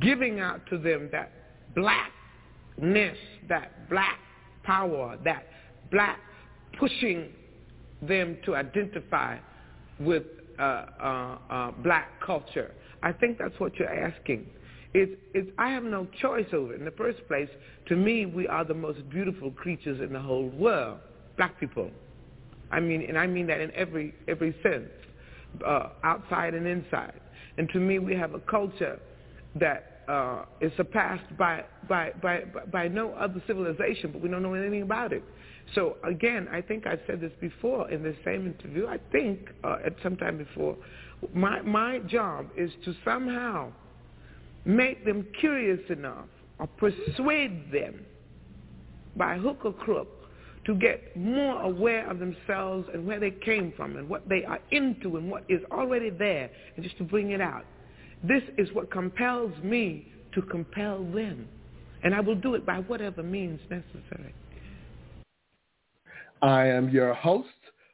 giving out to them that blackness, that black power, that black pushing them to identify with uh, uh, uh, black culture. I think that's what you're asking. It's, it's, I have no choice over it. In the first place, to me, we are the most beautiful creatures in the whole world, black people. I mean, and I mean that in every every sense, uh, outside and inside. And to me, we have a culture that uh, is surpassed by, by by by no other civilization, but we don't know anything about it. So again, I think I've said this before in the same interview. I think uh, at some time before, my my job is to somehow make them curious enough or persuade them by hook or crook to get more aware of themselves and where they came from and what they are into and what is already there and just to bring it out. This is what compels me to compel them. And I will do it by whatever means necessary. I am your host,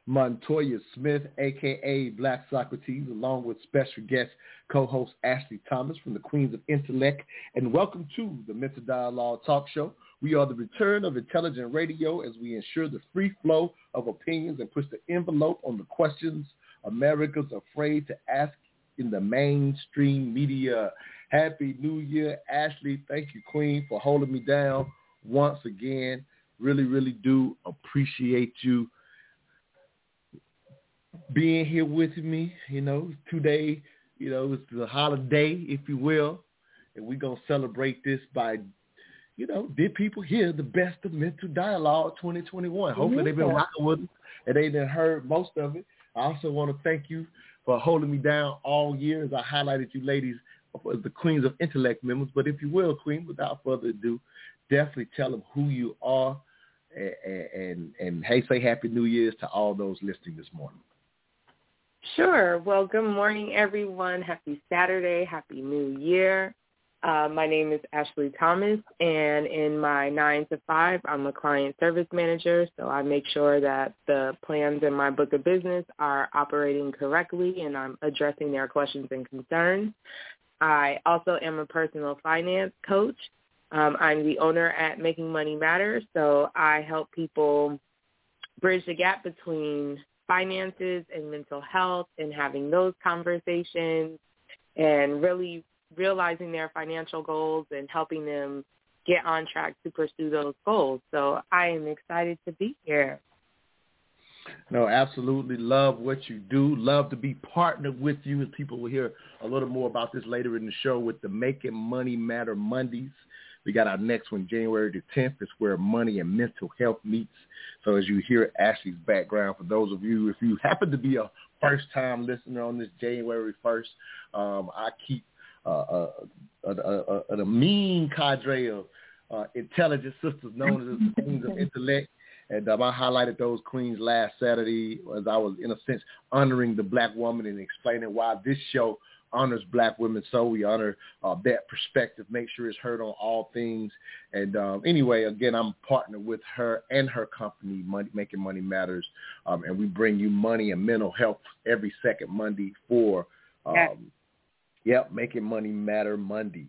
Montoya Smith, a.k.a. Black Socrates, along with special guest co-host Ashley Thomas from the Queens of Intellect. And welcome to the Mental Dialogue Talk Show. We are the return of intelligent radio as we ensure the free flow of opinions and push the envelope on the questions America's afraid to ask in the mainstream media. Happy New Year, Ashley. Thank you, Queen, for holding me down once again. Really, really do appreciate you being here with me. You know, today, you know, it's the holiday, if you will, and we're going to celebrate this by you know, did people hear the best of mental dialogue 2021? Hopefully they've been rocking with us and they didn't heard most of it. I also want to thank you for holding me down all year as I highlighted you ladies as the Queens of Intellect members. But if you will, Queen, without further ado, definitely tell them who you are and, and, and hey, say Happy New Year's to all those listening this morning. Sure. Well, good morning, everyone. Happy Saturday. Happy New Year. Uh, my name is Ashley Thomas, and in my 9 to 5, I'm a client service manager, so I make sure that the plans in my book of business are operating correctly and I'm addressing their questions and concerns. I also am a personal finance coach. Um, I'm the owner at Making Money Matter, so I help people bridge the gap between finances and mental health and having those conversations and really realizing their financial goals and helping them get on track to pursue those goals. So I am excited to be here. No, absolutely love what you do. Love to be partnered with you, and people will hear a little more about this later in the show with the Making Money Matter Mondays. We got our next one, January the 10th. It's where money and mental health meets. So as you hear Ashley's background, for those of you, if you happen to be a first-time listener on this January 1st, um, I keep uh, a, a, a, mean cadre of uh, intelligent sisters known as the Queens of Intellect. And um, I highlighted those queens last Saturday as I was, in a sense, honoring the black woman and explaining why this show honors black women. So we honor uh, that perspective make sure it's heard on all things. And um, anyway again i'm partnered with her and her company money, making money matters. Um, and we bring you money and mental health every second monday for um, Yep, Making Money Matter Mondays.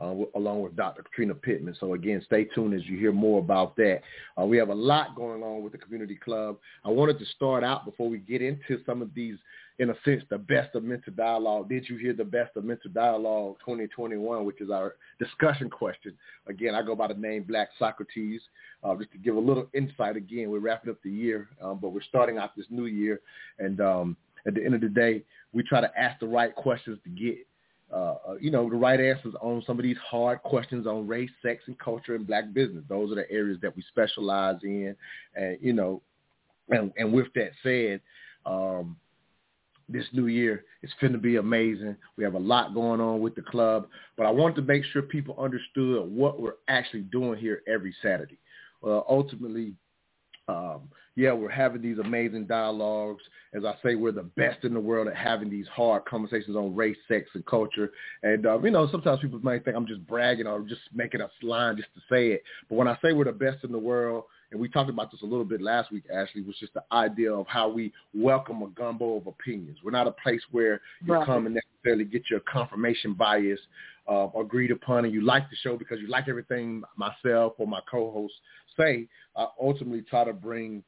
Uh, along with Dr. Katrina Pittman. So again, stay tuned as you hear more about that. Uh, we have a lot going on with the community club. I wanted to start out before we get into some of these, in a sense, the best of mental dialogue. Did you hear the best of mental dialogue 2021, which is our discussion question? Again, I go by the name Black Socrates. Uh, just to give a little insight, again, we're wrapping up the year, um, but we're starting out this new year. And um, at the end of the day, we try to ask the right questions to get uh, uh, you know, the right answers on some of these hard questions on race, sex, and culture and black business. Those are the areas that we specialize in. And, you know, and, and with that said, um, this new year. is going to be amazing. We have a lot going on with the club, but I wanted to make sure people understood what we're actually doing here every Saturday. Uh, ultimately, um, yeah, we're having these amazing dialogues. As I say, we're the best in the world at having these hard conversations on race, sex, and culture. And, uh, you know, sometimes people might think I'm just bragging or just making a line just to say it. But when I say we're the best in the world, and we talked about this a little bit last week, Ashley, was just the idea of how we welcome a gumbo of opinions. We're not a place where you right. come and necessarily get your confirmation bias uh, agreed upon and you like the show because you like everything myself or my co-hosts say. I ultimately try to bring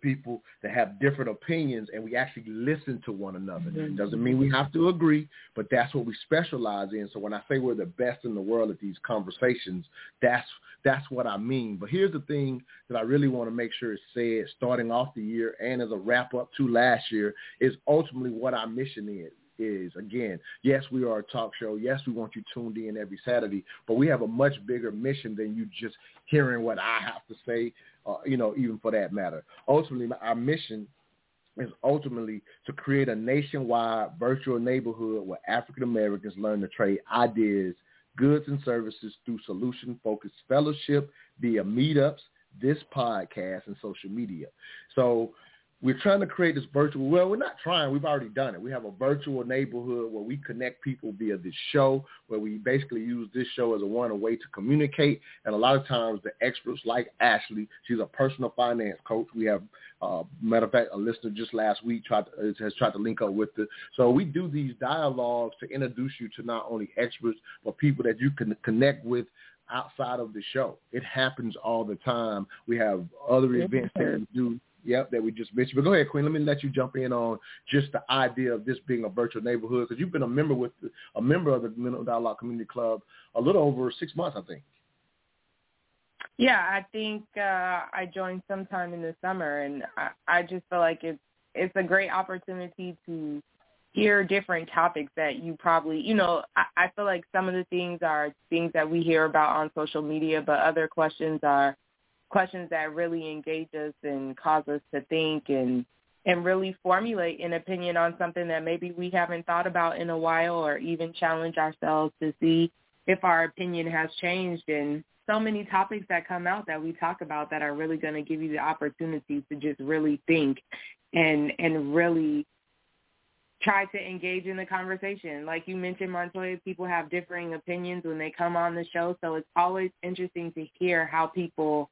people that have different opinions and we actually listen to one another. Mm-hmm. Doesn't mean we have to agree, but that's what we specialize in. So when I say we're the best in the world at these conversations, that's that's what I mean. But here's the thing that I really want to make sure is said starting off the year and as a wrap up to last year is ultimately what our mission is is again, yes, we are a talk show. Yes, we want you tuned in every Saturday, but we have a much bigger mission than you just hearing what I have to say Uh, you know, even for that matter. Ultimately, our mission is ultimately to create a nationwide virtual neighborhood where African Americans learn to trade ideas, goods, and services through solution-focused fellowship via meetups, this podcast, and social media. So we're trying to create this virtual, well, we're not trying, we've already done it. We have a virtual neighborhood where we connect people via this show, where we basically use this show as a one a way to communicate. And a lot of times the experts like Ashley, she's a personal finance coach. We have, uh, matter of fact, a listener just last week tried to, has tried to link up with it. So we do these dialogues to introduce you to not only experts, but people that you can connect with outside of the show. It happens all the time. We have other events that we do Yep, that we just mentioned. But go ahead, Queen. Let me let you jump in on just the idea of this being a virtual neighborhood because you've been a member with a member of the Mental Dialogue Community Club a little over six months, I think. Yeah, I think uh, I joined sometime in the summer, and I, I just feel like it's it's a great opportunity to hear different topics that you probably, you know, I, I feel like some of the things are things that we hear about on social media, but other questions are questions that really engage us and cause us to think and and really formulate an opinion on something that maybe we haven't thought about in a while or even challenge ourselves to see if our opinion has changed and so many topics that come out that we talk about that are really going to give you the opportunity to just really think and and really try to engage in the conversation. Like you mentioned, Montoya, people have differing opinions when they come on the show, so it's always interesting to hear how people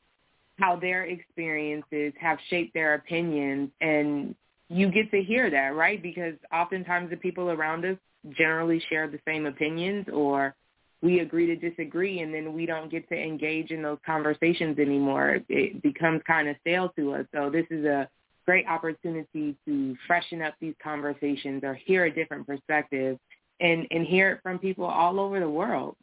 how their experiences have shaped their opinions and you get to hear that, right? Because oftentimes the people around us generally share the same opinions or we agree to disagree and then we don't get to engage in those conversations anymore. It becomes kind of stale to us. So this is a great opportunity to freshen up these conversations or hear a different perspective and, and hear it from people all over the world.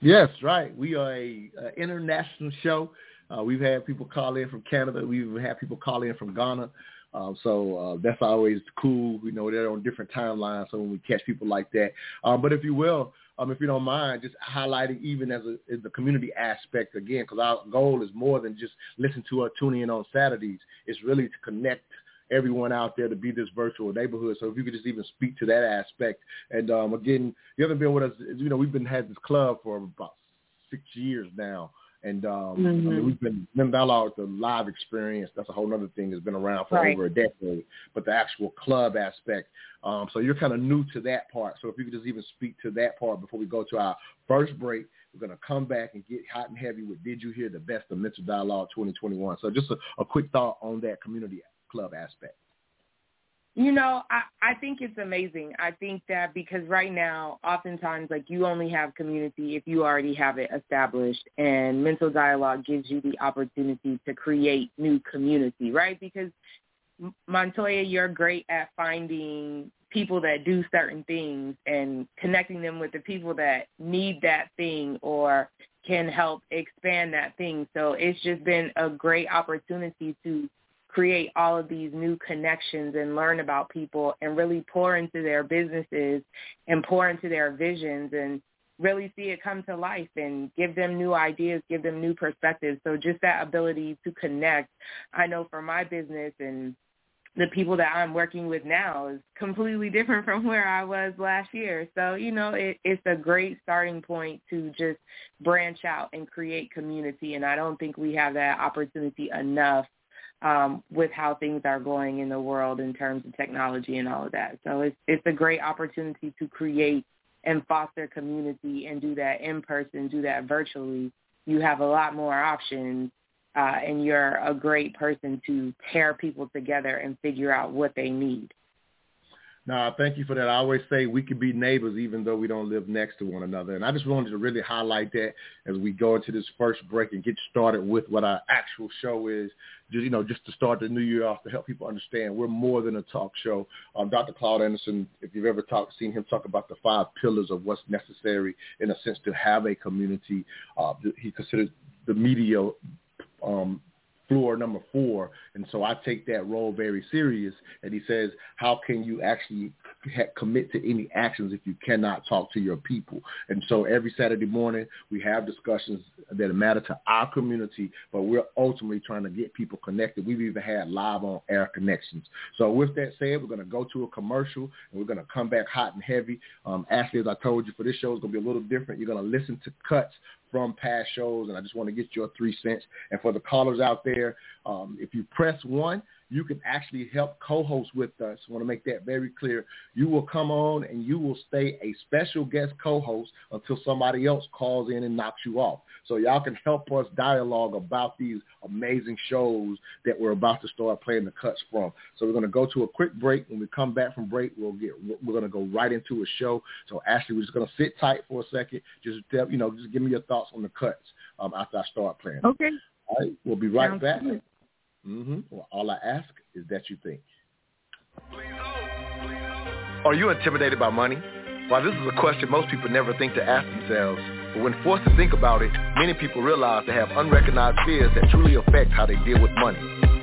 Yes, right. We are a, a international show. Uh, we've had people call in from Canada. We've had people call in from Ghana. Um, so uh, that's always cool. You know, they're on different timelines. So when we catch people like that, um, but if you will, um, if you don't mind, just highlighting even as, a, as the community aspect again, because our goal is more than just listen to or tune in on Saturdays. It's really to connect everyone out there to be this virtual neighborhood. So if you could just even speak to that aspect. And um, again, you haven't been with us. You know, we've been had this club for about six years now. And um, mm-hmm. I mean, mm-hmm. we've been Mental Dialogue, the live experience. That's a whole other thing that's been around for right. over a decade. But the actual club aspect. Um, so you're kind of new to that part. So if you could just even speak to that part before we go to our first break, we're going to come back and get hot and heavy with Did You Hear the Best of Mental Dialogue 2021. So just a, a quick thought on that community club aspect. You know, I, I think it's amazing. I think that because right now, oftentimes, like you only have community if you already have it established, and mental dialogue gives you the opportunity to create new community, right? Because Montoya, you're great at finding people that do certain things and connecting them with the people that need that thing or can help expand that thing. So it's just been a great opportunity to create all of these new connections and learn about people and really pour into their businesses and pour into their visions and really see it come to life and give them new ideas, give them new perspectives. So just that ability to connect. I know for my business and the people that I'm working with now is completely different from where I was last year. So, you know, it, it's a great starting point to just branch out and create community. And I don't think we have that opportunity enough um, with how things are going in the world in terms of technology and all of that. So it's, it's a great opportunity to create and foster community and do that in person, do that virtually. You have a lot more options uh, and you're a great person to pair people together and figure out what they need. No, thank you for that. I always say we can be neighbors even though we don't live next to one another. And I just wanted to really highlight that as we go into this first break and get started with what our actual show is. Just, you know, just to start the new year off to help people understand we're more than a talk show. Um, Dr. Claude Anderson, if you've ever talked, seen him talk about the five pillars of what's necessary in a sense to have a community, uh, he considers the media um, floor number four. And so I take that role very serious. And he says, how can you actually commit to any actions if you cannot talk to your people? And so every Saturday morning we have discussions that matter to our community, but we're ultimately trying to get people connected. We've even had live on air connections. So with that said, we're going to go to a commercial and we're going to come back hot and heavy. Um, Ashley, as I told you, for this show is going to be a little different. You're going to listen to cuts from past shows, and I just want to get your three cents. And for the callers out there, um, if you press one, you can actually help co-host with us. I want to make that very clear. You will come on and you will stay a special guest co-host until somebody else calls in and knocks you off. So y'all can help us dialogue about these amazing shows that we're about to start playing the cuts from. So we're going to go to a quick break. When we come back from break, we'll get we're going to go right into a show. So Ashley, we're just going to sit tight for a second. Just tell, you know, just give me your thoughts on the cuts um, after I start playing. Okay. All right, we'll be right Sounds back. Good. Mm-hmm. Well, all I ask is that you think. Are you intimidated by money? While this is a question most people never think to ask themselves, but when forced to think about it, many people realize they have unrecognized fears that truly affect how they deal with money.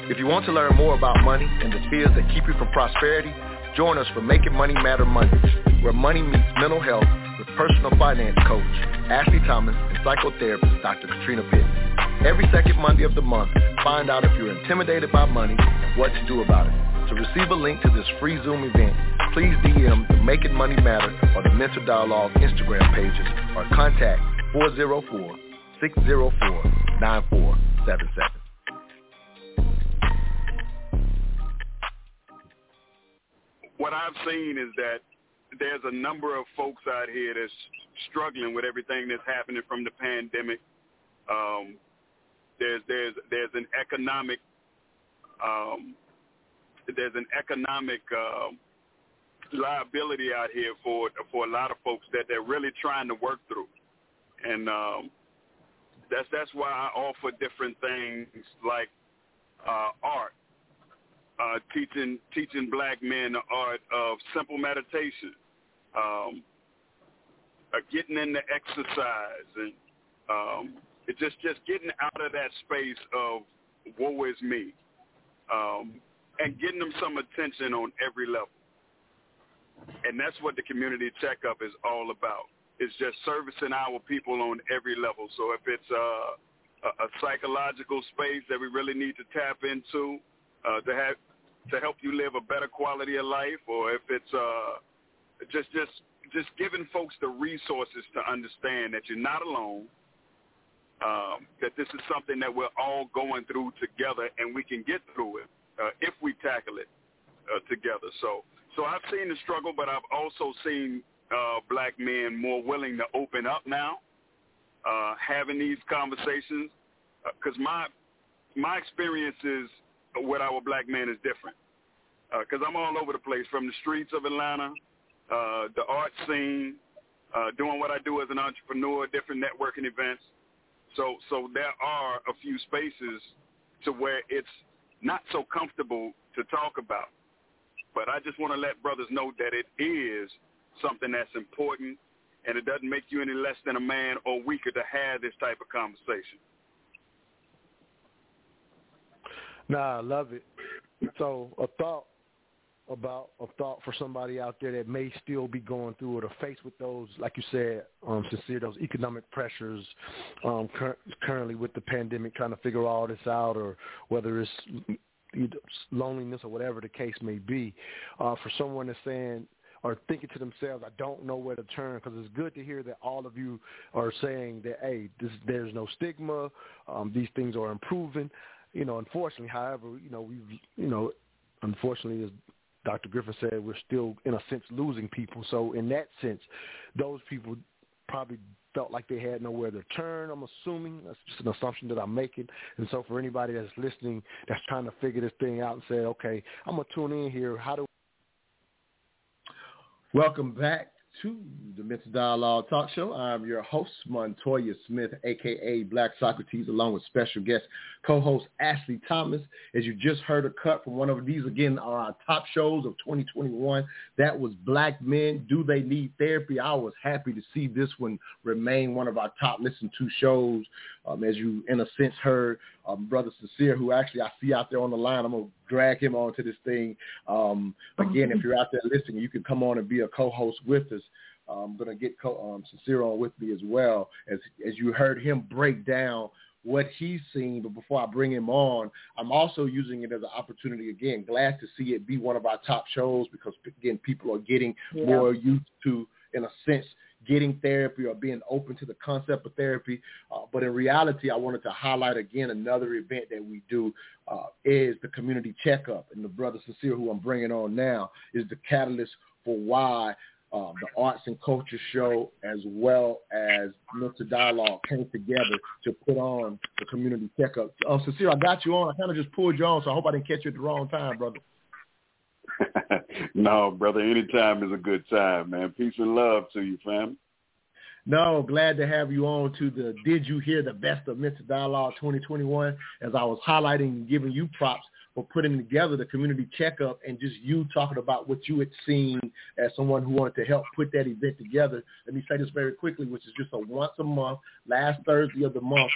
If you want to learn more about money and the fears that keep you from prosperity, join us for Making Money Matter Mondays, where money meets mental health with personal finance coach Ashley Thomas and psychotherapist Dr. Katrina Pitts. Every second Monday of the month, find out if you're intimidated by money what to do about it. To receive a link to this free Zoom event, please DM the Making Money Matter or the Mental Dialogue Instagram pages or contact 404-604-9477. What I've seen is that there's a number of folks out here that's struggling with everything that's happening from the pandemic. Um, there's there's there's an economic um, there's an economic uh, liability out here for for a lot of folks that they're really trying to work through, and um, that's that's why I offer different things like uh, art, uh, teaching teaching black men the art of simple meditation, um, uh, getting into exercise and um, it's just just getting out of that space of woe is me, um, and getting them some attention on every level. And that's what the community checkup is all about. It's just servicing our people on every level. So if it's uh, a, a psychological space that we really need to tap into uh, to have to help you live a better quality of life, or if it's uh, just just just giving folks the resources to understand that you're not alone, um, that this is something that we're all going through together, and we can get through it uh, if we tackle it uh, together. So, so I've seen the struggle, but I've also seen uh, black men more willing to open up now, uh, having these conversations, because uh, my my experiences with our black men is different. Because uh, I'm all over the place, from the streets of Atlanta, uh, the art scene, uh, doing what I do as an entrepreneur, different networking events, so so there are a few spaces to where it's not so comfortable to talk about. But I just want to let brothers know that it is something that's important and it doesn't make you any less than a man or weaker to have this type of conversation. Nah, I love it. So a thought about a thought for somebody out there that may still be going through it or faced with those, like you said, um, sincere, those economic pressures um, cur- currently with the pandemic, trying to figure all this out, or whether it's loneliness or whatever the case may be. Uh, for someone that's saying or thinking to themselves, I don't know where to turn, because it's good to hear that all of you are saying that, hey, this, there's no stigma, um, these things are improving. You know, unfortunately, however, you know, we've, you know, unfortunately, Dr. Griffin said, we're still, in a sense, losing people. So in that sense, those people probably felt like they had nowhere to turn. I'm assuming that's just an assumption that I'm making. And so for anybody that's listening, that's trying to figure this thing out and say, okay, I'm gonna tune in here. How do Welcome back to the Mental Dialogue Talk Show. I'm your host, Montoya Smith, aka Black Socrates, along with special guest co-host Ashley Thomas. As you just heard a cut from one of these, again, are our top shows of 2021. That was Black Men, Do They Need Therapy? I was happy to see this one remain one of our top listened to shows. Um, as you, in a sense, heard um, Brother Sincere, who actually I see out there on the line. I'm going to drag him onto this thing. Um, again, if you're out there listening, you can come on and be a co-host with us. I'm going to get co- um, Sincere on with me as well, as as you heard him break down what he's seen. But before I bring him on, I'm also using it as an opportunity again. Glad to see it be one of our top shows because again, people are getting yeah. more used to, in a sense, getting therapy or being open to the concept of therapy. Uh, but in reality, I wanted to highlight again another event that we do uh, is the community checkup. And the brother Sincere, who I'm bringing on now, is the catalyst for why um, the arts and culture show as well as mental dialogue came together to put on the community checkup. Um, Sincere, I got you on. I kind of just pulled you on, so I hope I didn't catch you at the wrong time, brother. no, brother, any time is a good time, man. Peace and love to you, fam. No, glad to have you on to the Did You Hear the Best of Mental Dialogue 2021. As I was highlighting and giving you props for putting together the community checkup and just you talking about what you had seen as someone who wanted to help put that event together. Let me say this very quickly, which is just a once a month, last Thursday of the month,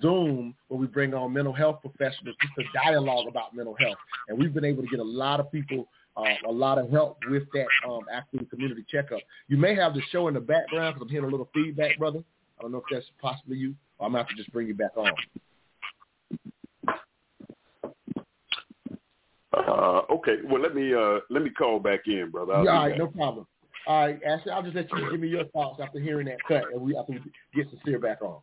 Zoom where we bring on mental health professionals just a dialogue about mental health. And we've been able to get a lot of people uh, a lot of help with that um, actual community checkup. You may have the show in the background because I'm hearing a little feedback, brother. I don't know if that's possibly you. Or I'm going to have to just bring you back on. Uh, okay. Well, let me uh, let me call back in, brother. I'll yeah, all right, back. no problem. All right, Ashley, I'll just let you give me your thoughts after hearing that cut, and we after we get sincere back on.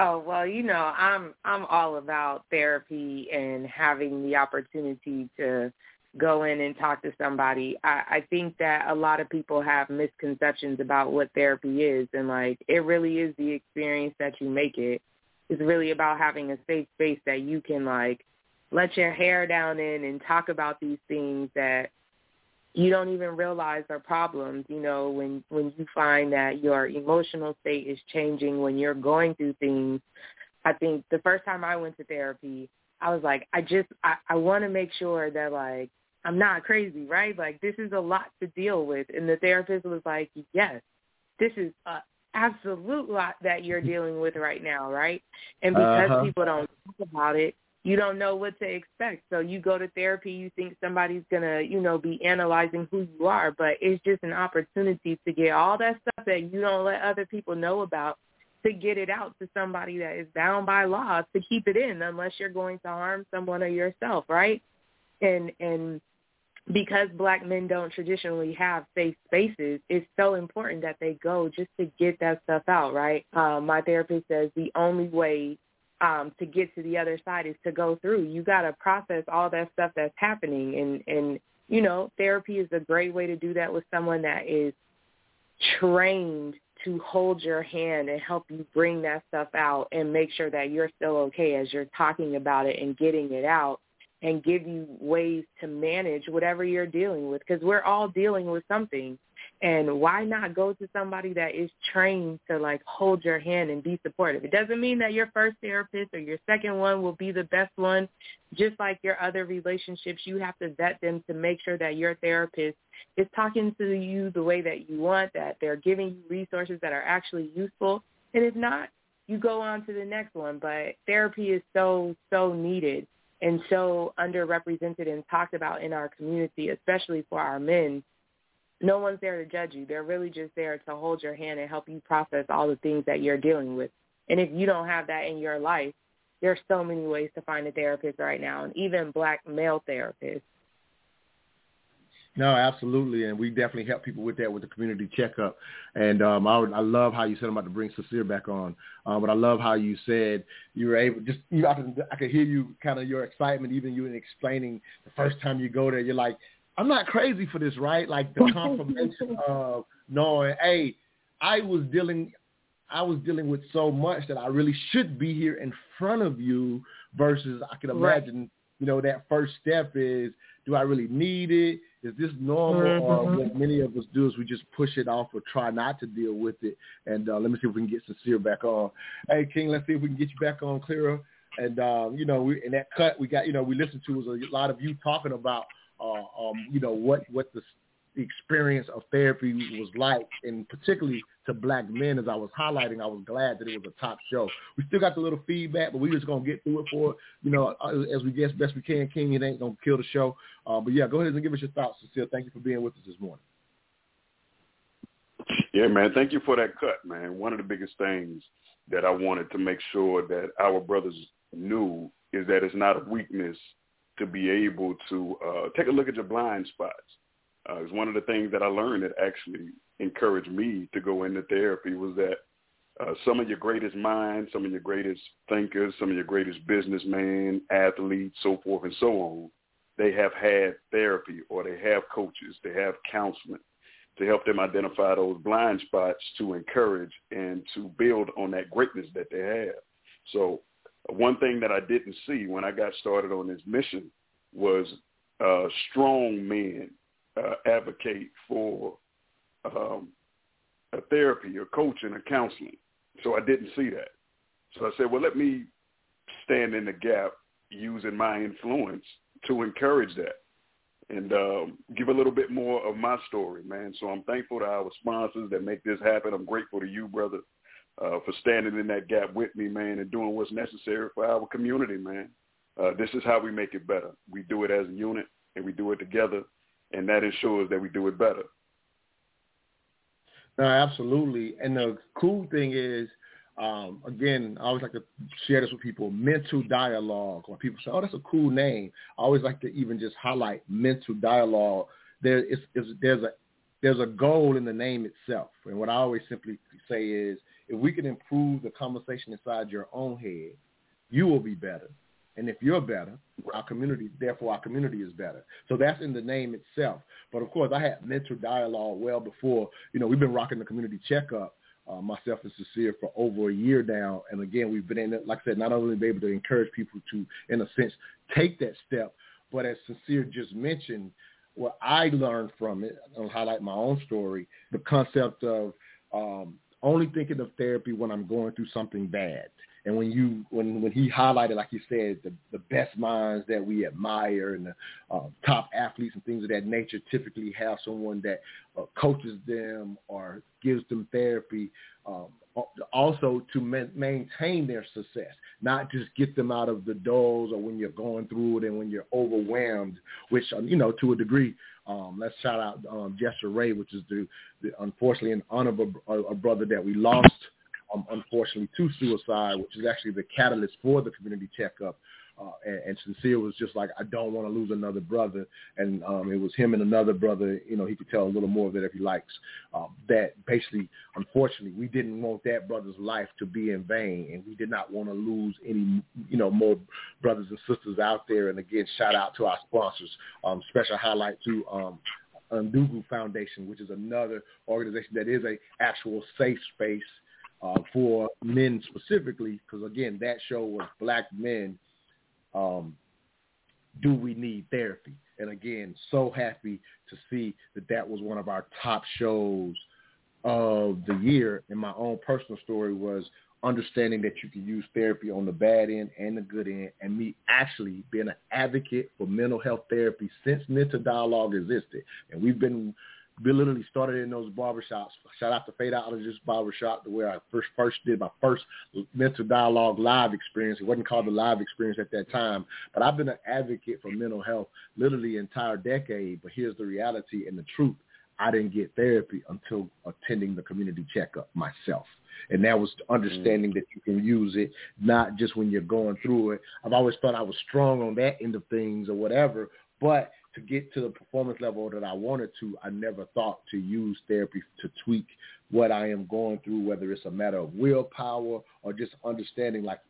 Oh well, you know, I'm I'm all about therapy and having the opportunity to go in and talk to somebody. I, I think that a lot of people have misconceptions about what therapy is, and like it really is the experience that you make it. It's really about having a safe space that you can like let your hair down in and talk about these things that you don't even realize are problems you know when when you find that your emotional state is changing when you're going through things. I think the first time i went to therapy i was like i just i i want to make sure that like i'm not crazy right? Like this is a lot to deal with. And the therapist was like yes this is a absolute lot that you're dealing with right now right? And because uh-huh. people don't talk about it you don't know what to expect. So you go to therapy, you think somebody's going to, you know, be analyzing who you are, but it's just an opportunity to get all that stuff that you don't let other people know about to get it out to somebody that is bound by law to keep it in unless you're going to harm someone or yourself, right? And and because black men don't traditionally have safe spaces, it's so important that they go just to get that stuff out, right? Um, my therapist says the only way um, to get to the other side is to go through. You got to process all that stuff that's happening, and and you know, therapy is a great way to do that with someone that is trained to hold your hand and help you bring that stuff out and make sure that you're still okay as you're talking about it and getting it out and give you ways to manage whatever you're dealing with. Because we're all dealing with something and why not go to somebody that is trained to like hold your hand and be supportive? It doesn't mean that your first therapist or your second one will be the best one. Just like your other relationships, you have to vet them to make sure that your therapist is talking to you the way that you want, that they're giving you resources that are actually useful. And if not, you go on to the next one. But therapy is so, so needed and so underrepresented and talked about in our community, especially for our men no one's there to judge you. They're really just there to hold your hand and help you process all the things that you're dealing with. And if you don't have that in your life, there's so many ways to find a therapist right now, and even black male therapists. No, absolutely, and we definitely help people with that with the community checkup. And um, I, I love how you said I'm about to bring Sincere back on, uh, but I love how you said you were able just you I can I could hear you kind of your excitement, even you in explaining the first time you go there. You're like, I'm not crazy for this, right? Like the confirmation of knowing, hey, I was dealing I was dealing with so much that I really should be here in front of you versus I can imagine, right. you know, that first step is do I really need it? Is this normal? Mm-hmm. Or what many of us do is we just push it off or try not to deal with it. And uh, let me see if we can get Sincere back on. Hey, King, let's see if we can get you back on clearer. And, um, you know, we, in that cut we got, you know, we listened to was a lot of you talking about, uh, um, you know, what, what the experience of therapy was like, and particularly to black men, as I was highlighting, I was glad that it was a top show. We still got the little feedback, but we just gonna get through it for you know uh, as we guess best we can. King, it ain't gonna kill the show. Uh, but yeah, go ahead and give us your thoughts, Sincere. Thank you for being with us this morning. Yeah, man. Thank you for that cut, man. One of the biggest things that I wanted to make sure that our brothers knew is that it's not a weakness to be able to uh, take a look at your blind spots uh, it's one of the things that I learned that actually encouraged me to go into therapy was that uh, some of your greatest minds, some of your greatest thinkers, some of your greatest businessmen, athletes, so forth and so on, they have had therapy or they have coaches, they have counseling to help them identify those blind spots to encourage and to build on that greatness that they have. So one thing that I didn't see when I got started on this mission was uh, strong men uh, advocate for um, a therapy or coaching or counseling. So I didn't see that. So I said, well, let me stand in the gap using my influence to encourage that and um, give a little bit more of my story, man. So I'm thankful to our sponsors that make this happen. I'm grateful to you, brother, uh, for standing in that gap with me, man, and doing what's necessary for our community, man. Uh, this is how we make it better. We do it as a unit, and we do it together, and that ensures that we do it better. No, absolutely. And the cool thing is, um, again, I always like to share this with people, mental dialogue. When people say, oh, that's a cool name, I always like to even just highlight mental dialogue. There is, is there's a there's a goal in the name itself. And what I always simply say is, if we can improve the conversation inside your own head, you will be better. And if you're better, our community, therefore our community is better. So that's in the name itself. But of course, I had mental dialogue well before. You know, we've been rocking the community checkup, uh, myself and Sincere, for over a year now. And again, we've been in it, like I said, not only be able to encourage people to, in a sense, take that step, but as Sincere just mentioned, what I learned from it, I'll highlight my own story, the concept of um, only thinking of therapy when I'm going through something bad. And when you when when he highlighted, like you said, the the best minds that we admire and the uh, top athletes and things of that nature typically have someone that uh, coaches them or gives them therapy. Um, also to ma- maintain their success, not just get them out of the doors or when you're going through it and when you're overwhelmed, which, um, you know, to a degree, um, let's shout out um, Jester Ray, which is the, the unfortunately an honorable a, a brother that we lost um, unfortunately, to suicide, which is actually the catalyst for the community checkup. Uh, and, and Sincere was just like, I don't want to lose another brother. And um, it was him and another brother, you know, he could tell a little more of it if he likes, um, that basically, unfortunately, we didn't want that brother's life to be in vain. And we did not want to lose any, you know, more brothers and sisters out there. And again, shout out to our sponsors. Um, special highlight to um, Undugu Foundation, which is another organization that is a actual safe space uh, for men specifically, because again, that show was black men. Um, do we need therapy? And again, so happy to see that that was one of our top shows of the year. And my own personal story was understanding that you can use therapy on the bad end and the good end, and me actually being an advocate for mental health therapy since mental dialogue existed. And we've been literally started in those barbershops. Shout out to Fadeologist Barbershop, where I first first did my first mental dialogue live experience. It wasn't called the live experience at that time, but I've been an advocate for mental health literally entire decade. But here's the reality and the truth. I didn't get therapy until attending the community checkup myself. And that was understanding mm. that you can use it not just when you're going through it. I've always thought I was strong on that end of things or whatever, but to get to the performance level that I wanted to, I never thought to use therapy to tweak what I am going through, whether it's a matter of willpower or just understanding, like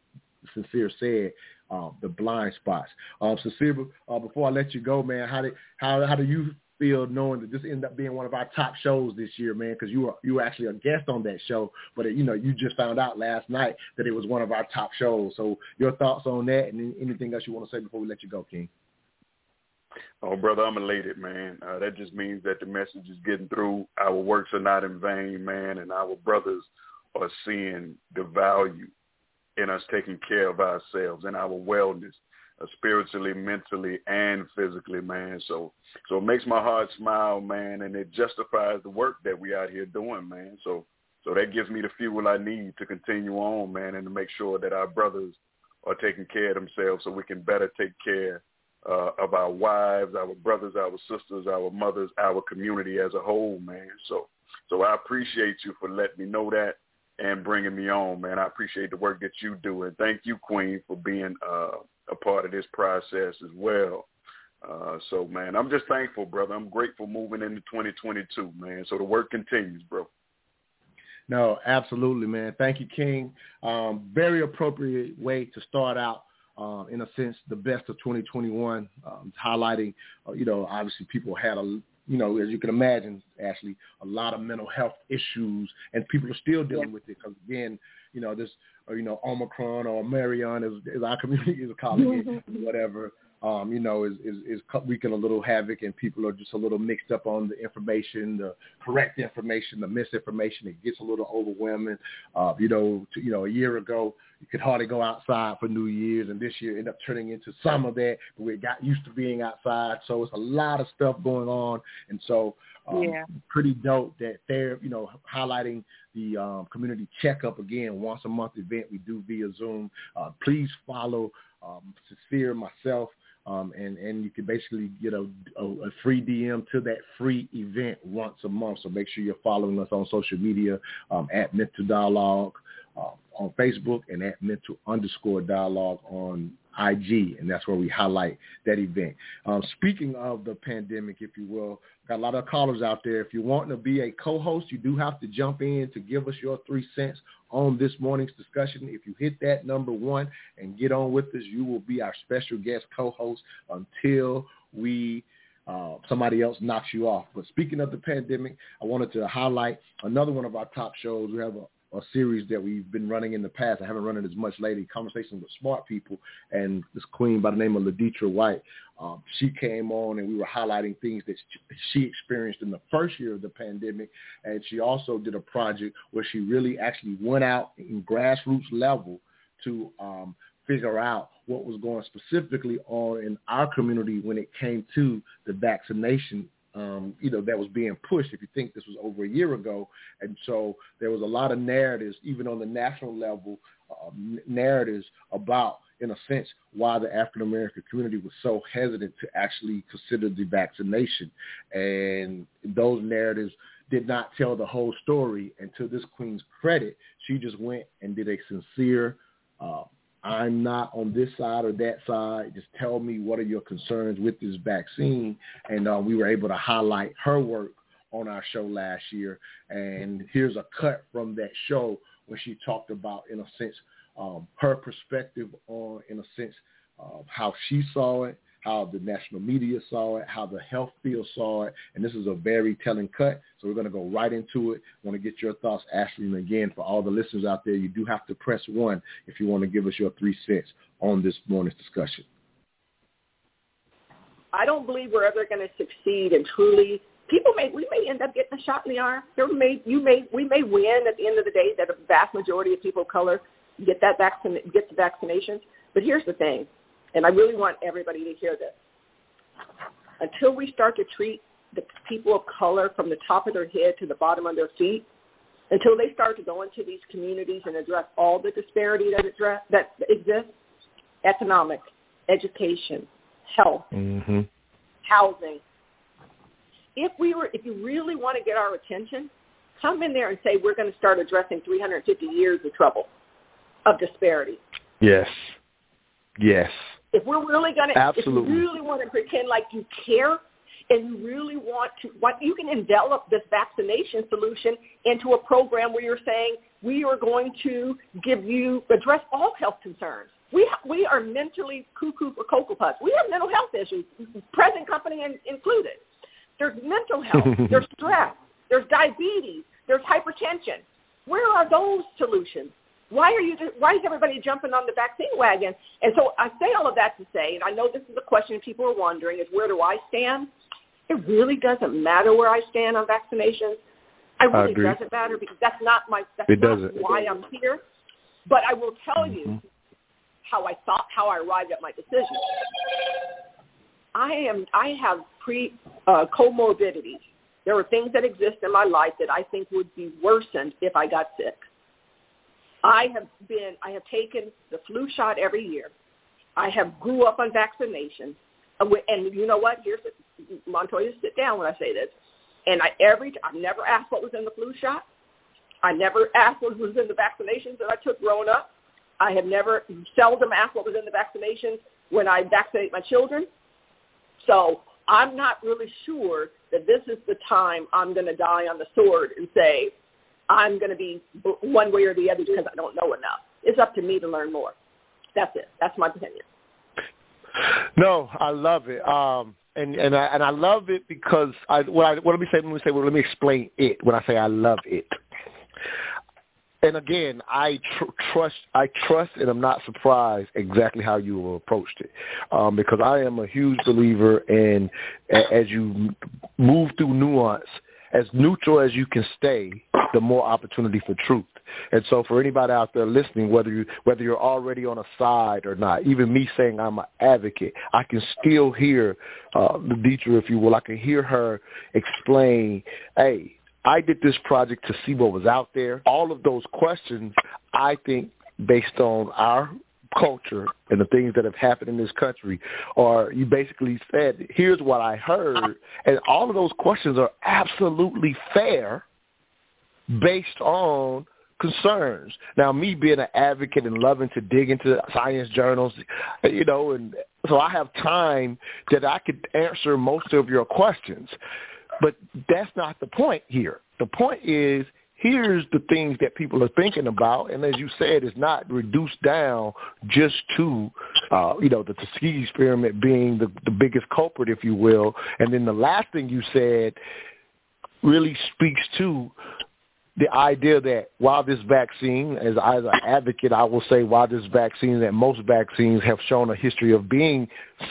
Sincere said, uh, the blind spots. Um, Sincere, uh, before I let you go, man, how did how how do you feel knowing that this ended up being one of our top shows this year, man? Because you were you were actually a guest on that show, but it, you know you just found out last night that it was one of our top shows. So your thoughts on that, and anything else you want to say before we let you go, King? Oh, brother, I'm elated, man. Uh, that just means that the message is getting through. Our works are not in vain, man, and our brothers are seeing the value in us taking care of ourselves and our wellness, uh, spiritually, mentally, and physically, man. So, so it makes my heart smile, man, and it justifies the work that we out here doing, man. So, so that gives me the fuel I need to continue on, man, and to make sure that our brothers are taking care of themselves, so we can better take care uh, of our wives, our brothers, our sisters, our mothers, our community as a whole, man. So, so I appreciate you for letting me know that and bringing me on, man. I appreciate the work that you do, and thank you, Queen, for being uh, a part of this process as well. Uh, so, man, I'm just thankful, brother. I'm grateful moving into 2022, man. So the work continues, bro. No, absolutely, man. Thank you, King. Um, very appropriate way to start out uh, in a sense, the best of 2021, um, highlighting, uh, you know, obviously people had a, you know, as you can imagine, Ashley, a lot of mental health issues, and people are still dealing with it because again, you know, this, or, you know, Omicron or Marion, as, as our community is calling it, whatever um, you know, is, is, is wreaking a little havoc and people are just a little mixed up on the information, the correct information, the misinformation. It gets a little overwhelming. Uh, you know, to, you know, a year ago, you could hardly go outside for New Year's and this year ended up turning into some of that, but we got used to being outside. So it's a lot of stuff going on. And so um, yeah. pretty dope that they're, you know, highlighting the um, community checkup again, once a month event we do via Zoom. Uh, please follow um, Sincere, myself, um, and and you can basically get a, a, a free DM to that free event once a month. So make sure you're following us on social media um, at Mental Dialogue uh, on Facebook and at Mental underscore Dialogue on IG, and that's where we highlight that event. Um, speaking of the pandemic, if you will, got a lot of callers out there. If you want to be a co-host, you do have to jump in to give us your three cents on this morning's discussion. If you hit that number one and get on with us, you will be our special guest co-host until we uh, somebody else knocks you off. But speaking of the pandemic, I wanted to highlight another one of our top shows. We have a a series that we've been running in the past. I haven't run it as much lately. Conversations with smart people, and this queen by the name of Laditra White. Um, she came on, and we were highlighting things that she experienced in the first year of the pandemic. And she also did a project where she really actually went out in grassroots level to um, figure out what was going specifically on in our community when it came to the vaccination um, you know, that was being pushed. If you think this was over a year ago, and so there was a lot of narratives, even on the national level, uh, narratives about, in a sense, why the African American community was so hesitant to actually consider the vaccination, and those narratives did not tell the whole story. And to this queen's credit, she just went and did a sincere uh, I'm not on this side or that side. Just tell me what are your concerns with this vaccine. And uh, we were able to highlight her work on our show last year. And here's a cut from that show when she talked about, in a sense, um, her perspective on, in a sense, uh, how she saw it, how the national media saw it, how the health field saw it, and this is a very telling cut. So we're going to go right into it. I want to get your thoughts, Ashley, and again, for all the listeners out there, you do have to press one if you want to give us your three cents on this morning's discussion. I don't believe we're ever going to succeed and truly. People may we may end up getting a shot in the arm. There may you may we may win at the end of the day that a vast majority of people of color get that vaccine get the vaccinations. But here's the thing: and I really want everybody to hear this. Until we start to treat the people of color from the top of their head to the bottom of their feet, until they start to go into these communities and address all the disparity that, address, that exists, economic, education, health, mm-hmm. housing, if we were, if you really want to get our attention, come in there and say we're going to start addressing 350 years of trouble, of disparity. Yes. Yes. If we're really going to, if you really want to pretend like you care, and you really want to, what you can envelop this vaccination solution into a program where you're saying we are going to give you address all health concerns. We we are mentally cuckoo for cocoa puffs. We have mental health issues, present company in, included. There's mental health. there's stress. There's diabetes. There's hypertension. Where are those solutions? Why are you? Why is everybody jumping on the vaccine wagon? And so I say all of that to say, and I know this is a question people are wondering: is where do I stand? It really doesn't matter where I stand on vaccinations. I really agree. doesn't matter because that's not my. That's It not doesn't. why I'm here. But I will tell you Mhm. how I thought, how I arrived at my decision. I am. I have pre uh, comorbidities. There are things that exist in my life that I think would be worsened if I got sick. I have been. I have taken the flu shot every year. I have grew up on vaccinations, uh, and you know what? Here's Montoya. Sit down when I say this. And I every I've never asked what was in the flu shot. I never asked what was in the vaccinations that I took growing up. I have never seldom asked what was in the vaccinations when I vaccinate my children. So I'm not really sure that this is the time I'm going to die on the sword and say I'm going to be one way or the other because I don't know enough. It's up to me to learn more. That's it. That's my opinion. No, I love it. Um, and and I and I love it because I what I what let me say let me say well, let me explain it when I say I love it. And again, I tr- trust I trust and I'm not surprised exactly how you approached it, um, because I am a huge believer in a- as you move through nuance, as neutral as you can stay, the more opportunity for truth. And so for anybody out there listening, whether you whether you're already on a side or not, even me saying I'm an advocate, I can still hear uh, the teacher, if you will. I can hear her explain, "Hey, I did this project to see what was out there." All of those questions, I think, based on our culture and the things that have happened in this country, or you basically said, "Here's what I heard," and all of those questions are absolutely fair based on concerns. Now, me being an advocate and loving to dig into science journals, you know, and so I have time that I could answer most of your questions. But that's not the point here. The point is here's the things that people are thinking about, and as you said, it's not reduced down just to, uh, you know, the Tuskegee experiment being the, the biggest culprit, if you will. And then the last thing you said really speaks to the idea that while this vaccine, as, as an advocate, I will say while this vaccine, that most vaccines have shown a history of being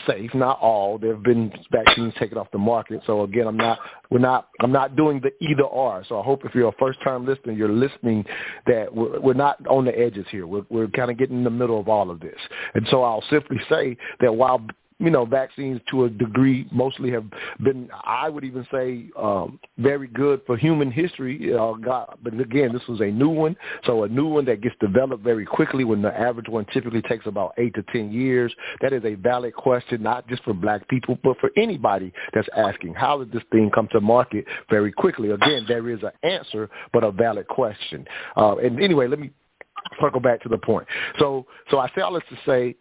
safe, not all. There have been vaccines taken off the market. So again, I'm not, we're not, I'm not doing the either or. So I hope if you're a first time listener, you're listening that we're, we're not on the edges here. We're, we're kind of getting in the middle of all of this. And so I'll simply say that while you know, vaccines to a degree mostly have been, I would even say, um, very good for human history. Uh, God, but again, this was a new one, so a new one that gets developed very quickly when the average one typically takes about eight to ten years. That is a valid question, not just for black people, but for anybody that's asking, how did this thing come to market very quickly? Again, there is an answer, but a valid question. Uh, and anyway, let me circle back to the point. So, so I say all this to say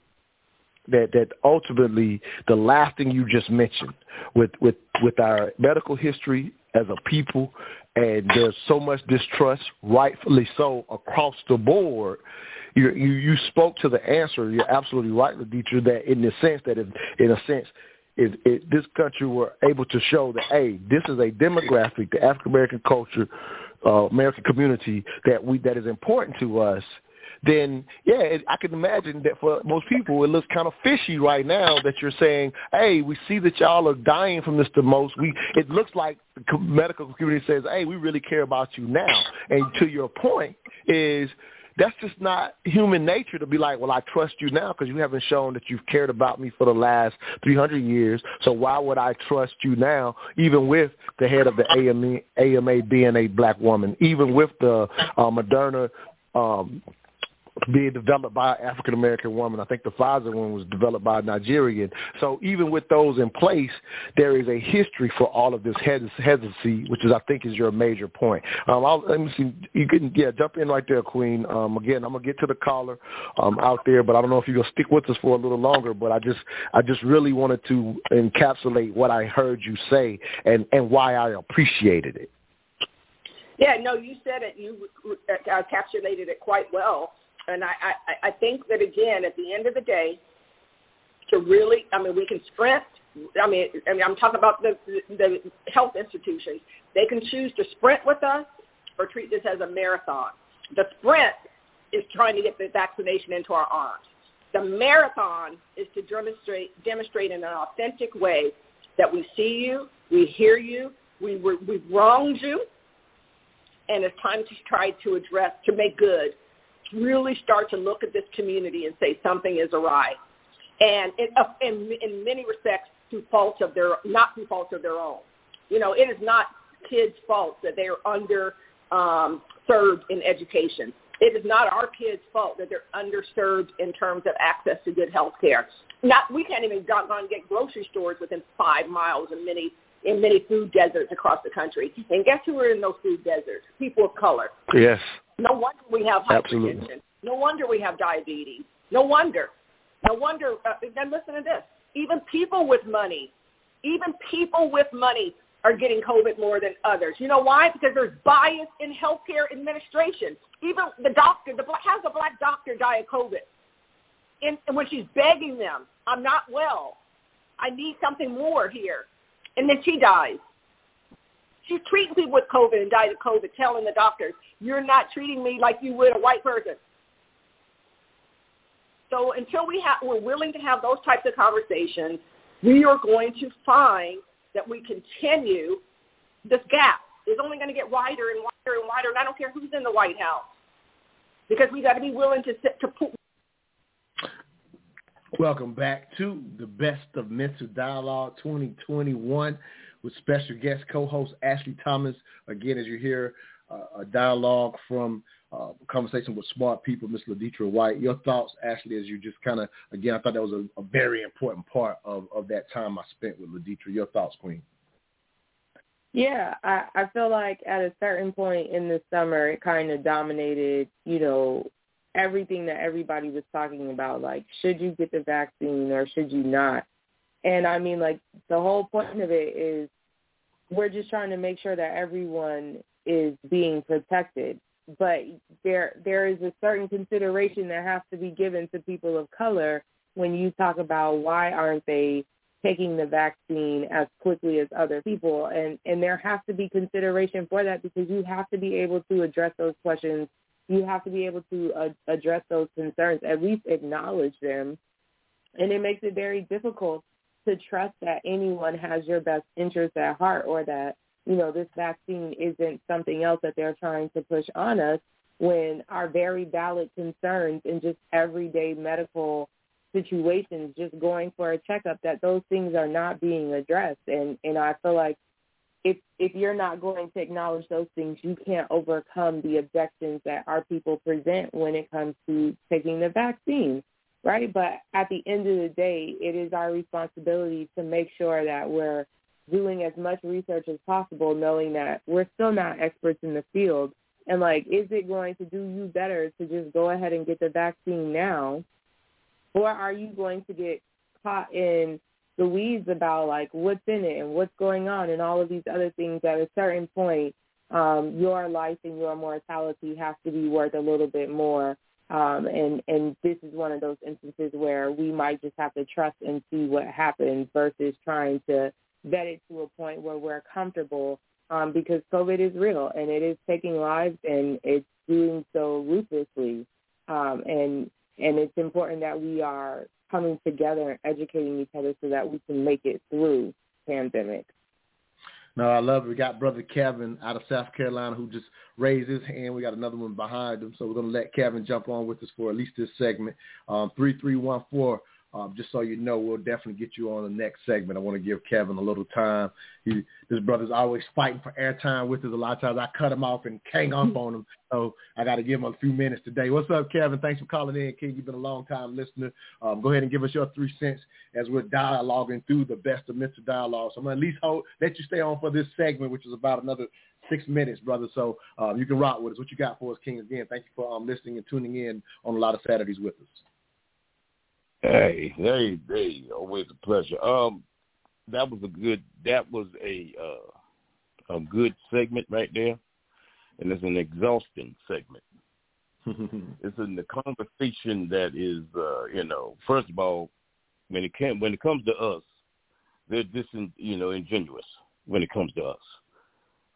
that that ultimately the last thing you just mentioned with with with our medical history as a people and there's so much distrust rightfully so across the board. You you, you spoke to the answer. You're absolutely right Laditra, that in the sense that if, in a sense if, if this country were able to show that hey this is a demographic the African American culture uh, American community that we that is important to us then yeah, it, I can imagine that for most people it looks kind of fishy right now that you're saying, hey, we see that y'all are dying from this the most. We it looks like the medical community says, hey, we really care about you now. And to your point is that's just not human nature to be like, well, I trust you now because you haven't shown that you've cared about me for the last 300 years. So why would I trust you now, even with the head of the AMA, AMA being a black woman, even with the uh, Moderna um, being developed by an African American woman. I think the Pfizer one was developed by a Nigerian. So even with those in place, there is a history for all of this hesitancy, which is I think is your major point. Um, I'll, let me see. You can yeah jump in right there, Queen. Um, again, I'm gonna get to the caller um, out there, but I don't know if you're gonna stick with us for a little longer. But I just I just really wanted to encapsulate what I heard you say and and why I appreciated it. Yeah, no, you said it. You uh, encapsulated it quite well. And I, I, I think that again, at the end of the day, to really, I mean, we can sprint. I mean, I mean, I'm talking about the, the health institutions. They can choose to sprint with us or treat this as a marathon. The sprint is trying to get the vaccination into our arms. The marathon is to demonstrate demonstrate in an authentic way that we see you, we hear you, we we've wronged you, and it's time to try to address to make good really start to look at this community and say something is awry. And in, uh, in, in many respects, through fault of their, not through fault of their own. You know, it is not kids' fault that they are under um, served in education. It is not our kids' fault that they're underserved in terms of access to good health care. Not we can't even go and get grocery stores within five miles in many in many food deserts across the country. And guess who are in those food deserts? People of color. Yes. No wonder we have hypertension. Absolutely. No wonder we have diabetes. No wonder. No wonder. Uh, then listen to this. Even people with money, even people with money are getting COVID more than others. You know why? Because there's bias in healthcare administration. Even the doctor, the has a black doctor die of COVID, and, and when she's begging them, "I'm not well. I need something more here," and then she dies. She's treating people with COVID and died of COVID, telling the doctors, you're not treating me like you would a white person. So until we have, we're willing to have those types of conversations, we are going to find that we continue this gap is only going to get wider and wider and wider. And I don't care who's in the White House because we got to be willing to sit, to put. Welcome back to the Best of Mental Dialogue 2021 with special guest co-host Ashley Thomas. Again, as you hear, uh, a dialogue from uh, a conversation with smart people, Miss Laditra White. Your thoughts, Ashley, as you just kind of, again, I thought that was a, a, very important part of, of that time I spent with Laditra. Your thoughts, Queen. Yeah, I, I feel like at a certain point in the summer, it kind of dominated, you know, everything that everybody was talking about. Like, should you get the vaccine or should you not? And I mean, like, the whole point of it is we're just trying to make sure that everyone is being protected. But there there is a certain consideration that has to be given to people of color when you talk about why aren't they taking the vaccine as quickly as other people. And and there has to be consideration for that because you have to be able to address those questions. You have to be able to uh, address those concerns at least acknowledge them. And it makes it very difficult to trust that anyone has your best interest at heart or that, you know, this vaccine isn't something else that they're trying to push on us when our very valid concerns in just everyday medical situations, just going for a checkup, that those things are not being addressed. And, and I feel like if if you're not going to acknowledge those things, you can't overcome the objections that our people present when it comes to taking the vaccine right? But at the end of the day, it is our responsibility to make sure that we're doing as much research as possible, knowing that we're still not experts in the field. And like, is it going to do you better to just go ahead and get the vaccine now? Or are you going to get caught in the weeds about like what's in it and what's going on and all of these other things at a certain point um, your life and your mortality has to be worth a little bit more um, and and this is one of those instances where we might just have to trust and see what happens versus trying to vet it to a point where we're comfortable um, because COVID is real and it is taking lives and it's doing so ruthlessly. Um, and and it's important that we are coming together and educating each other so that we can make it through pandemic. No, I love it. We got brother Kevin out of South Carolina who just raised his hand. We got another one behind him, so we're gonna let Kevin jump on with us for at least this segment. Um, three three one four um, just so you know, we'll definitely get you on the next segment. I want to give Kevin a little time. He, this brother's always fighting for airtime with us. A lot of times I cut him off and hang up on him, so I got to give him a few minutes today. What's up, Kevin? Thanks for calling in, King. You've been a long time listener. Um, go ahead and give us your three cents as we're dialoguing through the best of mental dialogue. So I'm gonna at least hold, let you stay on for this segment, which is about another six minutes, brother. So um, you can rock with us. What you got for us, King? Again, thank you for um, listening and tuning in on a lot of Saturdays with us. Hey, hey, hey! Always a pleasure. Um, that was a good. That was a uh, a good segment right there, and it's an exhausting segment. it's in the conversation that is, uh, you know, first of all, when it can when it comes to us, they're just, you know, ingenuous when it comes to us.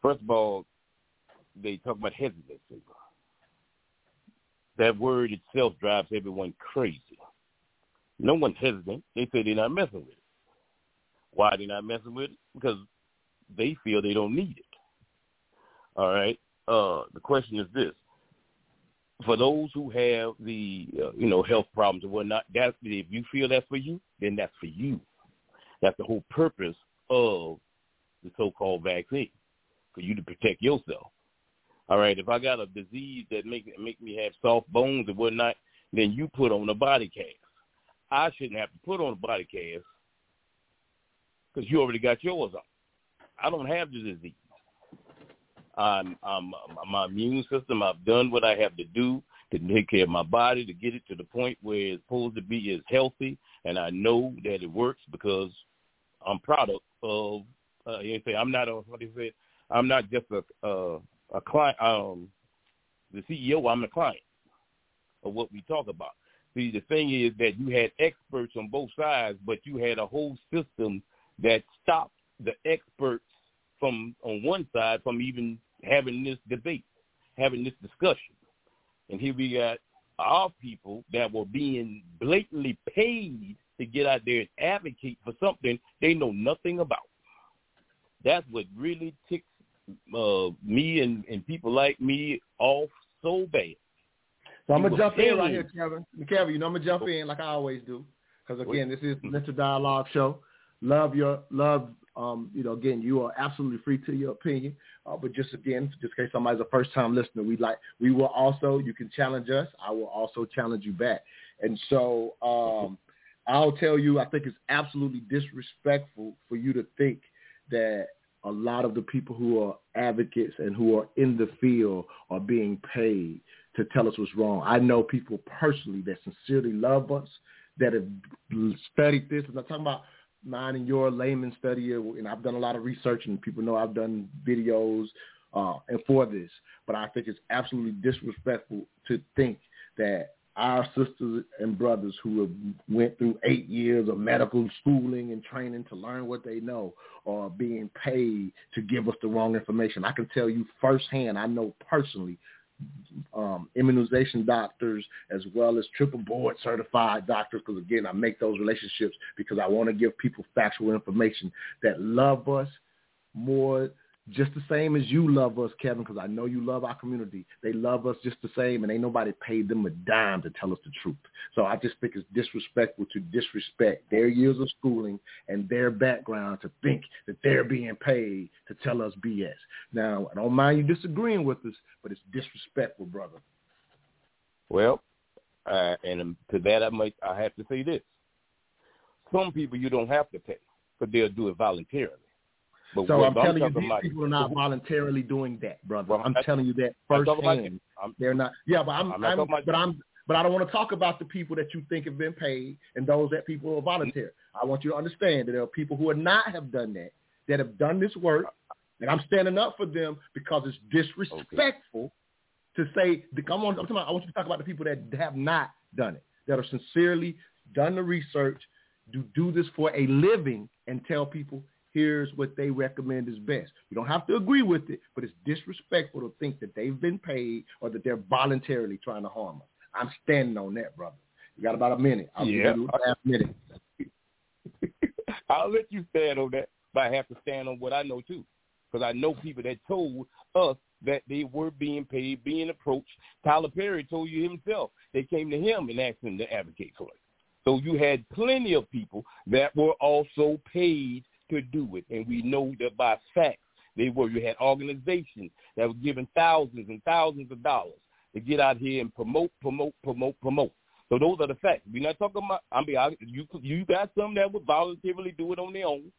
First of all, they talk about hesitancy. That word itself drives everyone crazy. No one's hesitant. They say they're not messing with it. Why they not messing with it? Because they feel they don't need it. All right. Uh, the question is this: for those who have the uh, you know health problems and whatnot, that's if you feel that's for you, then that's for you. That's the whole purpose of the so-called vaccine for you to protect yourself. All right. If I got a disease that make make me have soft bones and whatnot, then you put on a body cast. I shouldn't have to put on a body cast because you already got yours on. I don't have the disease. I'm, I'm, my immune system, I've done what I have to do to take care of my body, to get it to the point where it's supposed to be is healthy, and I know that it works because I'm product of, uh, you say, I'm not a, what do you say, I'm not just a, uh, a client, um, the CEO, I'm the client of what we talk about. See, the thing is that you had experts on both sides, but you had a whole system that stopped the experts from on one side from even having this debate, having this discussion. And here we got our people that were being blatantly paid to get out there and advocate for something they know nothing about. That's what really ticks uh, me and, and people like me off so bad. So I'm gonna jump in right here, Kevin. Kevin, you know I'm gonna jump in like I always do, because again, this is Mr. Dialogue Show. Love your love. Um, you know, again, you are absolutely free to your opinion. Uh, but just again, just in case somebody's a first time listener, we like we will also you can challenge us. I will also challenge you back. And so um, I'll tell you, I think it's absolutely disrespectful for you to think that a lot of the people who are advocates and who are in the field are being paid to tell us what's wrong. I know people personally that sincerely love us, that have studied this. I'm not talking about mine and your layman study, and I've done a lot of research, and people know I've done videos uh, and for this. But I think it's absolutely disrespectful to think that our sisters and brothers who have went through eight years of medical schooling and training to learn what they know are being paid to give us the wrong information. I can tell you firsthand, I know personally um, immunization doctors as well as triple board certified doctors because again I make those relationships because I want to give people factual information that love us more just the same as you love us, Kevin, because I know you love our community. They love us just the same, and ain't nobody paid them a dime to tell us the truth. So I just think it's disrespectful to disrespect their years of schooling and their background to think that they're being paid to tell us BS. Now, I don't mind you disagreeing with us, but it's disrespectful, brother. Well, uh, and to that I might I have to say this: some people you don't have to pay, but they'll do it voluntarily. But so I'm telling I'm you, these like, people are not voluntarily doing that, brother. Well, I'm I, telling you that firsthand. They're not. Yeah, but I'm. I'm, I'm but I'm. But I don't want to talk about the people that you think have been paid and those that people are volunteer. I want you to understand that there are people who are not have done that, that have done this work, and I'm standing up for them because it's disrespectful okay. to say. I'm, on, I'm talking about, I want you to talk about the people that have not done it, that are sincerely done the research, do do this for a living, and tell people here's what they recommend is best. You don't have to agree with it, but it's disrespectful to think that they've been paid or that they're voluntarily trying to harm us. I'm standing on that, brother. You got about a minute. I'll yeah. give you a half minute. I'll let you stand on that, but I have to stand on what I know too, because I know people that told us that they were being paid, being approached. Tyler Perry told you himself. They came to him and asked him to advocate for it. So you had plenty of people that were also paid to do it, and we know that by fact they were. You had organizations that were giving thousands and thousands of dollars to get out here and promote, promote, promote, promote. So those are the facts. We're not talking about. I mean, you you got some that would voluntarily do it on their own,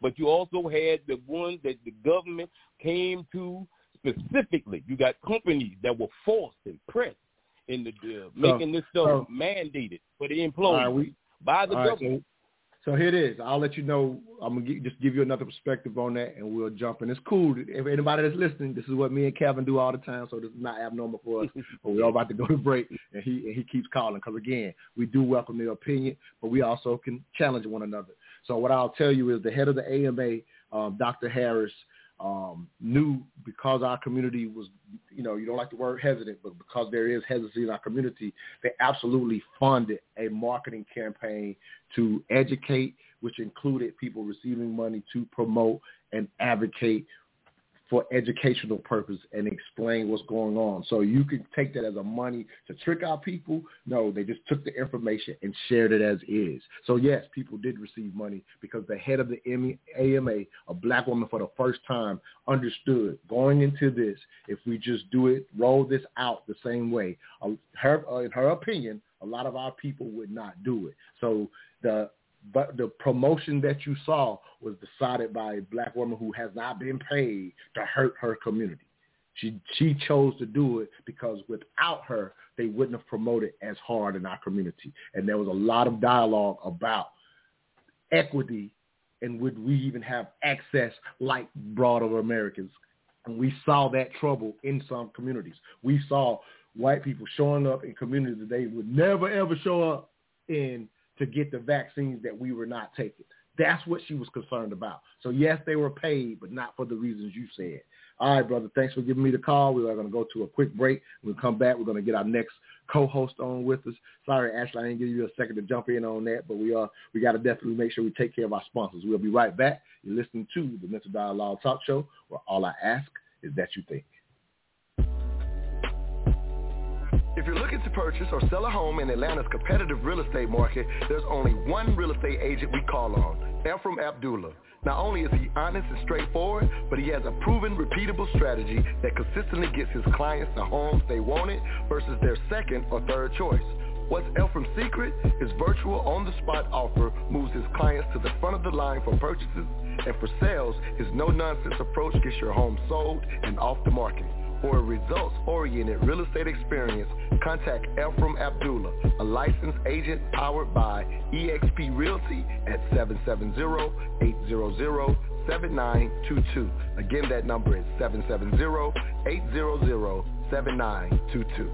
but you also had the ones that the government came to specifically. You got companies that were forced and pressed into uh, making this stuff so, mandated for the employees right, we, by the government. So here it is. I'll let you know. I'm gonna give, just give you another perspective on that, and we'll jump in. It's cool. If anybody that's listening, this is what me and Kevin do all the time, so this is not abnormal for us. but we're all about to go to break, and he and he keeps calling because again, we do welcome their opinion, but we also can challenge one another. So what I'll tell you is the head of the AMA, um, Dr. Harris, um, knew because our community was, you know, you don't like the word hesitant, but because there is hesitancy in our community, they absolutely funded a marketing campaign to educate, which included people receiving money to promote and advocate for educational purpose and explain what's going on. So you can take that as a money to trick our people. No, they just took the information and shared it as is. So yes, people did receive money because the head of the AMA, a black woman for the first time, understood going into this, if we just do it, roll this out the same way, uh, her, uh, in her opinion, a lot of our people would not do it. So the but the promotion that you saw was decided by a black woman who has not been paid to hurt her community. She she chose to do it because without her, they wouldn't have promoted as hard in our community. And there was a lot of dialogue about equity and would we even have access like broader Americans. And we saw that trouble in some communities. We saw white people showing up in communities that they would never ever show up in to get the vaccines that we were not taking. That's what she was concerned about. So yes, they were paid, but not for the reasons you said. All right, brother. Thanks for giving me the call. We are going to go to a quick break. We'll come back. We're going to get our next co-host on with us. Sorry, Ashley, I didn't give you a second to jump in on that, but we are we got to definitely make sure we take care of our sponsors. We'll be right back. You're listening to the Mental Dialogue Talk Show, where all I ask is that you think. If you're looking to purchase or sell a home in Atlanta's competitive real estate market, there's only one real estate agent we call on, Ephraim Abdullah. Not only is he honest and straightforward, but he has a proven, repeatable strategy that consistently gets his clients the homes they wanted versus their second or third choice. What's Ephraim's secret? His virtual on-the-spot offer moves his clients to the front of the line for purchases, and for sales, his no-nonsense approach gets your home sold and off the market. For a results-oriented real estate experience, contact Ephraim Abdullah, a licensed agent powered by eXp Realty at 770-800-7922. Again, that number is 770-800-7922.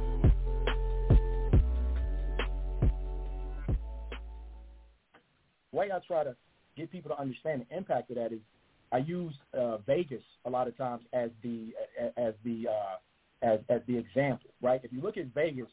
The way I try to get people to understand the impact of that is I use uh, Vegas a lot of times as the as the uh, as as the example, right? If you look at Vegas,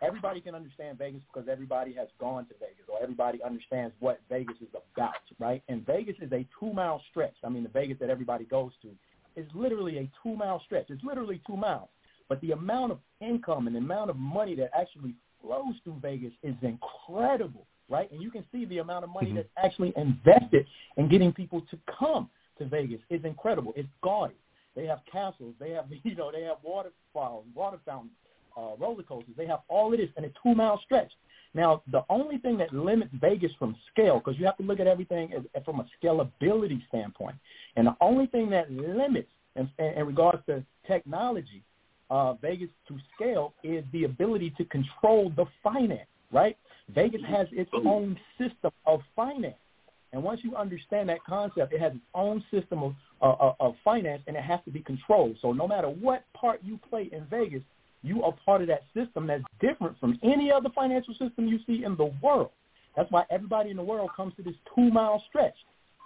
everybody can understand Vegas because everybody has gone to Vegas or everybody understands what Vegas is about, right? And Vegas is a two mile stretch. I mean, the Vegas that everybody goes to is literally a two mile stretch. It's literally two miles. But the amount of income and the amount of money that actually flows through Vegas is incredible right? And you can see the amount of money mm-hmm. that's actually invested in getting people to come to Vegas is incredible. It's gaudy. They have castles. They have, you know, they have waterfalls, water fountains, uh, roller coasters. They have all of this in a two-mile stretch. Now, the only thing that limits Vegas from scale, because you have to look at everything as, from a scalability standpoint, and the only thing that limits in, in regards to technology, uh, Vegas to scale is the ability to control the finance, right? Vegas has its own system of finance. And once you understand that concept, it has its own system of, uh, of finance, and it has to be controlled. So no matter what part you play in Vegas, you are part of that system that's different from any other financial system you see in the world. That's why everybody in the world comes to this two-mile stretch.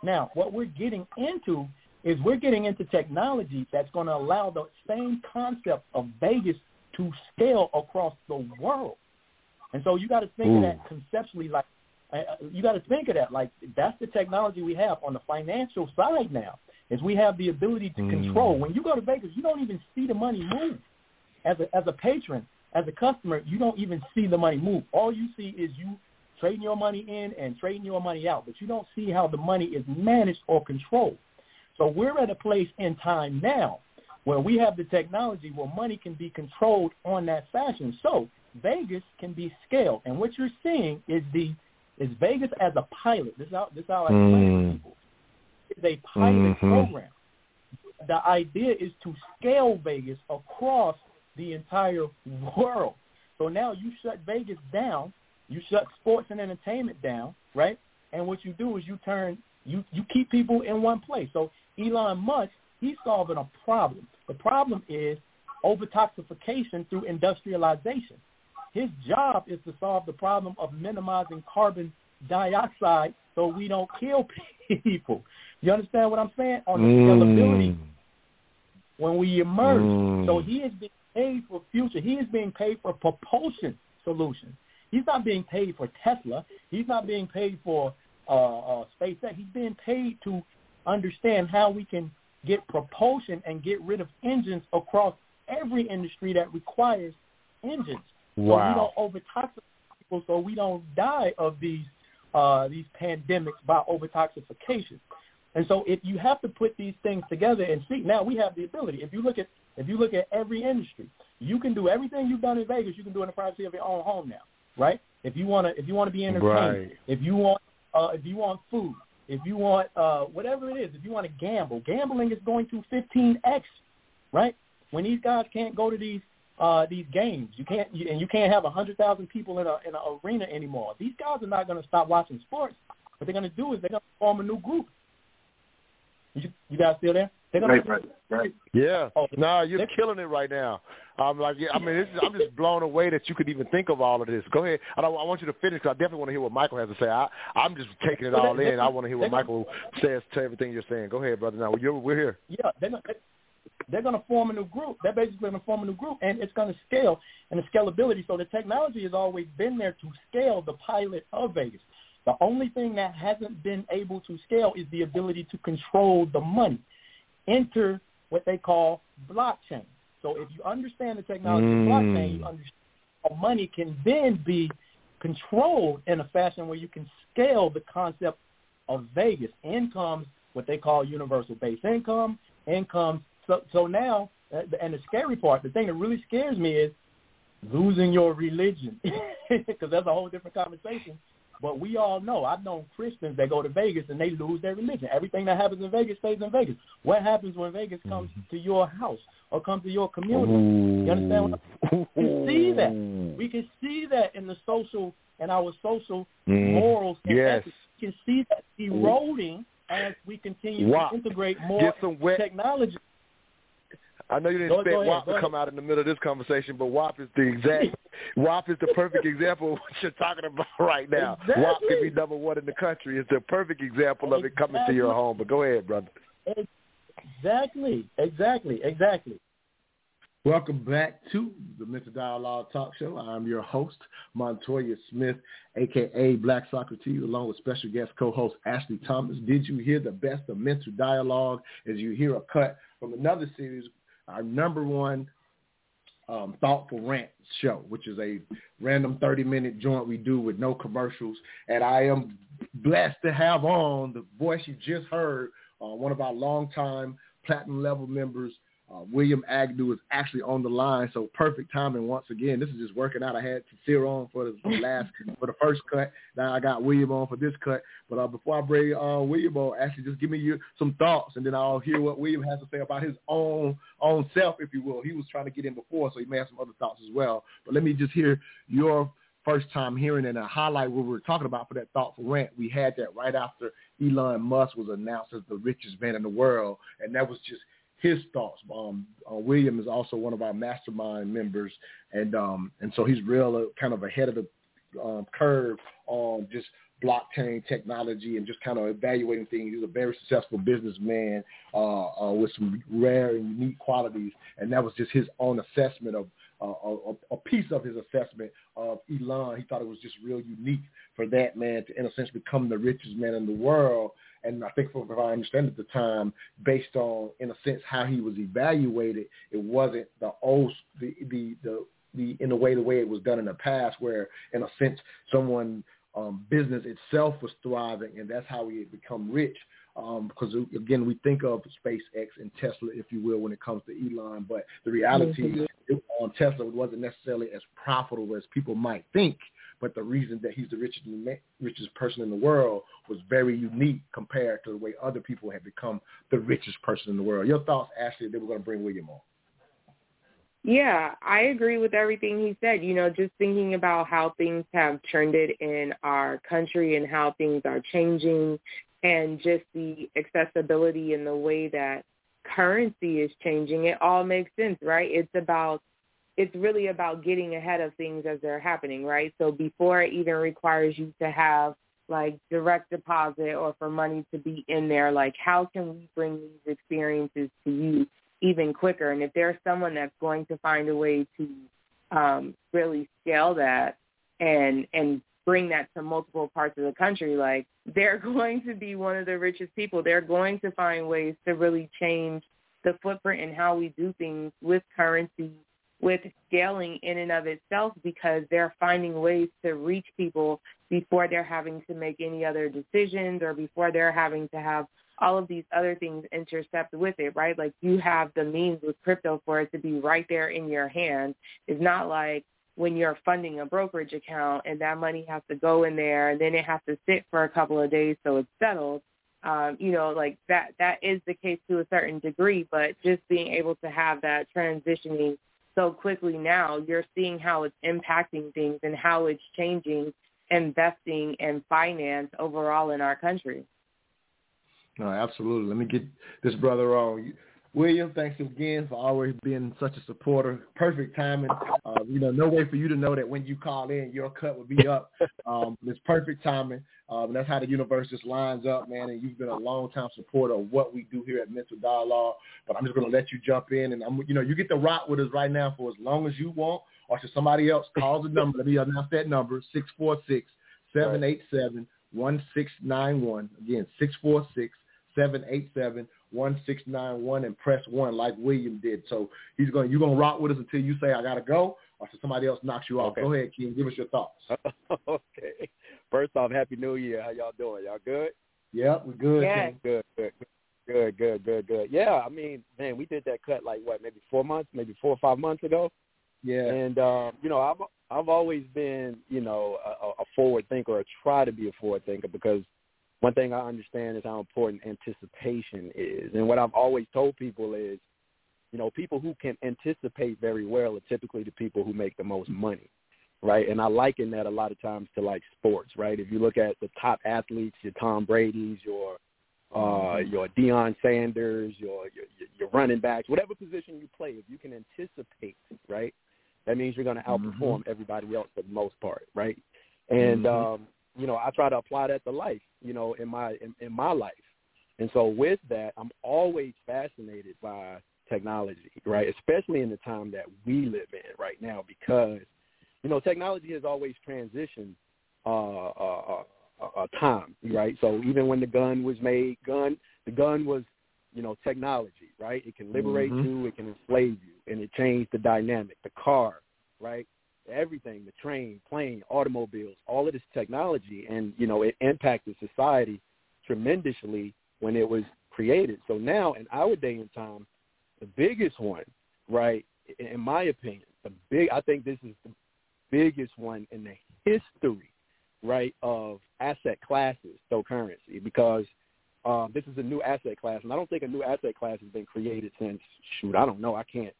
Now, what we're getting into is we're getting into technology that's going to allow the same concept of Vegas to scale across the world. And so you got to think Ooh. of that conceptually like uh, uh you got to think of that like that's the technology we have on the financial side now is we have the ability to mm. control. When you go to Vegas, you don't even see the money move. As a as a patron, as a customer, you don't even see the money move. All you see is you trading your money in and trading your money out, but you don't see how the money is managed or controlled. So we're at a place in time now where we have the technology where money can be controlled on that fashion. So Vegas can be scaled, and what you're seeing is the is Vegas as a pilot. This is how this is how I explain mm. to people. It's a pilot mm-hmm. program. The idea is to scale Vegas across the entire world. So now you shut Vegas down, you shut sports and entertainment down, right? And what you do is you turn you you keep people in one place. So Elon Musk, he's solving a problem. The problem is overtoxification through industrialization. His job is to solve the problem of minimizing carbon dioxide so we don't kill people. You understand what I'm saying? On the mm. scalability when we emerge. Mm. So he is being paid for future. He is being paid for propulsion solutions. He's not being paid for Tesla. He's not being paid for uh, uh, SpaceX. He's being paid to understand how we can get propulsion and get rid of engines across every industry that requires engines. Wow. So we don't overtoxify people, so we don't die of these uh, these pandemics by overtoxification. And so if you have to put these things together and see, now we have the ability. If you look at if you look at every industry, you can do everything you've done in Vegas. You can do in the privacy of your own home now, right? If you want to, if you want to be entertained, right. if you want, uh, if you want food, if you want uh, whatever it is, if you want to gamble, gambling is going to 15x, right? When these guys can't go to these uh, these games. You can't, you, and you can't have a hundred thousand people in a in an arena anymore. These guys are not going to stop watching sports. What they're going to do is they're going to form a new group. You, you guys still there? They're gonna, right, right, right. Yeah. Oh, nah, you're killing it right now. I'm like, yeah, I mean, this is, I'm just blown away that you could even think of all of this. Go ahead. I, don't, I want you to finish because I definitely want to hear what Michael has to say. I, I'm just taking it all in. I want to hear what Michael says to everything you're saying. Go ahead, brother. Now you're, we're here. Yeah, they're gonna, they're going to form a new group. They're basically going to form a new group, and it's going to scale and the scalability. So the technology has always been there to scale the pilot of Vegas. The only thing that hasn't been able to scale is the ability to control the money. Enter what they call blockchain. So if you understand the technology mm. of blockchain, you understand how money can then be controlled in a fashion where you can scale the concept of Vegas. Income, what they call universal base income, income so so now, uh, and the scary part, the thing that really scares me is losing your religion, because that's a whole different conversation. But we all know, I've known Christians that go to Vegas and they lose their religion. Everything that happens in Vegas stays in Vegas. What happens when Vegas comes mm-hmm. to your house or comes to your community? Ooh. You understand? What I'm, we can see that. We can see that in the social and our social mm. morals and yes. ethics. We can see that eroding as we continue wow. to integrate more technology I know you didn't go, expect go WAP to come out in the middle of this conversation, but WAP is the exact WAP is the perfect example of what you're talking about right now. Exactly. WAP could be number one in the country. It's the perfect example of it coming to your home. But go ahead, brother. Exactly, exactly, exactly. Welcome back to the Mental Dialogue Talk Show. I'm your host, Montoya Smith, aka Black Socrates, along with special guest co-host Ashley Thomas. Did you hear the best of Mental Dialogue as you hear a cut from another series our number one um, thoughtful rant show, which is a random 30 minute joint we do with no commercials. And I am blessed to have on the voice you just heard, uh, one of our longtime platinum level members, uh, William Agnew is actually on the line, so perfect timing once again. This is just working out. I had Sincere on for the, last for the first cut. Now I got William on for this cut. But uh, before I bring uh, William on, actually just give me your, some thoughts, and then I'll hear what William has to say about his own own self, if you will. He was trying to get in before, so he may have some other thoughts as well. But let me just hear your first time hearing and a highlight what we were talking about for that thoughtful rant. We had that right after Elon Musk was announced as the richest man in the world, and that was just his thoughts. Um, uh, William is also one of our mastermind members, and um, and so he's real uh, kind of ahead of the um, curve on just blockchain technology and just kind of evaluating things. He's a very successful businessman uh, uh, with some rare and unique qualities, and that was just his own assessment of a, a, piece of his assessment of Elon. He thought it was just real unique for that man to, in a sense, become the richest man in the world and I think from what I understand at the time, based on in a sense how he was evaluated, it wasn't the old the the the, the in a way the way it was done in the past, where in a sense someone um, business itself was thriving, and that's how we had become rich. Um, because again, we think of SpaceX and Tesla, if you will, when it comes to Elon, but the reality mm-hmm. it, on Tesla it wasn't necessarily as profitable as people might think. But the reason that he's the richest richest person in the world was very unique compared to the way other people have become the richest person in the world. Your thoughts, Ashley? Then we're going to bring William on. Yeah, I agree with everything he said. You know, just thinking about how things have trended in our country and how things are changing and just the accessibility and the way that currency is changing, it all makes sense, right? It's about it's really about getting ahead of things as they're happening, right? So before it even requires you to have like direct deposit or for money to be in there, like how can we bring these experiences to you even quicker? And if there's someone that's going to find a way to um, really scale that and and bring that to multiple parts of the country, like they're going to be one of the richest people. They're going to find ways to really change the footprint and how we do things with currency with scaling in and of itself because they're finding ways to reach people before they're having to make any other decisions or before they're having to have all of these other things intercept with it, right? Like you have the means with crypto for it to be right there in your hand. It's not like when you're funding a brokerage account and that money has to go in there and then it has to sit for a couple of days so it's settled. Um, you know, like that that is the case to a certain degree, but just being able to have that transitioning so quickly now, you're seeing how it's impacting things and how it's changing investing and finance overall in our country. No, absolutely. Let me get this brother on. William, thanks again for always being such a supporter. Perfect timing. Uh, you know, no way for you to know that when you call in, your cut would be up. Um, it's perfect timing. Um, that's how the universe just lines up, man. And you've been a long time supporter of what we do here at Mental Dialogue. But I'm just going to let you jump in, and I'm, you know, you get to rock with us right now for as long as you want, or should somebody else call the number? Let me announce that number: six four six seven eight seven one six nine one. Again, six four six seven eight seven 1691 and press one like William did. So he's going. You're going to rock with us until you say I got to go, or so somebody else knocks you off. Okay. Go ahead, King. Give us your thoughts. okay. First off, Happy New Year. How y'all doing? Y'all good? Yep, we're good. Yeah. King. Good, good, good, good, good, good. Yeah, I mean, man, we did that cut like what, maybe four months, maybe four or five months ago. Yeah. And um, you know, I've I've always been, you know, a, a forward thinker or try to be a forward thinker because one thing I understand is how important anticipation is. And what I've always told people is, you know, people who can anticipate very well are typically the people who make the most money, right? And I liken that a lot of times to like sports, right? If you look at the top athletes, your Tom Brady's, your uh, mm-hmm. your Deion Sanders, your, your your running backs, whatever position you play, if you can anticipate, right, that means you're going to outperform mm-hmm. everybody else for the most part, right? And mm-hmm. um, you know, I try to apply that to life, you know, in my in, in my life. And so with that, I'm always fascinated by technology, right? Especially in the time that we live in right now, because you know, technology has always transitioned uh, uh, uh, uh, time, right? So even when the gun was made, gun the gun was, you know, technology, right? It can liberate mm-hmm. you, it can enslave you, and it changed the dynamic. The car, right? Everything, the train, plane, automobiles, all of this technology, and you know it impacted society tremendously when it was created. So now, in our day and time, the biggest one, right, in my opinion, the big, I think this is the biggest one in the history, right, of asset classes, so currency, because um, this is a new asset class, and I don't think a new asset class has been created since shoot, I don't know, I can't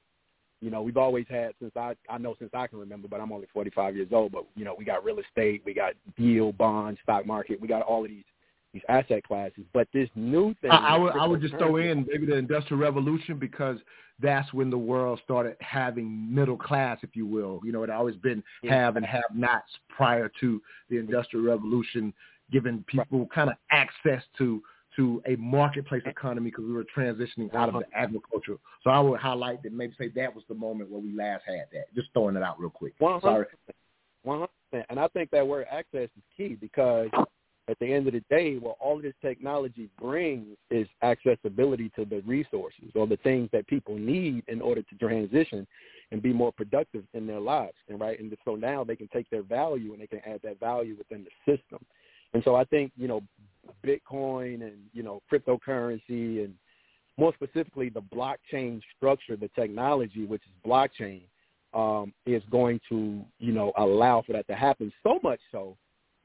you know, we've always had since I I know since I can remember, but I'm only 45 years old. But you know, we got real estate, we got yield, bonds, stock market, we got all of these these asset classes. But this new thing, I, I would I would just throw in maybe the Industrial Revolution because that's when the world started having middle class, if you will. You know, it always been have and have nots prior to the Industrial Revolution, giving people kind of access to to a marketplace economy because we were transitioning out of the agriculture. So I would highlight that maybe say that was the moment where we last had that. Just throwing it out real quick. 100%. Sorry. 100%. And I think that word access is key because at the end of the day, what all of this technology brings is accessibility to the resources or the things that people need in order to transition. and be more productive in their lives. And right, and so now they can take their value and they can add that value within the system. And so I think you know, Bitcoin and you know cryptocurrency and more specifically the blockchain structure, the technology, which is blockchain, um, is going to you know allow for that to happen. So much so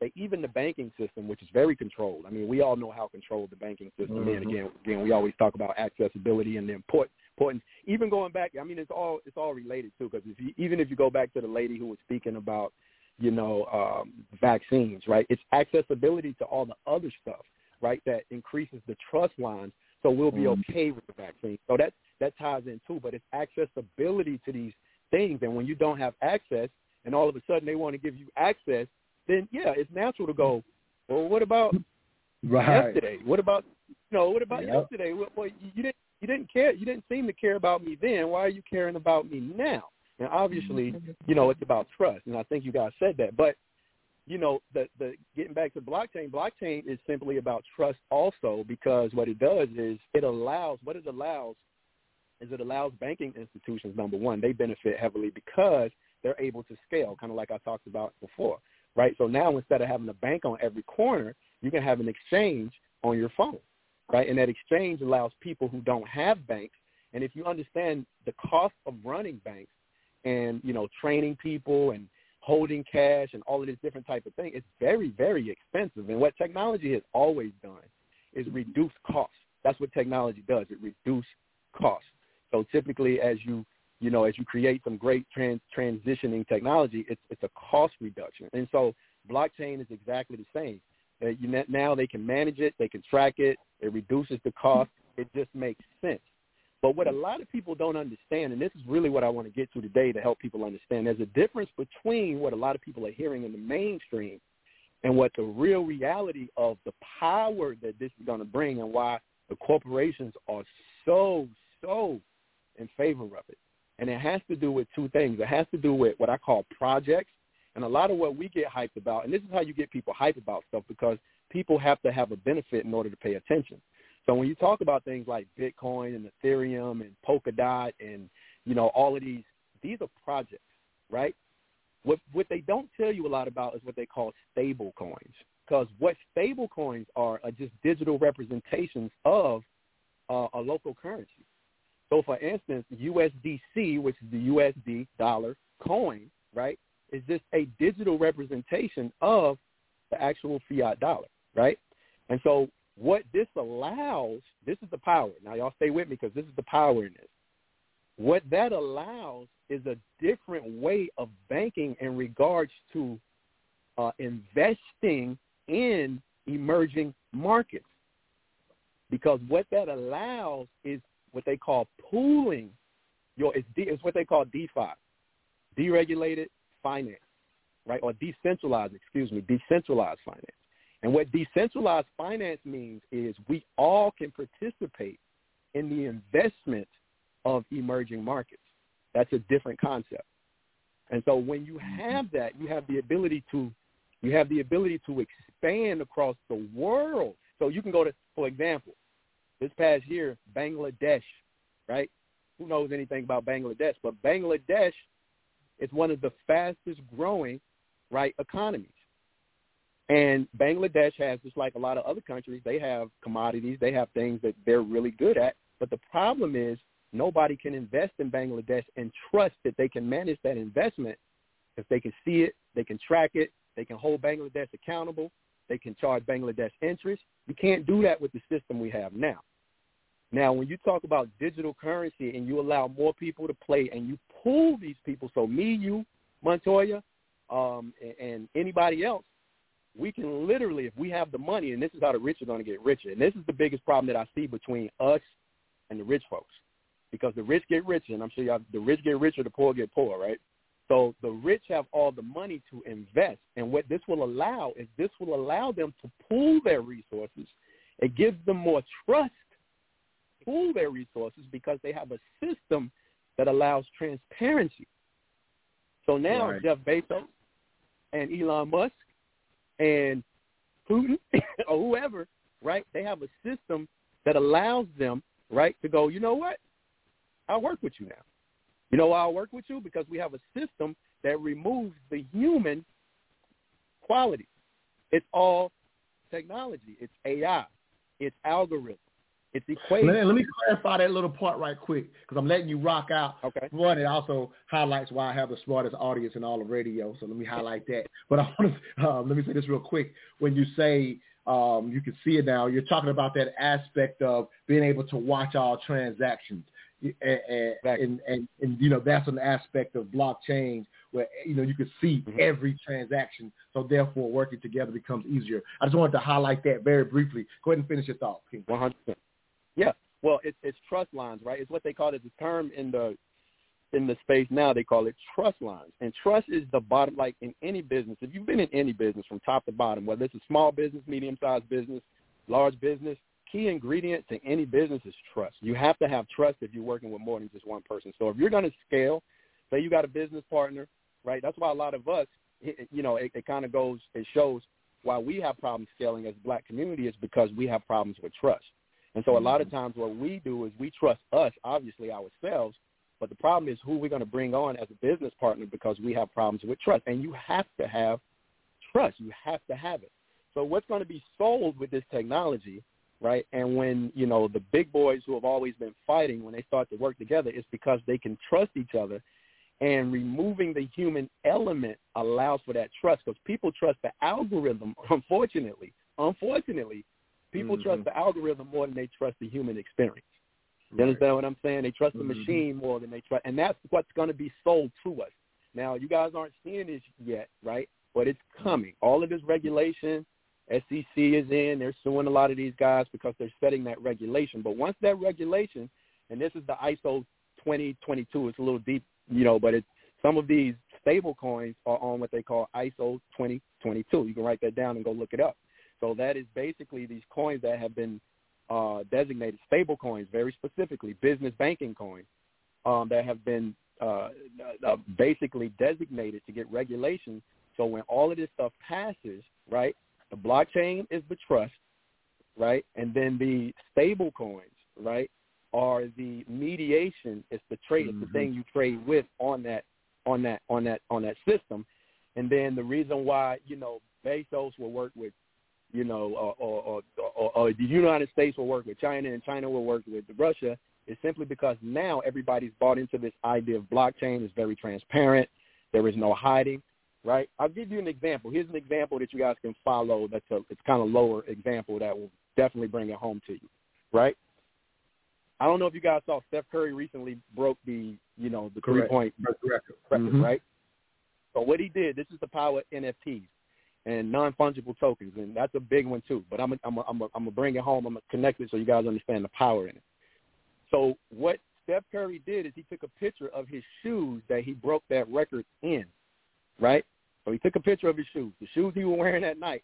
that even the banking system, which is very controlled. I mean, we all know how controlled the banking system mm-hmm. is. And again, again, we always talk about accessibility and the important importance. Even going back, I mean, it's all it's all related too. Because if you, even if you go back to the lady who was speaking about, you know, um, vaccines, right? It's accessibility to all the other stuff, right? That increases the trust lines, so we'll be mm-hmm. okay with the vaccine. So that that ties in too. But it's accessibility to these things, and when you don't have access, and all of a sudden they want to give you access, then yeah, it's natural to go. Well, what about right. yesterday? What about you know? What about yep. yesterday? Well, well, you didn't you didn't care. You didn't seem to care about me then. Why are you caring about me now? And obviously, mm-hmm. you know, it's about trust, and I think you guys said that. But you know, the the getting back to blockchain, blockchain is simply about trust also because what it does is it allows what it allows is it allows banking institutions number one they benefit heavily because they're able to scale, kind of like I talked about before, right? So now instead of having a bank on every corner, you can have an exchange on your phone right? And that exchange allows people who don't have banks. And if you understand the cost of running banks and, you know, training people and holding cash and all of this different type of thing, it's very, very expensive. And what technology has always done is reduce costs. That's what technology does. It reduces costs. So typically as you, you know, as you create some great trans- transitioning technology, it's, it's a cost reduction. And so blockchain is exactly the same. Uh, you, now they can manage it, they can track it, it reduces the cost. It just makes sense. But what a mm-hmm. lot of people don't understand, and this is really what I want to get to today to help people understand, there's a difference between what a lot of people are hearing in the mainstream and what the real reality of the power that this is going to bring and why the corporations are so, so in favor of it. And it has to do with two things. It has to do with what I call projects and a lot of what we get hyped about, and this is how you get people hyped about stuff because people have to have a benefit in order to pay attention. So when you talk about things like Bitcoin and Ethereum and Polkadot and you know all of these, these are projects, right? What what they don't tell you a lot about is what they call stable coins, because what stable coins are are just digital representations of uh, a local currency. So, for instance, USDC, which is the USD dollar coin, right? is just a digital representation of the actual fiat dollar, right? And so what this allows, this is the power. Now y'all stay with me because this is the power in this. What that allows is a different way of banking in regards to uh, investing in emerging markets. Because what that allows is what they call pooling your, it's, de, it's what they call DeFi, deregulated finance, right? Or decentralized, excuse me, decentralized finance. And what decentralized finance means is we all can participate in the investment of emerging markets. That's a different concept. And so when you mm-hmm. have that, you have the ability to you have the ability to expand across the world. So you can go to, for example, this past year, Bangladesh, right? Who knows anything about Bangladesh? But Bangladesh is one of the fastest growing, right, economies. And Bangladesh has, just like a lot of other countries, they have commodities, they have things that they're really good at. But the problem is nobody can invest in Bangladesh and trust that they can manage that investment if they can see it, they can track it, they can hold Bangladesh accountable, they can charge Bangladesh interest. You can't do that with the system we have now. Now, when you talk about digital currency and you allow more people to play and you pull these people, so me, you, Montoya, um, and, and anybody else, we can literally, if we have the money, and this is how the rich are going to get richer, and this is the biggest problem that I see between us and the rich folks, because the rich get richer, and I'm sure y'all, the rich get richer, the poor get poor, right? So the rich have all the money to invest, and what this will allow is this will allow them to pool their resources. It gives them more trust pool their resources because they have a system that allows transparency. So now right. Jeff Bezos and Elon Musk and Putin or whoever, right? They have a system that allows them, right, to go, you know what? I'll work with you now. You know why I work with you? Because we have a system that removes the human quality. It's all technology. It's AI. It's algorithm. It's equation. Let, let me clarify that little part right quick because I'm letting you rock out. Okay. One, it also highlights why I have the smartest audience in all of radio. So let me highlight that. But I want to um, let me say this real quick. When you say um, you can see it now, you're talking about that aspect of being able to watch all transactions. And, and, and, and, you know that's an aspect of blockchain where you know you can see mm-hmm. every transaction so therefore working together becomes easier i just wanted to highlight that very briefly go ahead and finish your thought 100% yeah well it's it's trust lines right it's what they call it the term in the in the space now they call it trust lines and trust is the bottom like in any business if you've been in any business from top to bottom whether it's a small business medium sized business large business key ingredient to any business is trust. You have to have trust if you're working with more than just one person. So if you're going to scale, say you got a business partner, right? That's why a lot of us, you know, it, it kind of goes, it shows why we have problems scaling as black community is because we have problems with trust. And so a lot of mm-hmm. times what we do is we trust us, obviously ourselves, but the problem is who we're going to bring on as a business partner because we have problems with trust. And you have to have trust. You have to have it. So what's going to be sold with this technology right? And when, you know, the big boys who have always been fighting, when they start to work together, it's because they can trust each other. And removing the human element allows for that trust because people trust the algorithm, unfortunately. Unfortunately, people Mm-hmm. trust the algorithm more than they trust the human experience. You understand what I'm saying? They trust the Mhm. machine more than they trust, and that's what's going to be sold to us. Now, you guys aren't seeing this yet, right? But it's coming. All of this regulation, SEC is in. They're suing a lot of these guys because they're setting that regulation. But once that regulation, and this is the ISO 2022, it's a little deep, you know, but it's some of these stable coins are on what they call ISO 2022. You can write that down and go look it up. So that is basically these coins that have been uh, designated stable coins, very specifically business banking coins um, that have been uh, uh, basically designated to get regulation. So when all of this stuff passes, right, the blockchain is the trust, right, and then the stable coins, right, are the mediation. It's the trade. It's the Mhm. thing you trade with on that, on that, on that, on that system. And then the reason why you know Bezos will work with, you know, or, or, or, or the United States will work with China and China will work with Russia is simply because now everybody's bought into this idea of blockchain. is very transparent. There is no hiding, right? I'll give you an example. Here's an example that you guys can follow. That's a it's kind of lower example that will definitely bring it home to you, right? I don't know if you guys saw Steph Curry recently broke the you know the three point record, Mhm. right? So what he did, this is the power of NFTs and non-fungible tokens, and that's a big one too. But I'm I'm I'm I'm gonna bring it home. I'm gonna connect it so you guys understand the power in it. So what Steph Curry did is he took a picture of his shoes that he broke that record in, right? So he took a picture of his shoes, the shoes he was wearing that night.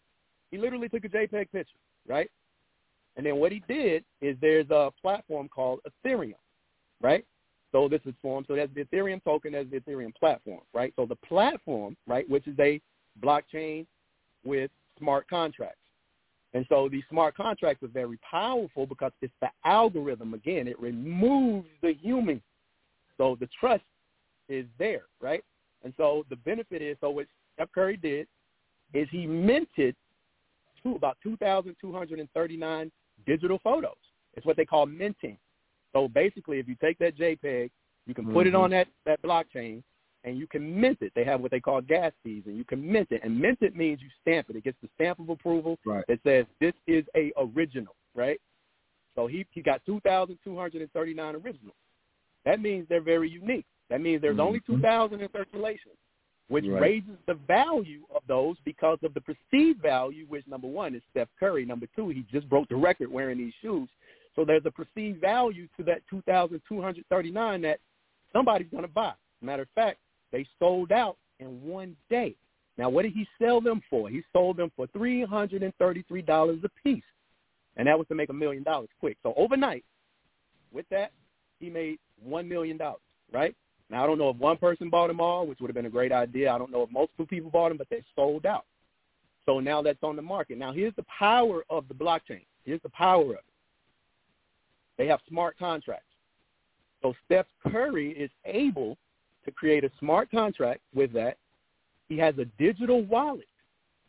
He literally took a JPEG picture, right? And then what he did is there's a platform called Ethereum, right? So this is formed. So that's the Ethereum token, that's the Ethereum platform, right? So the platform, right, which is a blockchain with smart contracts. And so these smart contracts are very powerful because it's the algorithm. Again, it removes the human. So the trust is there, right? And so the benefit is, so what Steph Curry did is he minted two, about 2,239 digital photos. It's what they call minting. So basically, if you take that JPEG, you can put it Mhm. on that, that blockchain, and you can mint it. They have what they call gas fees, and you can mint it. And mint it means you stamp it. It gets the stamp of approval Right. that says this is a original, right? So he he got 2,239 originals. That means they're very unique. That means there's only Mhm. 2,000 in circulation, which Right. raises the value of those because of the perceived value, which number one is Steph Curry. Number two, he just broke the record wearing these shoes. So there's a perceived value to that 2,239 that somebody's going to buy. Matter of fact, they sold out in one day. Now, what did he sell them for? He sold them for $333 a piece. And that was to make a million dollars quick. So overnight, with that, he made $1 million, right? Now, I don't know if one person bought them all, which would have been a great idea. I don't know if multiple people bought them, but they sold out. So now that's on the market. Now, here's the power of the blockchain. Here's the power of it. They have smart contracts. So Steph Curry is able to create a smart contract with that. He has a digital wallet.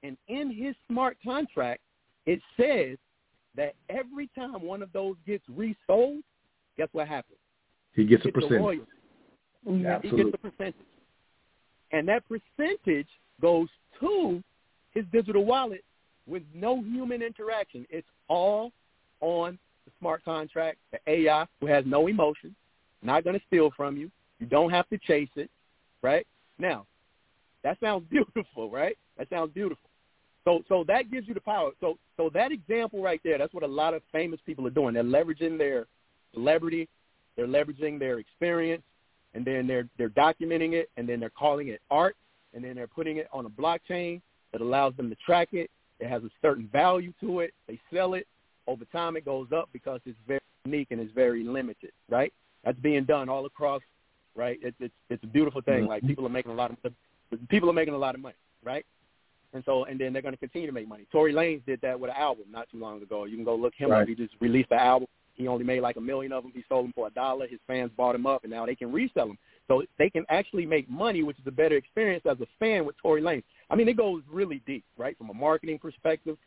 And in his smart contract, it says that every time one of those gets resold, guess what happens? He gets a It's a percentage. royalty. Mhm. He gets a percentage. And that percentage goes to his digital wallet with no human interaction. It's all on the smart contract, the AI who has no emotion, not going to steal from you. You don't have to chase it, right? Now, that sounds beautiful, right? That sounds beautiful. So so that gives you the power. So so that example right there, that's what a lot of famous people are doing. They're leveraging their celebrity, they're leveraging their experience, and then they're they're documenting it, and then they're calling it art, and then they're putting it on a blockchain that allows them to track it. It has a certain value to it. They sell it. Over time, it goes up because it's very unique and it's very limited, right? That's being done all across, right? It's it's it's a beautiful thing. Like mm-hmm. people are making a lot of people are making a lot of money, right? And so, and then they're going to continue to make money. Tory Lanez did that with an album not too long ago. You can go look him Right. up. He just released the album. He only made like a million of them. He sold them for a dollar. His fans bought him up, and now they can resell them. So they can actually make money, which is a better experience as a fan with Tory Lanez. I mean, it goes really deep, right? From a marketing perspective,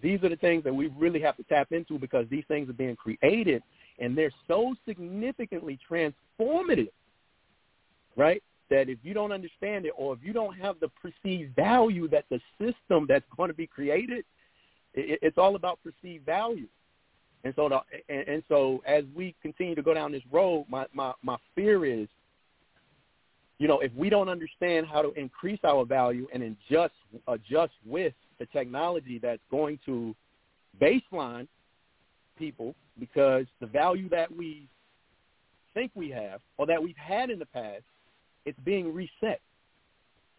these are the things that we really have to tap into because these things are being created, and they're so significantly transformative, right? That if you don't understand it or if you don't have the perceived value that the system that's going to be created, it, it's all about perceived value. And so, the, and, and so as we continue to go down this road, my, my, my fear is, you know, if we don't understand how to increase our value and adjust, adjust with the technology that's going to baseline people because the value that we think we have or that we've had in the past, it's being reset.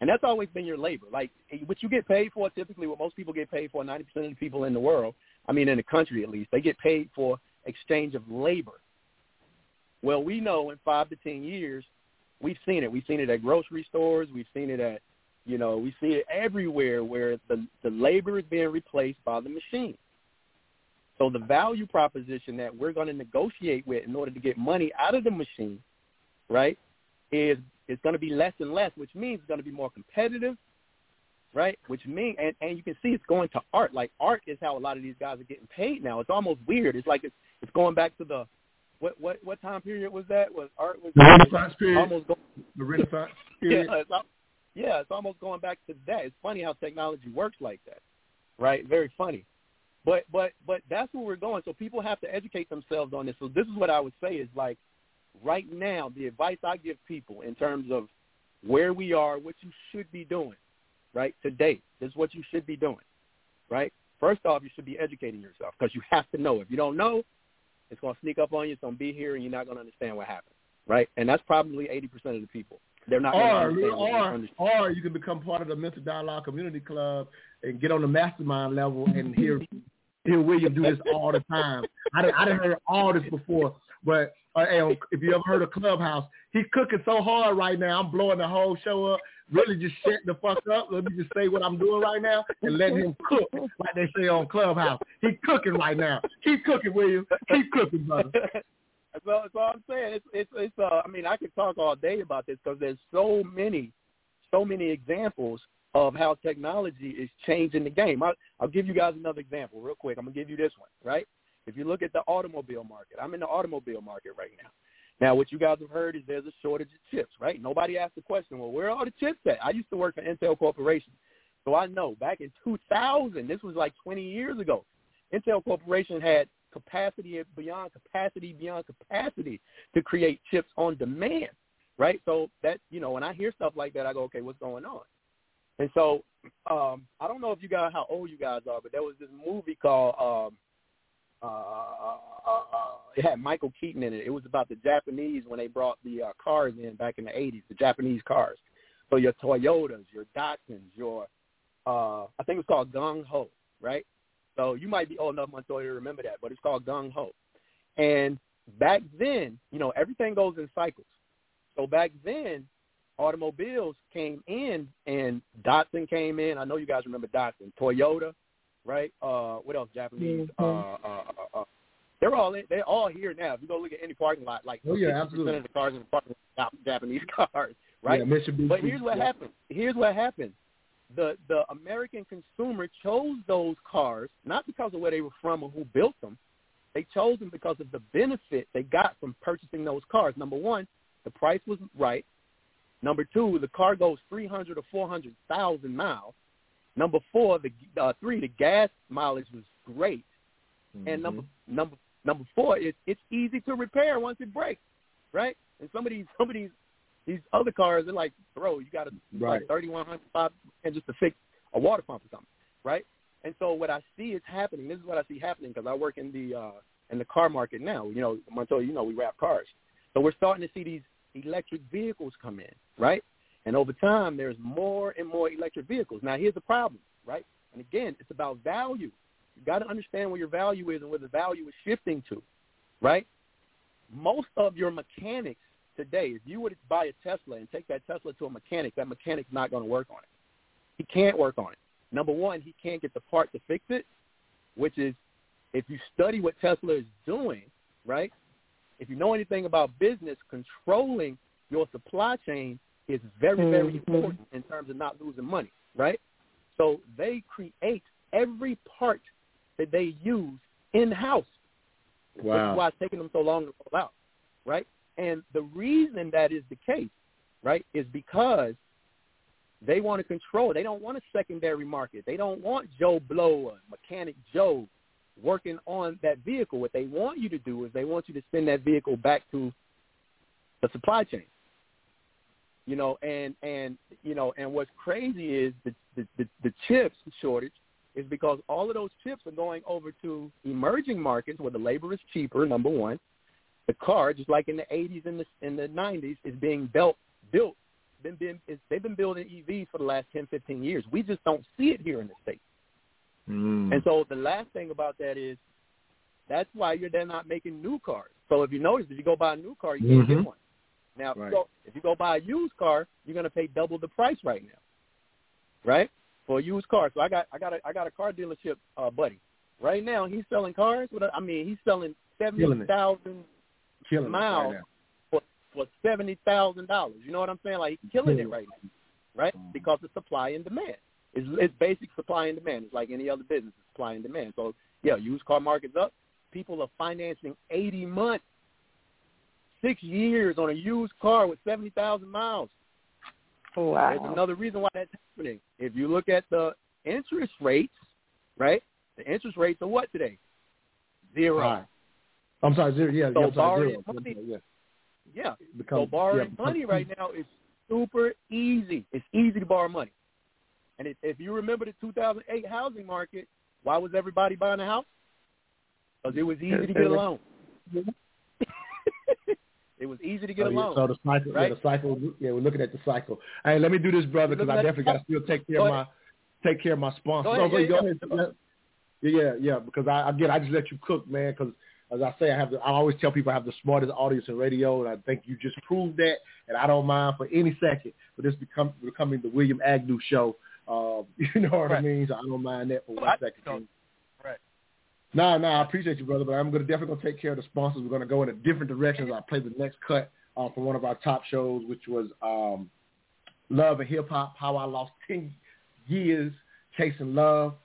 And that's always been your labor. Like eh, what you get paid for, typically what most people get paid for, 90% of the people in the world, I mean in the country at least, they get paid for exchange of labor. Well, we know in five to 10 years, we've seen it. We've seen it at grocery stores. We've seen it at, you know, we see it everywhere where the, the labor is being replaced by the machine. So the value proposition that we're going to negotiate with in order to get money out of the machine, right, is is going to be less and less, which means it's going to be more competitive, right? Which means, and, and you can see it's going to art. Like art is how a lot of these guys are getting paid now. It's almost weird. It's like it's it's going back to the what what what time period was that? Was art was The Renaissance period. almost go, The Renaissance yeah, period. it's, yeah, it's almost going back to that. It's funny how technology works like that, right? Very funny. But but but that's where we're going. So people have to educate themselves on this. So this is what I would say is like right now the advice I give people in terms of where we are, what you should be doing, right? Today, this is what you should be doing, right? First off, you should be educating yourself because you have to know. If you don't know, it's going to sneak up on you. It's going to be here, and you're not going to understand what happened, right? And that's probably 80% of the people. They're not going to Or, understand or, or you can become part of the Mental Dialogue Community Club and get on the mastermind level and hear hear William do this all the time. I done, I heard all this before, but uh, if you ever heard of Clubhouse, he's cooking so hard right now. I'm blowing the whole show up. Really just shut the fuck up. Let me just say what I'm doing right now and let him cook, like they say on Clubhouse. He's cooking right now. Keep cooking, William. Keep cooking, brother. That's all, that's all I'm saying. It's it's it's. Uh, I mean, I could talk all day about this because there's so many, so many examples of how technology is changing the game. I, I'll give you guys another example real quick. I'm gonna give you this one, right? If you look at the automobile market, I'm in the automobile market right now. Now, what you guys have heard is there's a shortage of chips, right? Nobody asked the question, well, where are all the chips at? I used to work for Intel Corporation, so I know back in 2000, this was like 20 years ago, Intel Corporation had capacity beyond capacity beyond capacity to create chips on demand, right? So that you know, when I hear stuff like that, I go, okay, what's going on? And so um, I don't know if you guys how old you guys are, but there was this movie called um, uh, uh, uh, uh, it had Michael Keaton in it. It was about the Japanese when they brought the uh, cars in back in the 80s, the Japanese cars. So your Toyotas, your Datsuns, your uh, I think it was called Gung Ho, right? So you might be old enough, Montoya, to remember that, but it's called Gung Ho. And back then, you know, everything goes in cycles. So back then, automobiles came in, and Datsun came in. I know you guys remember Datsun. Toyota, right? Uh, what else? Japanese. Mhm. Uh, uh, uh, uh, they're all in, they're all here now. If you go look at any parking lot, like oh, yeah, 50% absolutely. of the cars in the parking lot Japanese cars, right? Yeah, but here's what yeah. happened. Here's what happened. The the American consumer chose those cars not because of where they were from or who built them. They chose them because of the benefit they got from purchasing those cars. Number one, the price was right. Number two, the car goes 300 or 400,000 miles. Number four, the uh, three, the gas mileage was great. Mm-hmm. And number number number four, it's it's easy to repair once it breaks, right? And some of these some of these these other cars, they're like, bro, you got to Right. like thirty one hundred five and just to fix a water pump or something, right? And so what I see is happening. This is what I see happening because I work in the uh, in the car market now. You know, Montoya, you know, we wrap cars, so we're starting to see these electric vehicles come in, right? And over time, there's more and more electric vehicles. Now, here's the problem, right? And again, it's about value. You got to understand where your value is and where the value is shifting to, right? Most of your mechanics today, if you were to buy a Tesla and take that Tesla to a mechanic, that mechanic's not going to work on it. He can't work on it. Number one, he can't get the part to fix it, which is if you study what Tesla is doing, right? If you know anything about business, controlling your supply chain is very, very Mhm. important in terms of not losing money, right? So they create every part that they use in-house. Which Wow. is why it's taking them so long to roll out, right? And the reason that is the case, right, is because they want to control. They don't want a secondary market. They don't want Joe Blow or Mechanic Joe working on that vehicle. What they want you to do is they want you to send that vehicle back to the supply chain. You know, and and you know, and what's crazy is the the, the, the chips shortage is because all of those chips are going over to emerging markets where the labor is cheaper. Number one, the car, just like in the 80s and the in the 90s, is being built built. Been, been, it's, they've been building EVs for the last 10, 15 years. We just don't see it here in the states. Mm. And so the last thing about that is that's why you're they're not making new cars. So if you notice, if you go buy a new car, you can't Mhm. get one. Now, if, you go, if you go buy a used car, you're going to pay double the price right now, right? For a used car. So I got I got a I got a car dealership uh, buddy. Right now, he's selling cars. With a, I mean, he's selling seventy thousand miles right for for seventy thousand dollars. You know what I'm saying? Like he's killing it right now, right? Because of supply and demand. It's, it's basic supply and demand. It's like any other business, supply and demand. So yeah, used car market's up. People are financing eighty months, six years on a used car with seventy thousand miles. Wow. There's another reason why that's happening. If you look at the interest rates, right? The interest rates are what today? Zero. Right. I'm sorry, zero. Yeah, So yeah, I'm sorry, borrowing zero. money- Yeah. Yeah. Become- so borrowing yeah, become- money right now is super easy. It's easy to borrow money. And if, if you remember the 2008 housing market, why was everybody buying a house? Because it was easy to get a loan. it was easy to get Oh, a yeah. So the cycle, right? yeah, the cycle. Yeah, we're looking at the cycle. Hey, let me do this, brother, because I definitely got to still take care of my take care of my sponsors. Go ahead, yeah, go yeah. ahead. Yeah, yeah. Because I again, I just let you cook, man. Because as I say, I have. The, I always tell people I have the smartest audience in radio, and I think you just proved that. And I don't mind for any second for this become becoming the William Agnew show. Uh, you know what I mean? So I don't mind that for one I- second. No, no, I appreciate you, brother, but I'm gonna definitely gonna take care of the sponsors. We're gonna go in a different direction. I play the next cut uh, from one of our top shows, which was um, Love and Hip Hop: How I Lost Ten Years Chasing Love.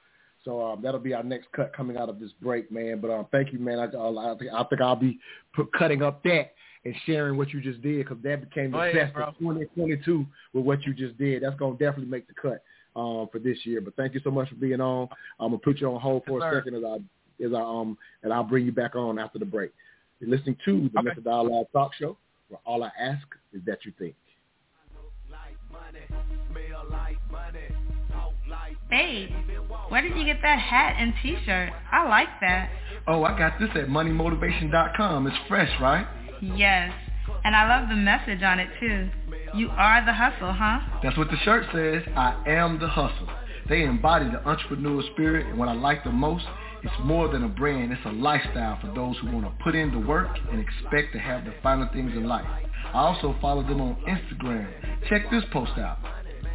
So um, that'll be our next cut coming out of this break, man. But um, thank you, man. I, I, think, I think I'll be put, cutting up that and sharing what you just did because that became the Go ahead, best bro. of 2022 with what you just did. That's gonna definitely make the cut um, for this year. But thank you so much for being on. I'm gonna put you on hold for Yes, a sir. second as I as I um and I'll bring you back on after the break. You're listening to the Okay. Mental Dialogue Talk Show, where all I ask is that you think. Babe, where did you get that hat and t-shirt? I like that. Oh, I got this at moneymotivation.com. It's fresh, right? Yes, and I love the message on it too. You are the hustle, huh? That's what the shirt says. I am the hustle. They embody the entrepreneur spirit, and what I like the most, it's more than a brand. It's a lifestyle for those who want to put in the work and expect to have the finer things in life. I also follow them on Instagram. Check this post out.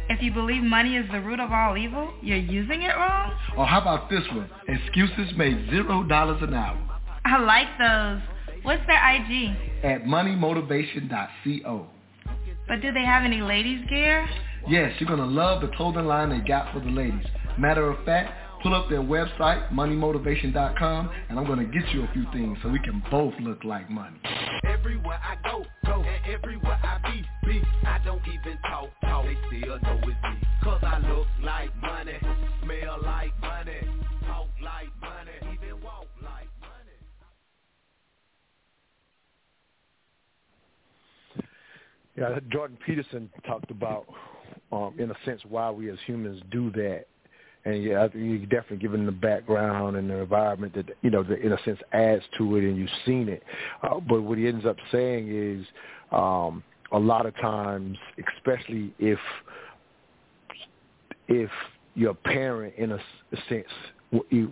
If you believe money is the root of all evil, you're using it wrong? Or how about this one? Excuses make zero dollars an hour. I like those. What's their IG? At moneymotivation.co. But do they have any ladies gear? Yes, you're going to love the clothing line they got for the ladies. Matter of fact, pull up their website, moneymotivation.com, and I'm going to get you a few things so we can both look like money. Everywhere I go, go, and everywhere I be, be, I don't even talk, talk, they still know it's me. Cause I look like money, smell like money, talk like money, even walk like money. Yeah, Jordan Peterson talked about, um, in a sense, why we as humans do that. And yeah, you're definitely given the background and the environment that you know, that in a sense, adds to it, and you've seen it. Uh, but what he ends up saying is, um, a lot of times, especially if if your parent, in a, sense,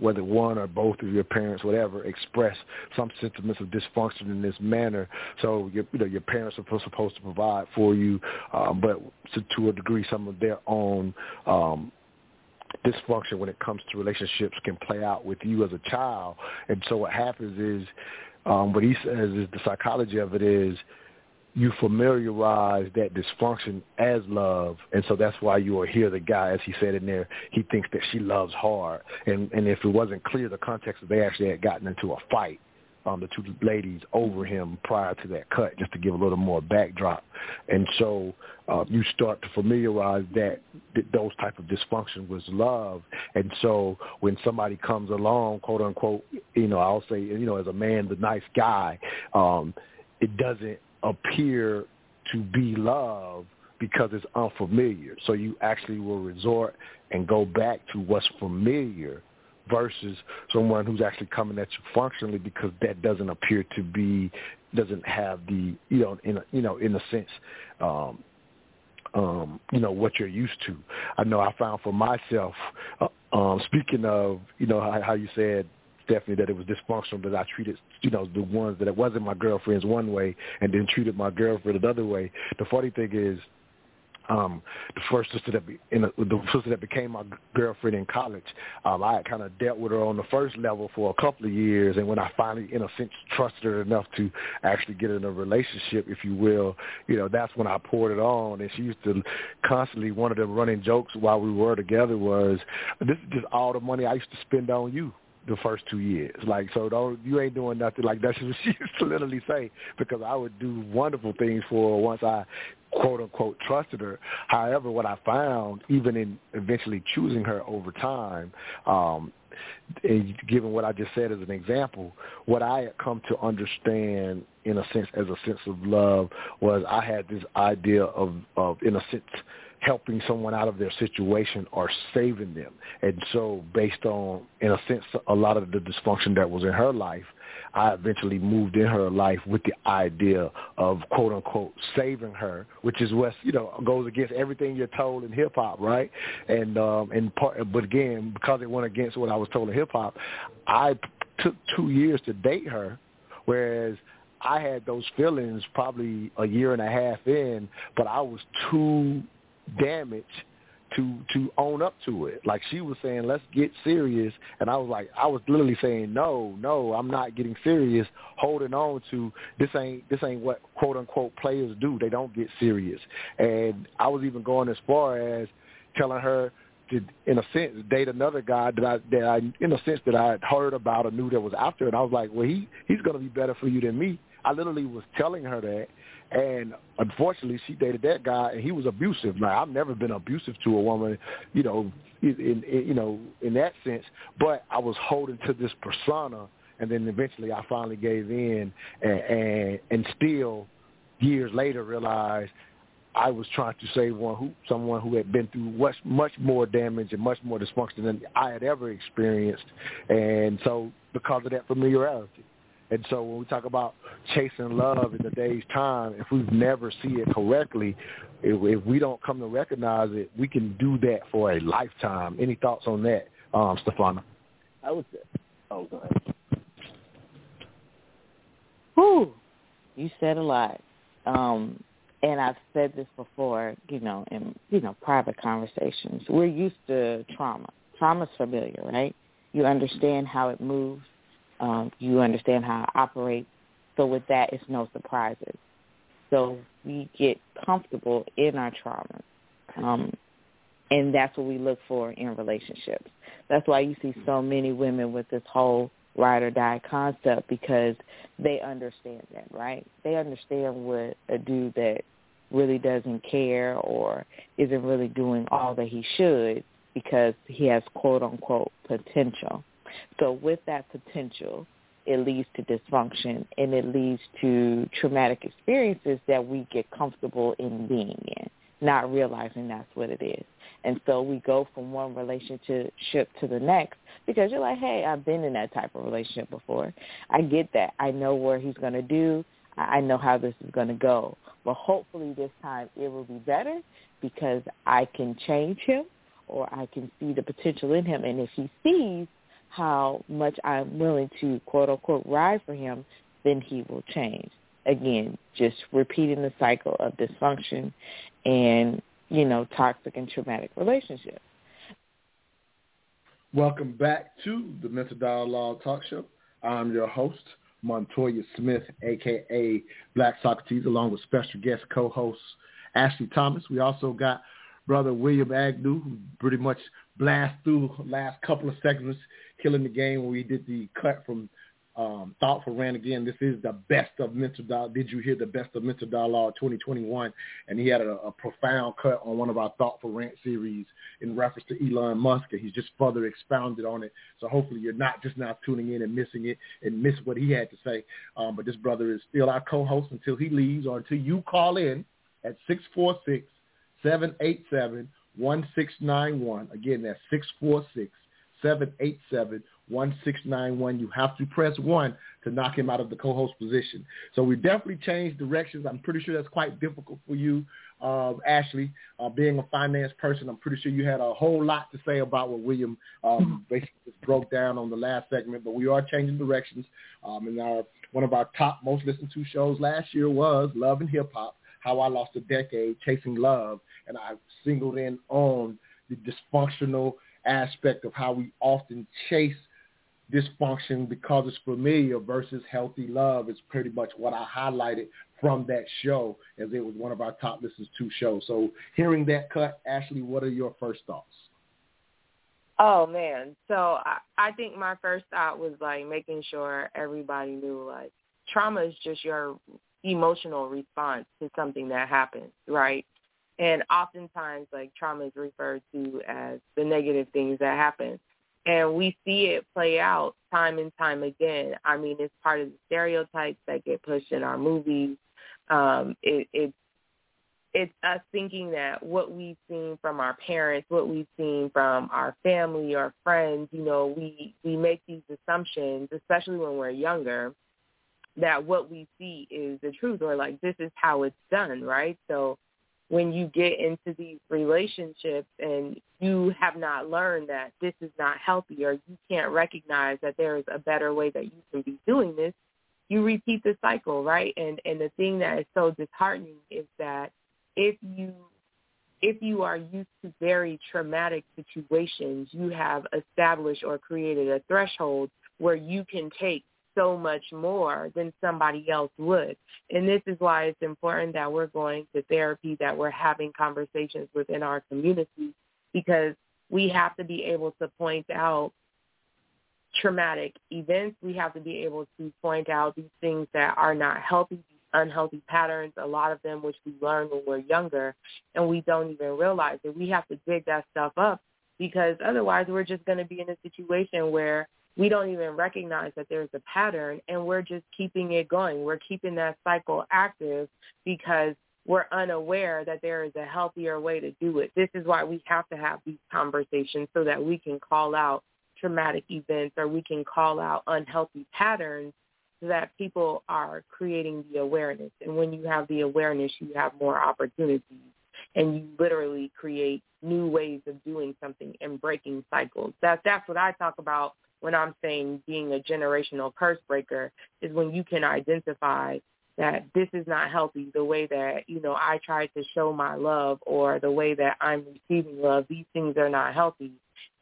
whether one or both of your parents, whatever, express some sentiments of dysfunction in this manner. So you know your parents are supposed to provide for you, um, but to, to a degree, some of their own um, dysfunction when it comes to relationships can play out with you as a child. And so what happens is, um, what he says is the psychology of it is you familiarize that dysfunction as love, and so that's why you will hear the guy, as he said in there, he thinks that she loves hard, and and if it wasn't clear the context, they actually had gotten into a fight, um, the two ladies over him prior to that cut, just to give a little more backdrop, and so uh, you start to familiarize that, that those type of dysfunction was love, and so when somebody comes along, quote unquote, you know, I'll say, you know, as a man, the nice guy, um, it doesn't appear to be love because it's unfamiliar. So you actually will resort and go back to what's familiar versus someone who's actually coming at you functionally because that doesn't appear to be doesn't have the you know in a, you know in a sense um um you know what you're used to i know i found for myself uh, um speaking of you know how, how you said Stephanie that it was dysfunctional that I treated you know the ones that it wasn't my girlfriends one way and then treated my girlfriend another way. The funny thing is, um, the first sister that be, in a, the sister that became my girlfriend in college, um, I had kind of dealt with her on the first level for a couple of years, and when I finally, in a sense, trusted her enough to actually get in a relationship, if you will, you know, that's when I poured it on. And she used to constantly one of the running jokes while we were together was, "This is just all the money I used to spend on you." The first two years. Like, so don't you ain't doing nothing like that's what she used to literally say because I would do wonderful things for her once I quote unquote trusted her. However, what I found, even in eventually choosing her over time, um, and given what I just said as an example, what I had come to understand in a sense as a sense of love was I had this idea of, of in a sense, helping someone out of their situation or saving them. And so based on, in a sense, a lot of the dysfunction that was in her life, I eventually moved in her life with the idea of quote unquote saving her, which is what you know goes against everything you're told in hip hop, right? And um and part, but again, because it went against what I was told in hip hop, I took two years to date her, whereas I had those feelings probably a year and a half in, but I was too damage to to own up to it. Like she was saying, let's get serious, and I was like, I was literally saying, no, no, I'm not getting serious. Holding on to this ain't this ain't what quote unquote players do. They don't get serious, and I was even going as far as telling her to, in a sense, date another guy that I that I in a sense that I had heard about or knew that was there, and I was like, well, he he's gonna be better for you than me. I literally was telling her that, and unfortunately, she dated that guy, and he was abusive. Now, I've never been abusive to a woman, you know, in, in you know in that sense. But I was holding to this persona, and then eventually, I finally gave in, and and, and still, years later, realized I was trying to save one who someone who had been through much much more damage and much more dysfunction than I had ever experienced, and so because of that familiarity. And so when we talk about chasing love in today's time, if we never see it correctly, if, if we don't come to recognize it, we can do that for a lifetime. Any thoughts on that, um, Stefana? I would say, oh, go ahead. Whew, you said a lot. Um, and I've said this before, you know, in you know private conversations. We're used to trauma. Trauma's familiar, right? You understand how it moves Um, you understand how I operate. So with that, it's no surprises. So we get comfortable in our trauma. Um, and that's what we look for in relationships. That's why you see so many women with this whole ride or die concept because they understand that, right? They understand what a dude that really doesn't care or isn't really doing all that he should because he has quote unquote potential. So with that potential, it leads to dysfunction and it leads to traumatic experiences that we get comfortable in being in, not realizing that's what it is. And so we go from one relationship to the next because you're like, hey, I've been in that type of relationship before. I get that. I know where he's going to do. I know how this is going to go. But hopefully this time it will be better because I can change him or I can see the potential in him. And if he sees how much I'm willing to quote unquote ride for him, then he will change. Again, just repeating the cycle of dysfunction and, you know, toxic and traumatic relationships. Welcome back to the Mental Dialogue Talk Show. I'm your host, Montoya Smith, aka Black Socrates, along with special guest co-host Ashley Thomas. We also got brother William Agnew, who pretty much blast through last couple of segments, killing the game when we did the cut from um, Thoughtful Rant again. This is the best of mental dialogue. Did you hear the best of mental dialogue 2021? And he had a, a profound cut on one of our Thoughtful Rant series in reference to Elon Musk. And he's just further expounded on it. So hopefully you're not just now tuning in and missing it and miss what he had to say. Um, but this brother is still our co-host until he leaves or until you call in at 646 787 1691. Again, that's 646 787 1691. You have to press 1 to knock him out of the co-host position. So we definitely changed directions. I'm pretty sure that's quite difficult for you, uh, Ashley. Uh, being a finance person, I'm pretty sure you had a whole lot to say about what William um, basically just broke down on the last segment. But we are changing directions. Um, and our, one of our top most listened to shows last year was Love and Hip Hop how I lost a decade chasing love, and I singled in on the dysfunctional aspect of how we often chase dysfunction because it's familiar versus healthy love is pretty much what I highlighted from that show as it was one of our top listens to shows. So hearing that cut, Ashley, what are your first thoughts? Oh man, so I, I think my first thought was like making sure everybody knew like trauma is just your emotional response to something that happens, right? And oftentimes, like trauma is referred to as the negative things that happen. And we see it play out time and time again. I mean, it's part of the stereotypes that get pushed in our movies. Um, it, it's it's us thinking that what we've seen from our parents, what we've seen from our family or friends, you know, we we make these assumptions, especially when we're younger, that what we see is the truth or like this is how it's done, right? So when you get into these relationships and you have not learned that this is not healthy or you can't recognize that there is a better way that you can be doing this, you repeat the cycle, right? And and the thing that is so disheartening is that if you if you are used to very traumatic situations, you have established or created a threshold where you can take so much more than somebody else would. And this is why it's important that we're going to therapy, that we're having conversations within our community, because we have to be able to point out traumatic events. We have to be able to point out these things that are not healthy, these unhealthy patterns, a lot of them which we learn when we're younger, and we don't even realize it. We have to dig that stuff up because otherwise we're just going to be in a situation where we don't even recognize that there's a pattern and we're just keeping it going. We're keeping that cycle active because we're unaware that there is a healthier way to do it. This is why we have to have these conversations so that we can call out traumatic events or we can call out unhealthy patterns so that people are creating the awareness. And when you have the awareness, you have more opportunities and you literally create new ways of doing something and breaking cycles. That's that's what I talk about when I'm saying being a generational curse breaker is when you can identify that this is not healthy the way that you know I tried to show my love or the way that I'm receiving love these things are not healthy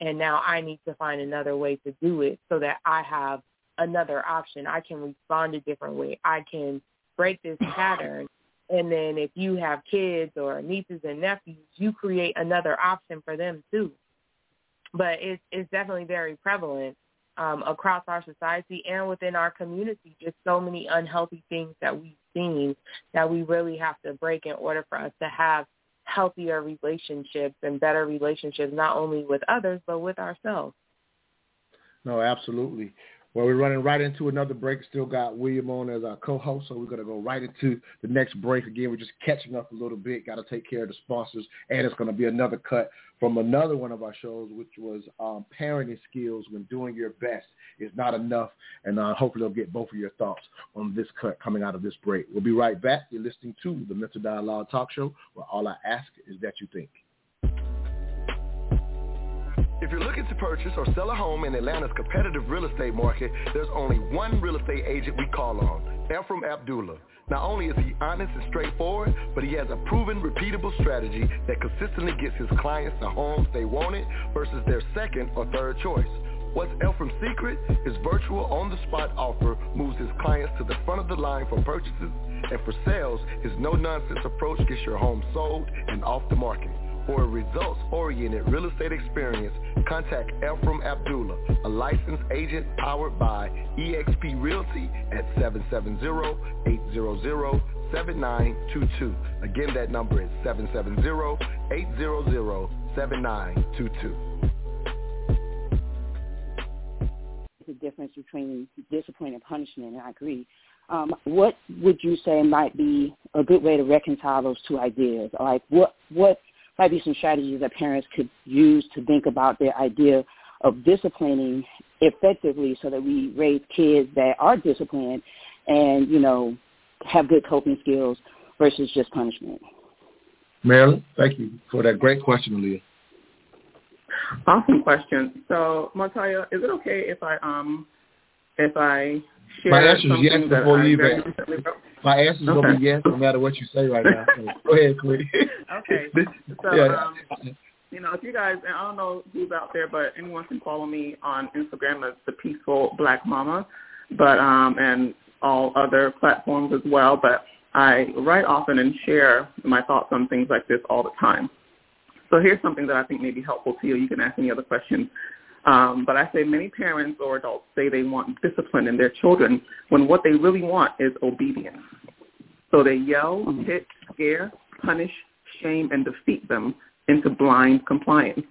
and now I need to find another way to do it so that I have another option. I can respond a different way. I can break this pattern. And then if you have kids or nieces and nephews, you create another option for them too. But it's it's definitely very prevalent um, across our society and within our community. Just so many unhealthy things that we've seen that we really have to break in order for us to have healthier relationships and better relationships, not only with others but with ourselves. No, absolutely. Well, we're running right into another break. Still got William on as our co-host, so we're going to go right into the next break. Again, we're just catching up a little bit. Got to take care of the sponsors, and it's going to be another cut from another one of our shows, which was um, parenting skills when doing your best is not enough. And uh, hopefully, they'll get both of your thoughts on this cut coming out of this break. We'll be right back. You're listening to the Mental Dialogue Talk Show, where all I ask is that you think. If you're looking to purchase or sell a home in Atlanta's competitive real estate market, there's only one real estate agent we call on, Ephraim Abdullah. Not only is he honest and straightforward, but he has a proven, repeatable strategy that consistently gets his clients the homes they wanted versus their second or third choice. What's Ephraim's secret? His virtual on-the-spot offer moves his clients to the front of the line for purchases, and for sales, his no-nonsense approach gets your home sold and off the market. For a results-oriented real estate experience, contact Ephraim Abdullah, a licensed agent powered by eXp Realty at 770-800-7922. Again, that number is 770-800-7922. The difference between discipline and punishment, and I agree. Um, what would you say might be a good way to reconcile those two ideas? Like, what what might be some strategies that parents could use to think about their idea of disciplining effectively so that we raise kids that are disciplined and, you know, have good coping skills versus just punishment. Marilyn, thank you for that great question, Aaliyah. Awesome question. So, Montoya, is it okay if I um if I share My answer is yes before you even. My answer is Okay. gonna be yes, no matter what you say right now. So go ahead, Queen. Okay. So, yeah. um, you know, if you guys, and I don't know who's out there, but anyone can follow me on Instagram as the Peaceful Black Mama, but um, and all other platforms as well. But I write often and share my thoughts on things like this all the time. So here's something that I think may be helpful to you. You can ask any other questions. Um, but I say many parents or adults say they want discipline in their children when what they really want is obedience. So they yell, hit, scare, punish, shame, and defeat them into blind compliance.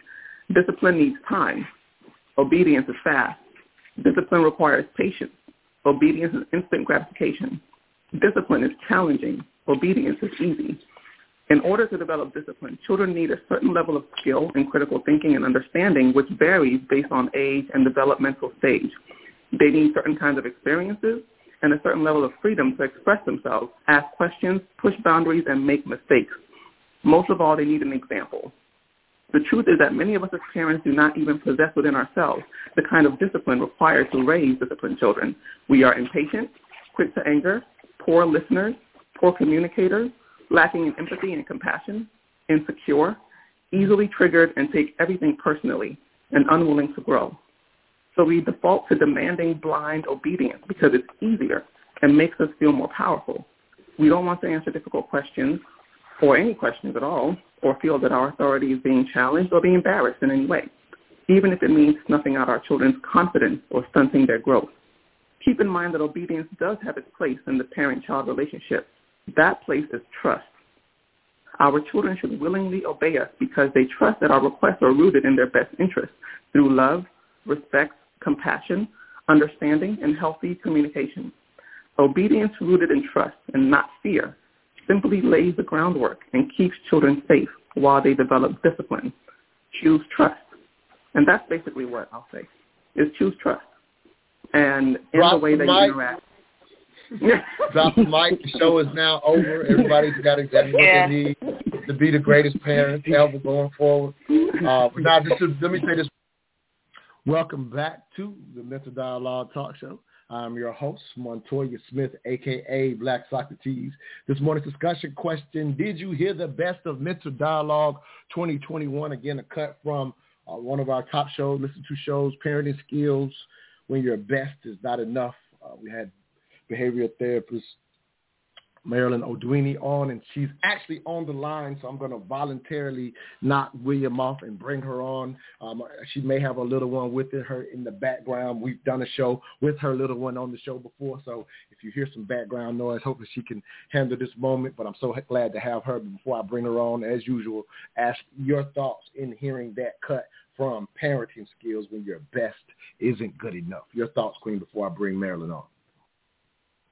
Discipline needs time. Obedience is fast. Discipline requires patience. Obedience is instant gratification. Discipline is challenging. Obedience is easy. In order to develop discipline, children need a certain level of skill in critical thinking and understanding, which varies based on age and developmental stage. They need certain kinds of experiences and a certain level of freedom to express themselves, ask questions, push boundaries, and make mistakes. Most of all, they need an example. The truth is that many of us as parents do not even possess within ourselves the kind of discipline required to raise disciplined children. We are impatient, quick to anger, poor listeners, poor communicators, lacking in empathy and compassion, insecure, easily triggered and take everything personally, and unwilling to grow. So we default to demanding blind obedience because it's easier and makes us feel more powerful. We don't want to answer difficult questions or any questions at all or feel that our authority is being challenged or being embarrassed in any way, even if it means snuffing out our children's confidence or stunting their growth. Keep in mind that obedience does have its place in the parent-child relationship. That place is trust. Our children should willingly obey us because they trust that our requests are rooted in their best interest through love, respect, compassion, understanding, and healthy communication. Obedience rooted in trust and not fear simply lays the groundwork and keeps children safe while they develop discipline. Choose trust. And that's basically what I'll say, is choose trust. And in Drop the way that mic. you interact. Drop the mic. The show is now over. Everybody's got exactly what Yeah. they need to be the greatest parents ever going forward. Uh, now, just to, let me say this. Welcome back to the Mental Dialogue Talk Show. I'm your host, Montoya Smith, a.k.a. Black Socrates. This morning's discussion question, did you hear the best of Mental Dialogue 2021? Again, a cut from uh, one of our top shows, listen to shows, Parenting Skills, when your best is not enough. Uh, we had behavioral therapist Marilyn Odwini on, and she's actually on the line, so I'm going to voluntarily knock William off and bring her on. Um, she may have a little one with her in the background. We've done a show with her little one on the show before, so if you hear some background noise, hopefully she can handle this moment, but I'm so glad to have her. Before I bring her on, as usual, ask your thoughts in hearing that cut from parenting skills when your best isn't good enough. Your thoughts, Queen, before I bring Marilyn on.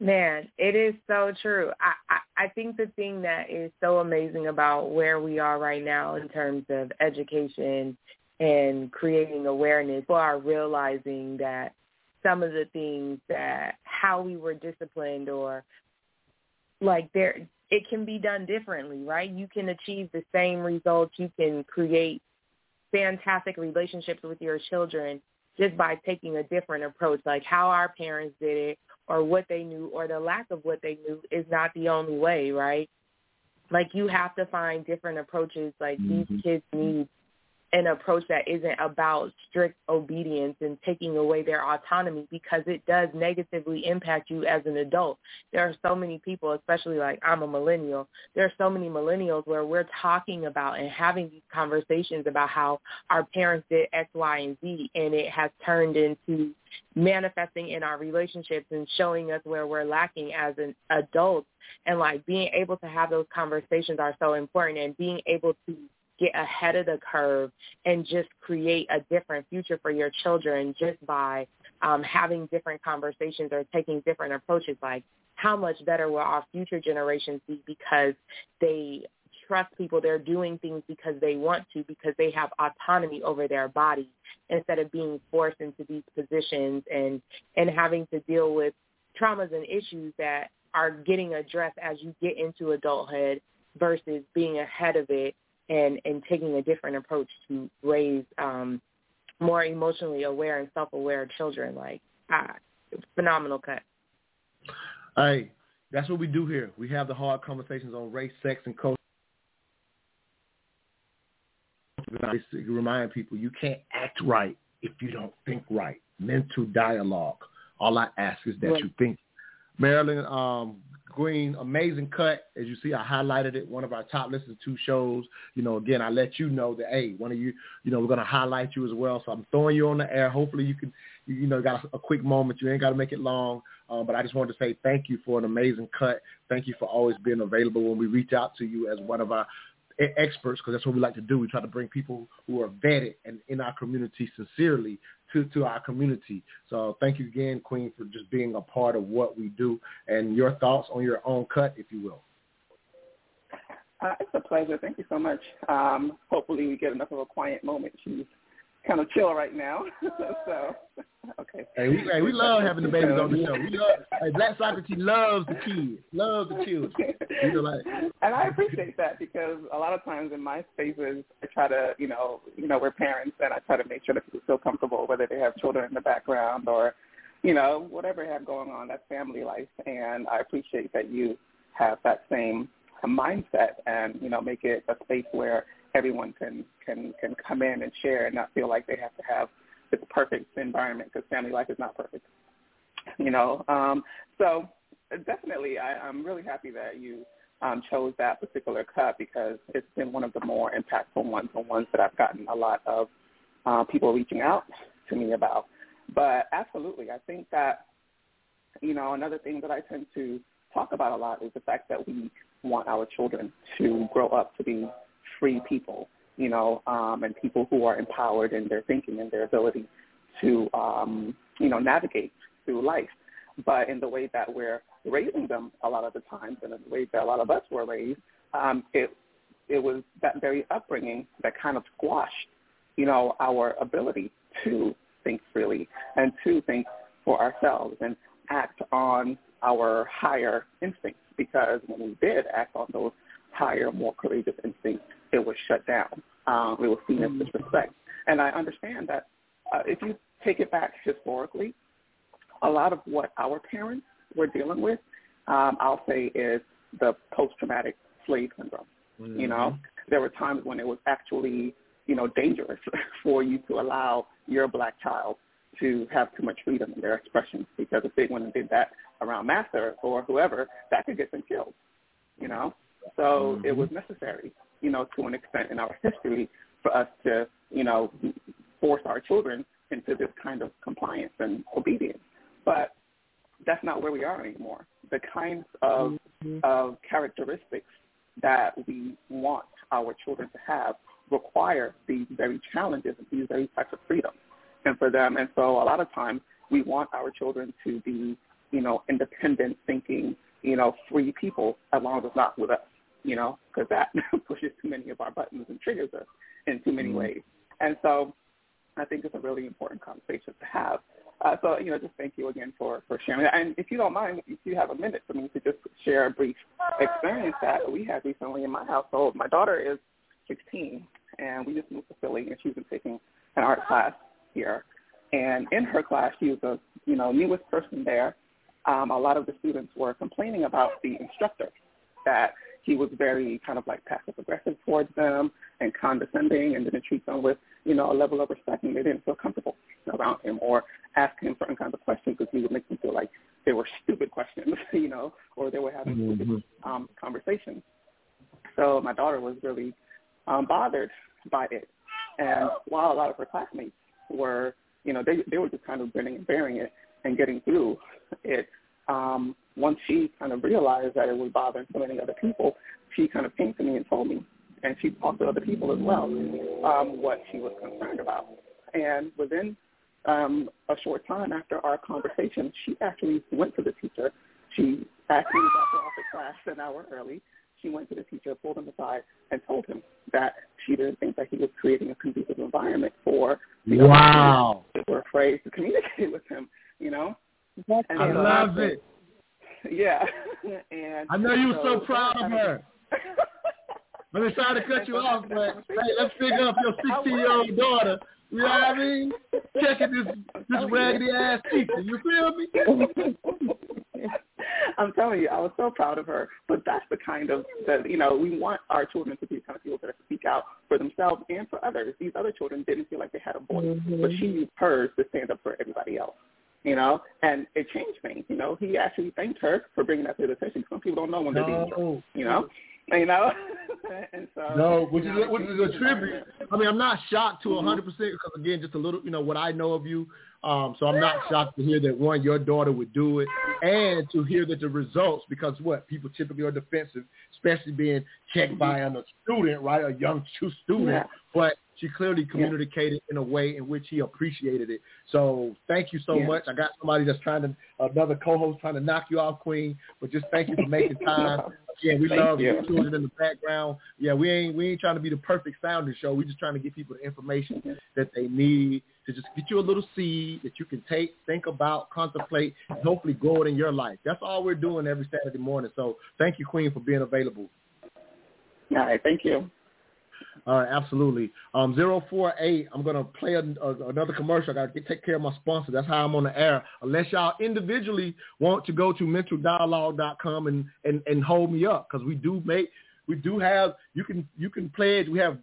Man, it is so true. I, I, I think the thing that is so amazing about where we are right now in terms of education and creating awareness, people are realizing that some of the things that how we were disciplined or like there it can be done differently, right? You can achieve the same results. You can create fantastic relationships with your children just by taking a different approach, like how our parents did it or what they knew or the lack of what they knew is not the only way, right? Like you have to find different approaches. Like mm-hmm. these kids need an approach that isn't about strict obedience and taking away their autonomy because it does negatively impact you as an adult. There are so many people, especially like I'm a millennial, there are so many millennials where we're talking about and having these conversations about how our parents did X, Y, and Z and it has turned into manifesting in our relationships and showing us where we're lacking as an adult and like being able to have those conversations are so important and being able to get ahead of the curve and just create a different future for your children just by um, having different conversations or taking different approaches like how much better will our future generations be because they trust people they're doing things because they want to because they have autonomy over their body instead of being forced into these positions and and having to deal with traumas and issues that are getting addressed as you get into adulthood versus being ahead of it and and taking a different approach to raise um more emotionally aware and self-aware children like ah phenomenal cut. Hey that's what we do here. We have the hard conversations on race sex and culture. Remind people you can't act right if you don't think right. Mental dialogue. All i ask is that right. you think. Marilyn um Green, amazing cut. As you see, I highlighted it. One of our top listened to shows. You know, again, I let you know that hey, one of you, you know, we're gonna highlight you as well. So I'm throwing you on the air. Hopefully, you can, you, you know, got a, a, quick moment. You ain't got to make it long. Um, but I just wanted to say thank you for an amazing cut. Thank you for always being available when we reach out to you as one of our experts because that's what we like to do. We try to bring people who are vetted and in our community sincerely to, to our community. So thank you again, Queen, for just being a part of what we do and your thoughts on your own cut, if you will. Uh, it's a pleasure. Thank you so much. Um, hopefully we get enough of a quiet moment. She's kind of chill right now. so, okay. Hey, we, hey, we love having the babies on the show. We love, hey, Black Socrates loves the kids, loves the children. You know, like, and I appreciate that because a lot of times in my spaces, I try to, you know, you know, we're parents, and I try to make sure that people feel comfortable, whether they have children in the background or, you know, whatever they have going on. That's family life, and I appreciate that you have that same mindset and you know make it a space where everyone can can can come in and share and not feel like they have to have this perfect environment because family life is not perfect. You know, um, so definitely, I, I'm really happy that you um, chose that particular cut because it's been one of the more impactful ones, the ones that I've gotten a lot of uh, people reaching out to me about. But absolutely, I think that you know another thing that I tend to talk about a lot is the fact that we want our children to grow up to be free people, you know, um, and people who are empowered in their thinking and their ability to, um, you know, navigate through life. But in the way that we're raising them a lot of the times and in the way that a lot of us were raised, um, it, it was that very upbringing that kind of squashed, you know, our ability to think freely and to think for ourselves and act on our higher instincts because when we did act on those higher, more courageous instincts, it was shut down. Um, it was seen as disrespect. And I understand that uh, if you take it back historically, a lot of what our parents were dealing with, um, I'll say, is the post-traumatic slave syndrome. Mm-hmm. You know, mm-hmm. there were times when it was actually, you know, dangerous for you to allow your black child to have too much freedom in their expression because if they went and did that around Master or whoever, that could get them killed, you know? So mm-hmm. it was necessary, you know, to an extent in our history for us to, you know, force our children into this kind of compliance and obedience. But that's not where we are anymore. The kinds of, mm-hmm. of characteristics that we want our children to have require these very challenges and these very types of freedoms and for them. And so a lot of times we want our children to be, you know, independent thinking, you know, free people as long as it's not with us, you know, because that pushes too many of our buttons and triggers us in too many mm-hmm. ways. And so I think it's a really important conversation to have. Uh, so, you know, just thank you again for, for sharing. That. And if you don't mind, if you have a minute for me to just share a brief experience that we had recently in my household. My daughter is 16, and we just moved to Philly, and she's been taking an art class here. And in her class, she was the you know newest person there. Um, a lot of the students were complaining about the instructor, that he was very kind of like passive aggressive towards them and condescending, and didn't treat them with you know a level of respect, and they didn't feel comfortable around him or ask him certain kinds of questions because he would make them feel like they were stupid questions, you know, or they were having mm-hmm. stupid um, conversations. So my daughter was really um, bothered by it. And while a lot of her classmates were, you know, they they were just kind of grinning and bearing it and getting through it. Um, once she kind of realized that it was bothering so many other people, she kind of came to me and told me, and she talked to other people as well, um, what she was concerned about. And within um, a short time after our conversation, she actually went to the teacher. She actually got her off the class an hour early she went to the teacher, pulled him aside, and told him that she didn't think that he was creating a conducive environment for the wow. that were afraid to communicate with him. You know, and I love it. Yeah, and I know you were so, so proud of her. I'm sorry to cut you off, but hey, let's pick up your 16 year old daughter. You know what I mean? Checking this this raggedy ass teacher. You feel me? I'm telling you, I was so proud of her. But that's the kind of that you know we want our children to be the kind of people that speak out for themselves and for others. These other children didn't feel like they had a voice, mm-hmm. but she used hers to stand up for everybody else. You know, and it changed things. You know, he actually thanked her for bringing that to the attention. Some people don't know when they're being no. You know, you know, and so no, which is which is a tribute. I mean, I'm not shocked to a hundred percent because again, just a little, you know, what I know of you. Um, so I'm not shocked to hear that one, your daughter would do it, and to hear that the results, because what people typically are defensive, especially being checked by a student, right, a young student. Yeah. But she clearly communicated yeah. in a way in which he appreciated it. So thank you so yeah. much. I got somebody that's trying to, another co-host trying to knock you off, Queen. But just thank you for making time. Yeah, we thank love you. children in the background. Yeah, we ain't we ain't trying to be the perfect sounding show. We just trying to give people the information that they need to just get you a little seed that you can take, think about, contemplate, and hopefully grow it in your life. That's all we're doing every Saturday morning. So thank you, Queen, for being available. All right, thank you. Right, absolutely. Um, 048, I'm going to play a, a, another commercial. I got to take care of my sponsor. That's how I'm on the air. Unless y'all individually want to go to mentaldialogue.com and, and, and hold me up because we do make, we do have, you can, you can pledge. We have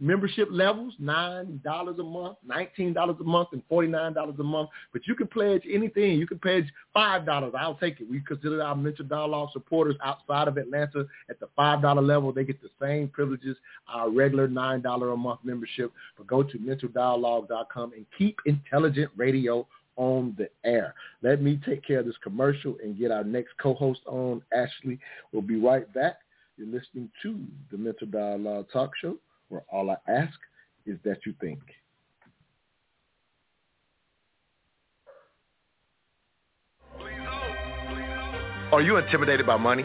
membership levels, $9 a month, $19 a month, and $49 a month. But you can pledge anything. You can pledge $5. I'll take it. We consider our mental dialogue supporters outside of Atlanta at the $5 level. They get the same privileges, our regular $9 a month membership. But go to mentaldialogue.com and keep intelligent radio on the air. Let me take care of this commercial and get our next co-host on. Ashley We'll be right back. You're listening to the Mental Dialogue Talk Show where all I ask is that you think. Are you intimidated by money?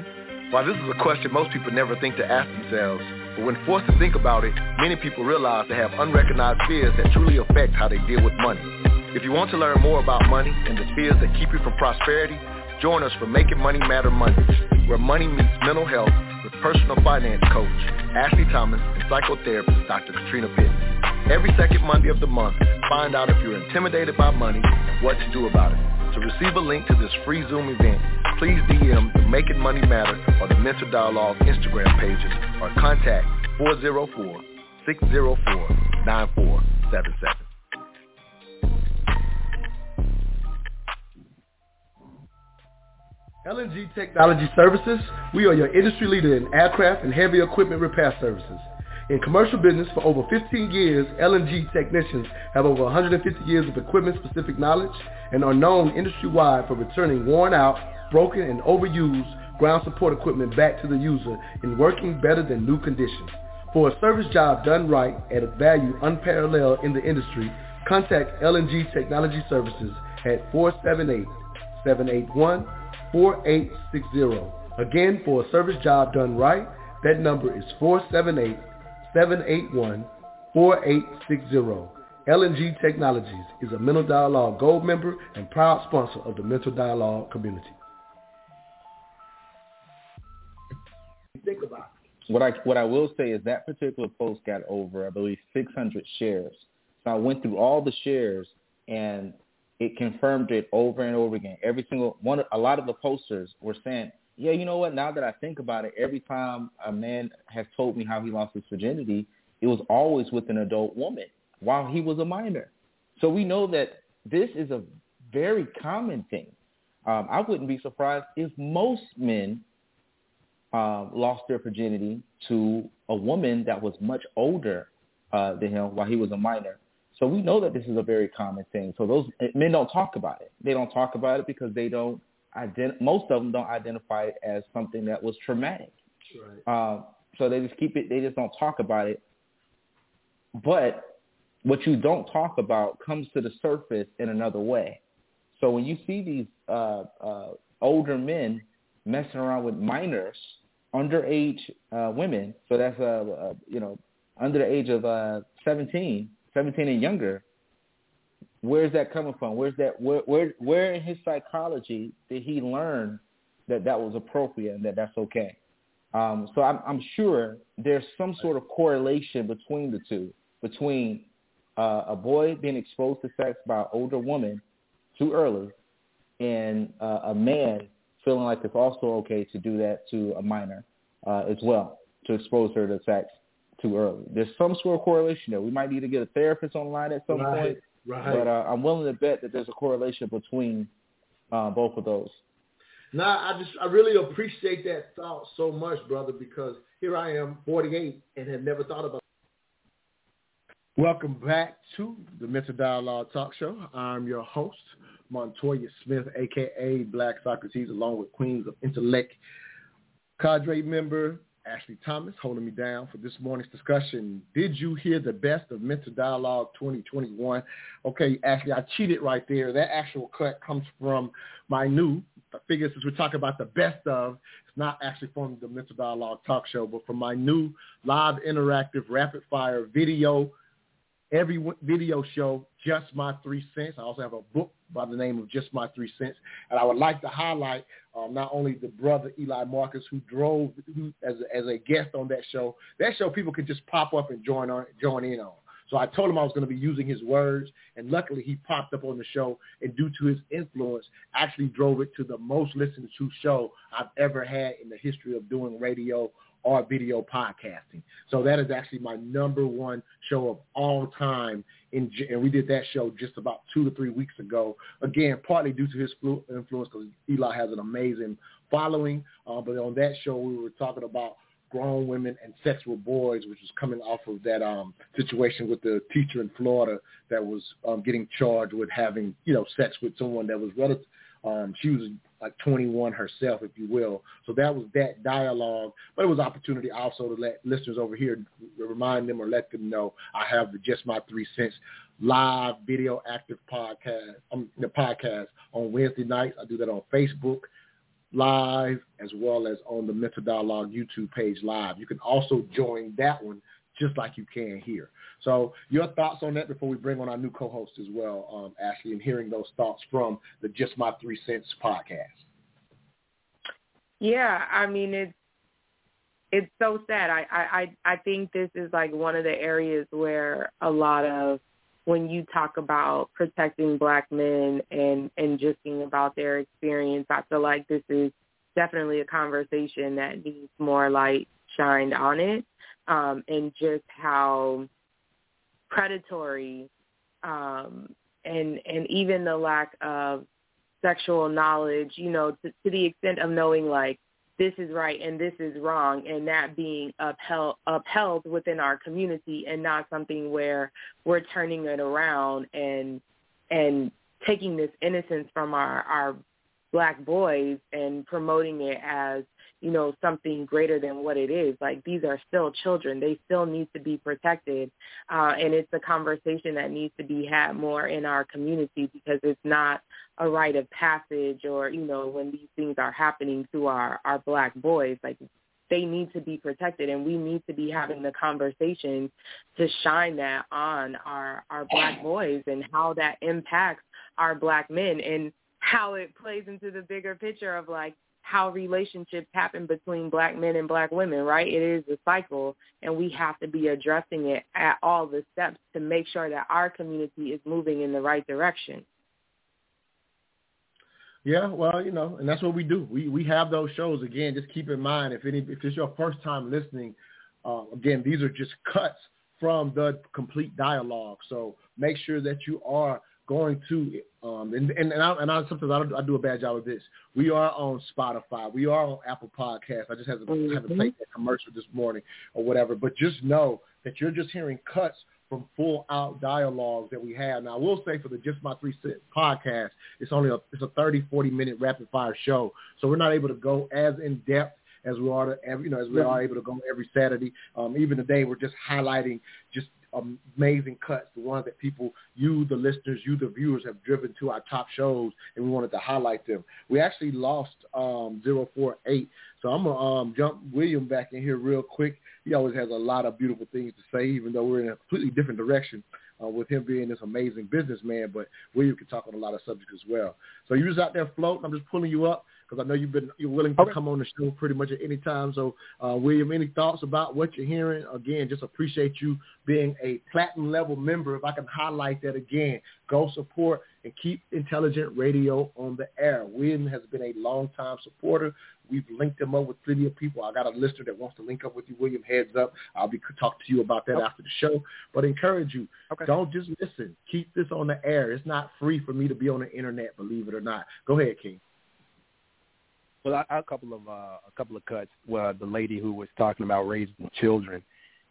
While this is a question most people never think to ask themselves, but when forced to think about it, many people realize they have unrecognized fears that truly affect how they deal with money. If you want to learn more about money and the fears that keep you from prosperity, join us for Making Money Matter Mondays, where money meets mental health personal finance coach Ashley Thomas and psychotherapist Dr. Katrina Pitts. Every second Monday of the month, find out if you're intimidated by money what to do about it. To receive a link to this free Zoom event, please DM the Making Money Matter or the Mental Dialogue Instagram pages or contact 404-604-9477. LNG Technology Services, we are your industry leader in aircraft and heavy equipment repair services. In commercial business for over 15 years, LNG technicians have over 150 years of equipment-specific knowledge and are known industry-wide for returning worn out, broken, and overused ground support equipment back to the user in working better than new conditions. For a service job done right at a value unparalleled in the industry, contact LNG Technology Services at 478-781-4860. Again, for a service job done right, that number is 478-781-4860. LNG Technologies is a Mental Dialogue Gold member and proud sponsor of the Mental Dialogue community. Think about it. What I what I will say is that particular post got over, I believe, 600 shares. So I went through all the shares and it confirmed it over and over again. Every single one, a lot of the posters were saying, "Yeah, you know what? Now that I think about it, every time a man has told me how he lost his virginity, it was always with an adult woman while he was a minor." So we know that this is a very common thing. Um, I wouldn't be surprised if most men uh, lost their virginity to a woman that was much older uh, than him while he was a minor. So we know that this is a very common thing. So those men don't talk about it. They don't talk about it because they don't. Ident- most of them don't identify it as something that was traumatic. Right. Uh, so they just keep it. They just don't talk about it. But what you don't talk about comes to the surface in another way. So when you see these uh, uh, older men messing around with minors, underage uh, women, so that's uh, uh, you know under the age of uh, 17, 17 and younger, where's that coming from? Where's that? Where, where, where in his psychology did he learn that that was appropriate and that that's okay? Um, so I'm, I'm sure there's some sort of correlation between the two, between uh, a boy being exposed to sex by an older woman too early, and uh, a man feeling like it's also okay to do that to a minor uh, as well, to expose her to sex too early. There's some sort of correlation there. We might need to get a therapist online at some Right, point, right. but uh, I'm willing to bet that there's a correlation between uh, both of those. Nah, I just I really appreciate that thought so much, brother, because here I am, 48, and had never thought about. Welcome back to the Mental Dialogue Talk Show. I'm your host, Montoya Smith, aka Black Socrates, along with Queens of Intellect cadre member Ashley Thomas, holding me down for this morning's discussion. Did you hear the best of Mental Dialogue 2021? Okay, Ashley, I cheated right there. That actual cut comes from my new. Figure since we're talking about the best of, it's not actually from the Mental Dialogue Talk Show, but from my new live interactive rapid fire video every video show, Just My Three Cents. I also have a book by the name of Just My Three Cents. And I would like to highlight um, not only the brother Eli Marcus who drove who, as, a, as a guest on that show. That show people could just pop up and join on, join in on. So I told him I was going to be using his words, and luckily he popped up on the show, and due to his influence, actually drove it to the most listened to show I've ever had in the history of doing radio or video podcasting. So that is actually my number one show of all time. In, and we did that show just about two to three weeks ago. Again, partly due to his flu- influence because Eli has an amazing following. Uh, but on that show, we were talking about grown women and sex with boys, which was coming off of that um, situation with the teacher in Florida that was um, getting charged with having, you know, sex with someone that was relative. Um, she was like 21 herself, if you will. So that was that dialogue. But it was opportunity also to let listeners over here remind them or let them know I have the Just My Three Cents live video active podcast, um, the podcast on Wednesday nights. I do that on Facebook live as well as on the Mental Dialogue YouTube page live. You can also join that one just like you can here. So your thoughts on that before we bring on our new co-host as well, um, Ashley, and hearing those thoughts from the Just My Three Cents podcast. Yeah, I mean it's it's so sad. I, I I think this is like one of the areas where a lot of when you talk about protecting black men and and just about their experience, I feel like this is definitely a conversation that needs more light shined on it, um, and just how predatory um, and and even the lack of sexual knowledge, you know, to, to the extent of knowing like this is right and this is wrong and that being upheld upheld within our community and not something where we're turning it around and and taking this innocence from our our black boys and promoting it as you know something greater than what it is. Like these are still children. They still need to be protected uh and it's a conversation that needs to be had more in our community because it's not a rite of passage or you know when these things are happening to our our black boys. Like they need to be protected and we need to be having the conversation to shine that on our our black boys and how that impacts our black men and how it plays into the bigger picture of like how relationships happen between black men and black women, right? It is a cycle and we have to be addressing it at all the steps to make sure that our community is moving in the right direction. Yeah, well, you know, and that's what we do. We we have those shows again. Just keep in mind if any if it's your first time listening, uh, again, these are just cuts from the complete dialogue. So make sure that you are going to um and and and I, and I sometimes I, don't, I do a bad job of this. We are on Spotify. We are on Apple Podcasts. I just had to mm-hmm. had to take that commercial this morning or whatever. But just know that you're just hearing cuts from full out dialogues that we have. Now I will say for the Just My Three Cents podcast, it's only a it's a 30, 40 minute rapid fire show. So we're not able to go as in depth as we are to, you know as we are able to go every Saturday. Um, even today, we're just highlighting just amazing cuts, the ones that people, you, the listeners, you, the viewers, have driven to our top shows, and we wanted to highlight them. We actually lost um, 048, so I'm to um, jump William back in here real quick. He always has a lot of beautiful things to say, even though we're in a completely different direction uh, with him being this amazing businessman, but William can talk on a lot of subjects as well. So you was out there floating. I'm just pulling you up because I know you've been you're willing to okay. come on the show pretty much at any time. So, uh, William, any thoughts about what you're hearing? Again, just appreciate you being a platinum level member. If I can highlight that again, go support and keep intelligent radio on the air. William has been a long time supporter. We've linked him up with plenty of people. I got a lister that wants to link up with you, William. Heads up. I'll be talk to you about that okay. after the show. But encourage you. Okay. Don't just listen. Keep this on the air. It's not free for me to be on the internet, believe it or not. Go ahead, King. Well, I, a couple of uh, a couple of cuts. Well, the lady who was talking about raising children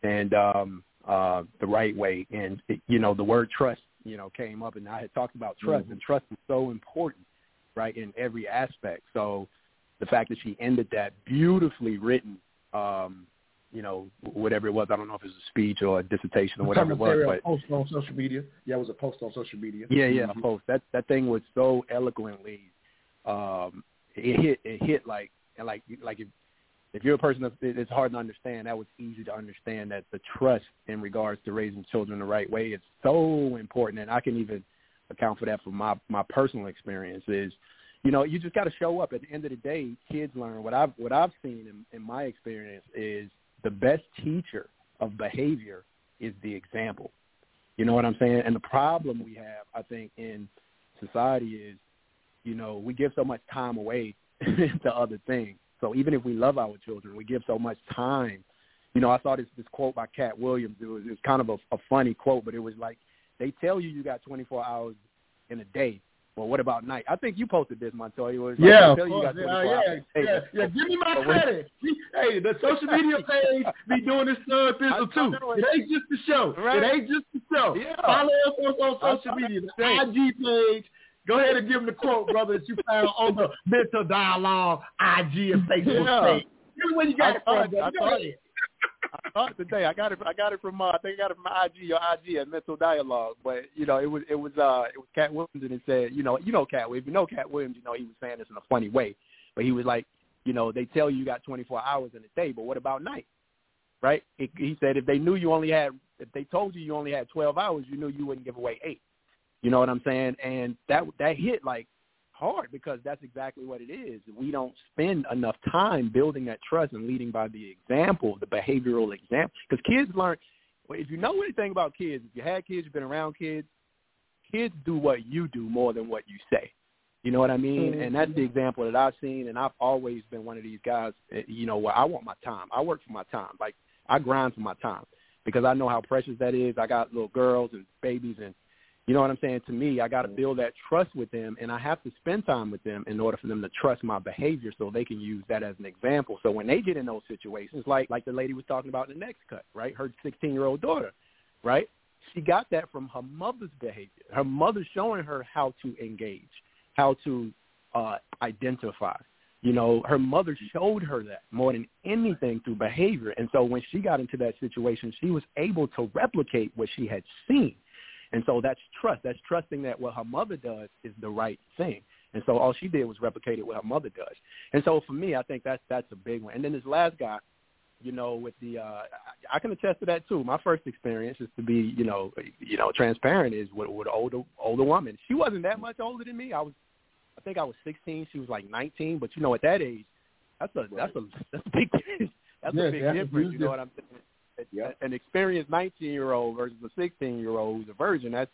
and um, uh, the right way, and you know the word trust, you know, came up, and I had talked about trust, mm-hmm. and trust is so important, right, in every aspect. So the fact that she ended that beautifully written, um, you know, whatever it was, I don't know if it was a speech or a dissertation or whatever it was, but post on social media. Yeah, it was a post on social media. Yeah, yeah, mm-hmm. a post. That that thing was so eloquently um, it hit it hit like like like if if you're a person that it's hard to understand, that was easy to understand that the trust in regards to raising children the right way is so important, and I can even account for that from my my personal experience. Is you know you just got to show up. At the end of the day, kids learn. What I've what I've seen in, in my experience is the best teacher of behavior is the example. You know what I'm saying? And the problem we have, I think, in society is you know, we give so much time away to other things. So even if we love our children, we give so much time. You know, I saw this this quote by Katt Williams. It was, it was kind of a, a funny quote, but it was like, they tell you you got 24 hours in a day. Well, what about night? I think you posted this, Montoya. Was like, yeah, tell you got 24 uh, yeah, hours yeah, yeah. Give me my credit. hey, the social media page be doing this third thistle too. It ain't just the show. Right. It ain't just the show. Yeah. Follow us on, on social media. The IG page Go ahead and give him the quote, brother, that you found on the Mental Dialogue IG and Facebook yeah. page. Here's where you got I it from, I thought, it. I it today. I got it. I got it from. Uh, I think I got it from my IG or IG at Mental Dialogue. But you know, it was it was uh it was Katt Williams, and it said, you know, you know Katt Williams. You know Katt Williams. You know he was saying this in a funny way, but he was like, you know, they tell you you got 24 hours in a day, but what about night? Right? It, he said if they knew you only had, if they told you you only had 12 hours, you knew you wouldn't give away eight. You know what I'm saying? And that that hit like hard because that's exactly what it is. We don't spend enough time building that trust and leading by the example, the behavioral example. Because kids learn. If you know anything about kids, if you had kids, you've been around kids. Kids do what you do more than what you say. You know what I mean? Mm-hmm. And that's the example that I've seen. And I've always been one of these guys. Eh, you know, where I want my time. I work for my time. Like I grind for my time because I know how precious that is. I got little girls and babies and You know what I'm saying? To me, I got to build that trust with them, and I have to spend time with them in order for them to trust my behavior, so they can use that as an example. So when they get in those situations, like like the lady was talking about in the next cut, right? Her 16 year old daughter, right? She got that from her mother's behavior. Her mother showing her how to engage, how to uh, identify. You know, her mother showed her that more than anything through behavior. And so when she got into that situation, she was able to replicate what she had seen. And so that's trust. That's trusting that what her mother does is the right thing. And so all she did was replicate it what her mother does. And so for me, I think that's that's a big one. And then this last guy, you know, with the uh I can attest to that too. My first experience is to be, you know, you know, transparent is with with older older woman. She wasn't that much older than me. I was I think I was 16, she was like 19, but you know at that age, that's a that's a that's a big that's Yes, a big that's difference, you know what I'm saying? An experienced 19 year old versus a 16 year old who's a virgin, that's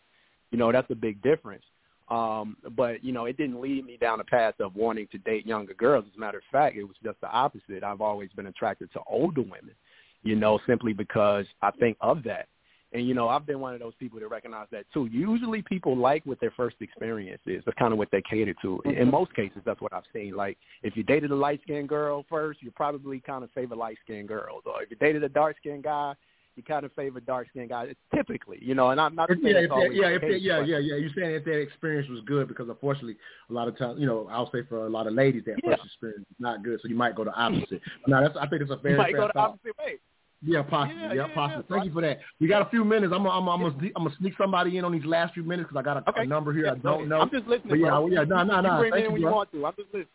you know, that's a big difference. Um, but you know, it didn't lead me down the path of wanting to date younger girls. As a matter of fact, it was just the opposite. I've always been attracted to older women, you know, simply because I think of that. And you know, I've been one of those people that recognize that too. Usually, people like what their first experience is. That's kind of what they cater to. In most cases, that's what I've seen. Like, if you dated a light skinned girl first, you probably kind of favor light skinned girls. Or if you dated a dark skinned guy, you kind of favor dark skinned guys. It's Typically, you know. And I'm not saying yeah, always yeah, the case, yeah, yeah, yeah. You're saying if that experience was good because unfortunately, a lot of times, you know, I'll say for a lot of ladies, that Yeah. first experience is not good, so you might go the opposite. no, that's I think it's a very You might fair go the thought. opposite way. Yeah, possibly. Yeah, possibly. Thank you for that. We got a few minutes. I'm gonna, I'm gonna, I'm gonna, I'm gonna sneak somebody in on these last few minutes because I got a, a number here I don't know. I'm just listening. But yeah, bro. yeah, no, no, You no. bring Thank me in you, when you want to. I'm just listening.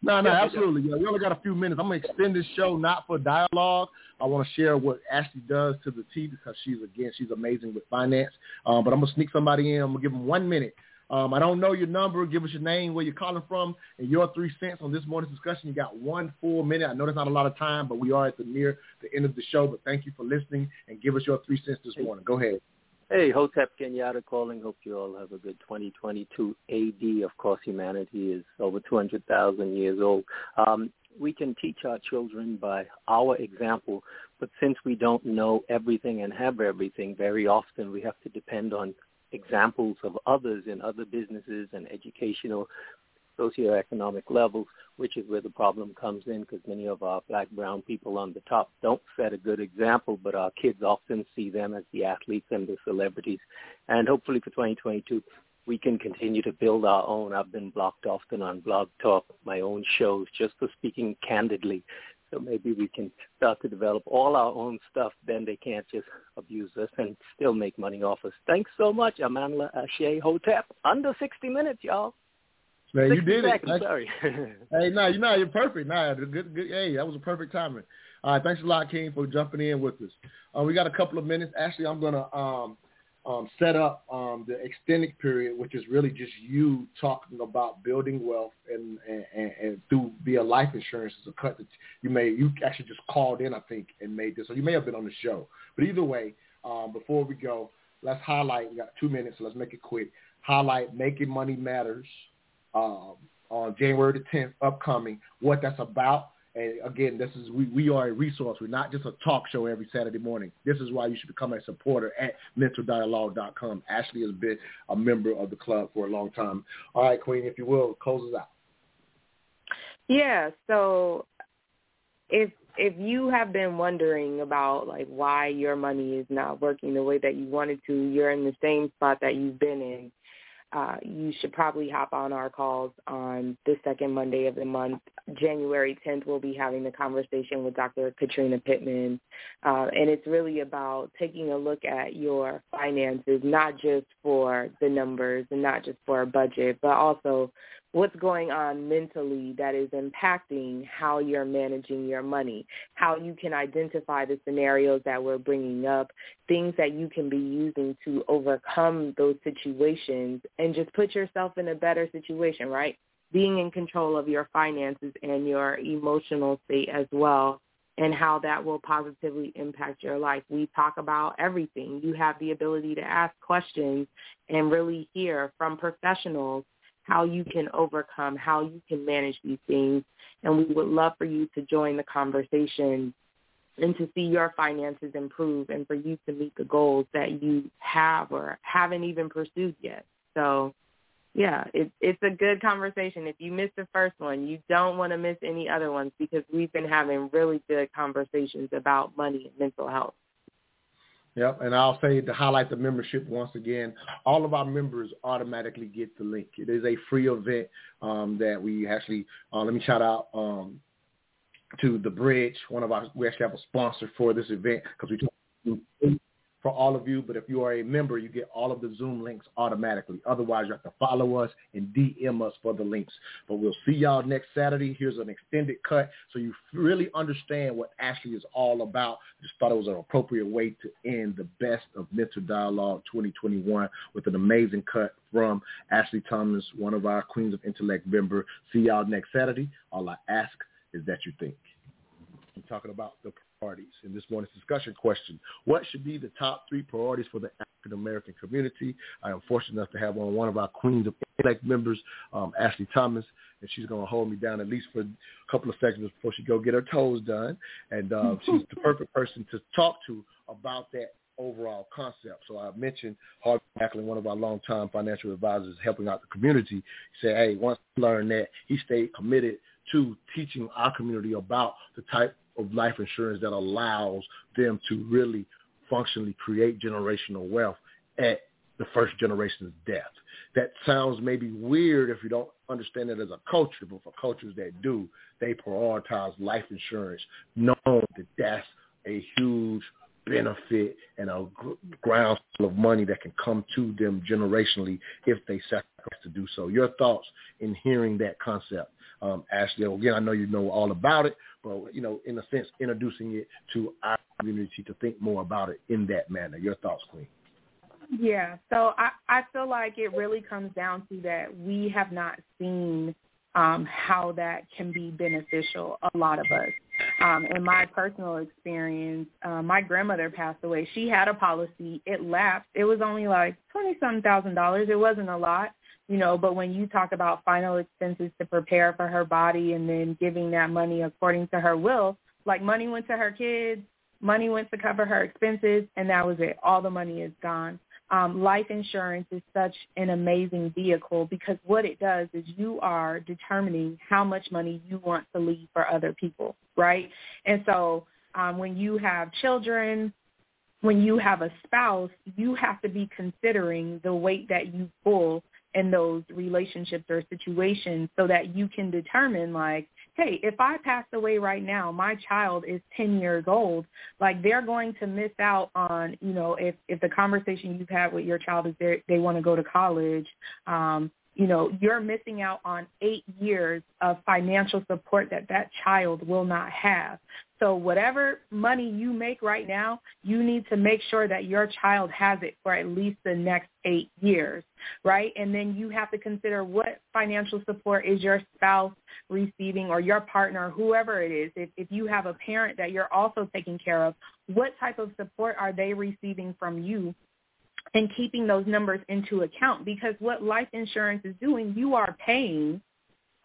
No, no, Yeah, yeah, absolutely. Yeah, we only got a few minutes. I'm gonna extend this show not for dialogue. I want to share what Ashley does to the T because she's again she's amazing with finance. Um, but I'm gonna sneak somebody in. I'm gonna give them one minute. Um, I don't know your number. Give us your name, where you're calling from, and your three cents on this morning's discussion. You got one full minute. I know that's not a lot of time, but we are at the near the end of the show. But thank you for listening and give us your three cents this morning. Go ahead. Hey, Hotep Kenyatta calling. Hope you all have a good 2022 AD. Of course, humanity is over 200,000 years old. Um, we can teach our children by our example, but since we don't know everything and have everything, very often we have to depend on examples of others in other businesses and educational socioeconomic levels, which is where the problem comes in because many of our black, brown people on the top don't set a good example, but our kids often see them as the athletes and the celebrities. And hopefully for 2022, we can continue to build our own. I've been blocked often on Blog Talk, my own shows, just for speaking candidly. So maybe we can start to develop all our own stuff. Then they can't just abuse us and still make money off us. Thanks so much, Amandla Ashe Hotep. Under 60 minutes, y'all. Man, you did it. seconds, Thank- sorry. Hey, no, you're know you're perfect. Nah, good, good. Hey, that was a perfect timing. All right, thanks a lot, King, for jumping in with us. Uh, we got a couple of minutes. Actually, I'm gonna um, um, set up um, the extended period, which is really just you talking about building wealth and and, and, and through via life insurance is a cut that you may you actually just called in, I think, and made this, or you may have been on the show. But either way, um, before we go, let's highlight. We got two minutes, so let's make it quick. Highlight making money matters um, on January the 10th, upcoming, what that's about. And again, this is we, we are a resource. We're not just a talk show every Saturday morning. This is why you should become a supporter at mentaldialogue.com. Ashley has been a member of the club for a long time. All right, Queen, if you will, close us out. Yeah, so if if you have been wondering about like why your money is not working the way that you wanted to, you're in the same spot that you've been in. Uh, you should probably hop on our calls on the second Monday of the month. January 10th, we'll be having the conversation with Dr. Katrina Pittman. Uh, and it's really about taking a look at your finances, not just for the numbers and not just for a budget, but also what's going on mentally that is impacting how you're managing your money, how you can identify the scenarios that we're bringing up, things that you can be using to overcome those situations and just put yourself in a better situation, right? Being in control of your finances and your emotional state as well and how that will positively impact your life. We talk about everything. You have the ability to ask questions and really hear from professionals how you can overcome, how you can manage these things. And we would love for you to join the conversation and to see your finances improve and for you to meet the goals that you have or haven't even pursued yet. So yeah, it's it's a good conversation. If you missed the first one, you don't want to miss any other ones because we've been having really good conversations about money and mental health. Yep, and I'll say to highlight the membership once again, all of our members automatically get the link. It is a free event um, that we actually, uh, let me shout out um, to The Bridge, one of our, we actually have a sponsor for this event because we for all of you, but if you are a member, you get all of the Zoom links automatically. Otherwise, you have to follow us and DM us for the links. But we'll see y'all next Saturday. Here's an extended cut so you really understand what Ashley is all about. Just thought it was an appropriate way to end the best of Mental Dialogue 2021 with an amazing cut from Ashley Thomas, one of our Queens of Intellect member. See y'all next Saturday. All I ask is that you think. I'm talking about the priorities in this morning's discussion question. What should be the top three priorities for the African American community? I am fortunate enough to have on one of our Queens of Intellect members, um, Ashley Thomas, and she's going to hold me down at least for a couple of seconds before she go get her toes done. And um, she's the perfect person to talk to about that overall concept. So I mentioned Harvey Macklin, one of our longtime financial advisors helping out the community. He said, hey, once he learned that, he stayed committed to teaching our community about the type of life insurance that allows them to really functionally create generational wealth at the first generation's death. That sounds maybe weird if you don't understand it as a culture, but for cultures that do, they prioritize life insurance, knowing that that's a huge benefit and a groundswell of money that can come to them generationally if they sacrifice to do so. Your thoughts in hearing that concept, um, Ashley? Again, I know you know all about it, but you know, in a sense, introducing it to our community to think more about it in that manner. Your thoughts, Queen? Yeah, so I, I feel like it really comes down to that we have not seen um, how that can be beneficial, a lot of us. Um, in my personal experience, uh, my grandmother passed away. She had a policy. It lapsed. It was only like twenty some thousand dollars. It wasn't a lot, you know. But when you talk about final expenses to prepare for her body and then giving that money according to her will, like money went to her kids, money went to cover her expenses, and that was it. All the money is gone um, life insurance is such an amazing vehicle because what it does is you are determining how much money you want to leave for other people, right? And so um, when you have children, when you have a spouse, you have to be considering the weight that you pull in those relationships or situations so that you can determine like hey, if I pass away right now, my child is 10 years old, like they're going to miss out on, you know, if, if the conversation you've had with your child is they they want to go to college, um, you know, you're missing out on eight years of financial support that that child will not have. So whatever money you make right now, you need to make sure that your child has it for at least the next eight years, right? And then you have to consider what financial support is your spouse receiving or your partner, whoever it is. If, if you have a parent that you're also taking care of, what type of support are they receiving from you and keeping those numbers into account because what life insurance is doing, you are paying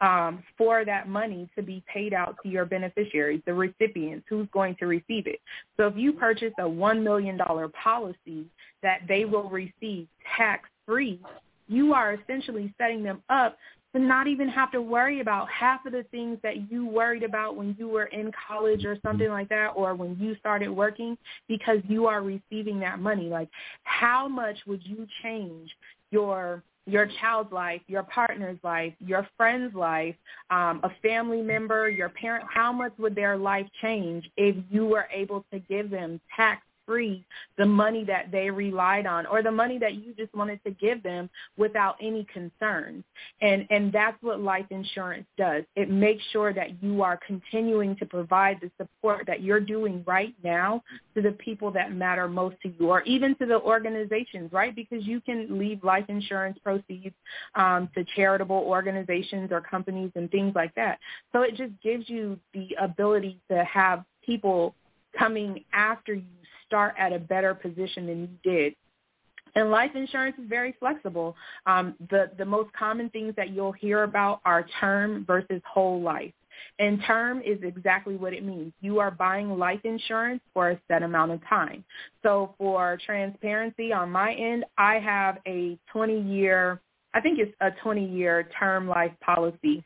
um, for that money to be paid out to your beneficiaries, the recipients, who's going to receive it. So if you purchase a $1 million policy that they will receive tax-free, you are essentially setting them up to not even have to worry about half of the things that you worried about when you were in college or something like that or when you started working because you are receiving that money. Like how much would you change your your child's life, your partner's life, your friend's life, um, a family member, your parent, how much would their life change if you were able to give them tax free the money that they relied on or the money that you just wanted to give them without any concerns. And and that's what life insurance does. It makes sure that you are continuing to provide the support that you're doing right now to the people that matter most to you or even to the organizations, right? Because you can leave life insurance proceeds um, to charitable organizations or companies and things like that. So it just gives you the ability to have people coming after you start at a better position than you did. And life insurance is very flexible. Um, the, the most common things that you'll hear about are term versus whole life. And term is exactly what it means. You are buying life insurance for a set amount of time. So for transparency on my end, I have a 20-year, I think it's a 20-year term life policy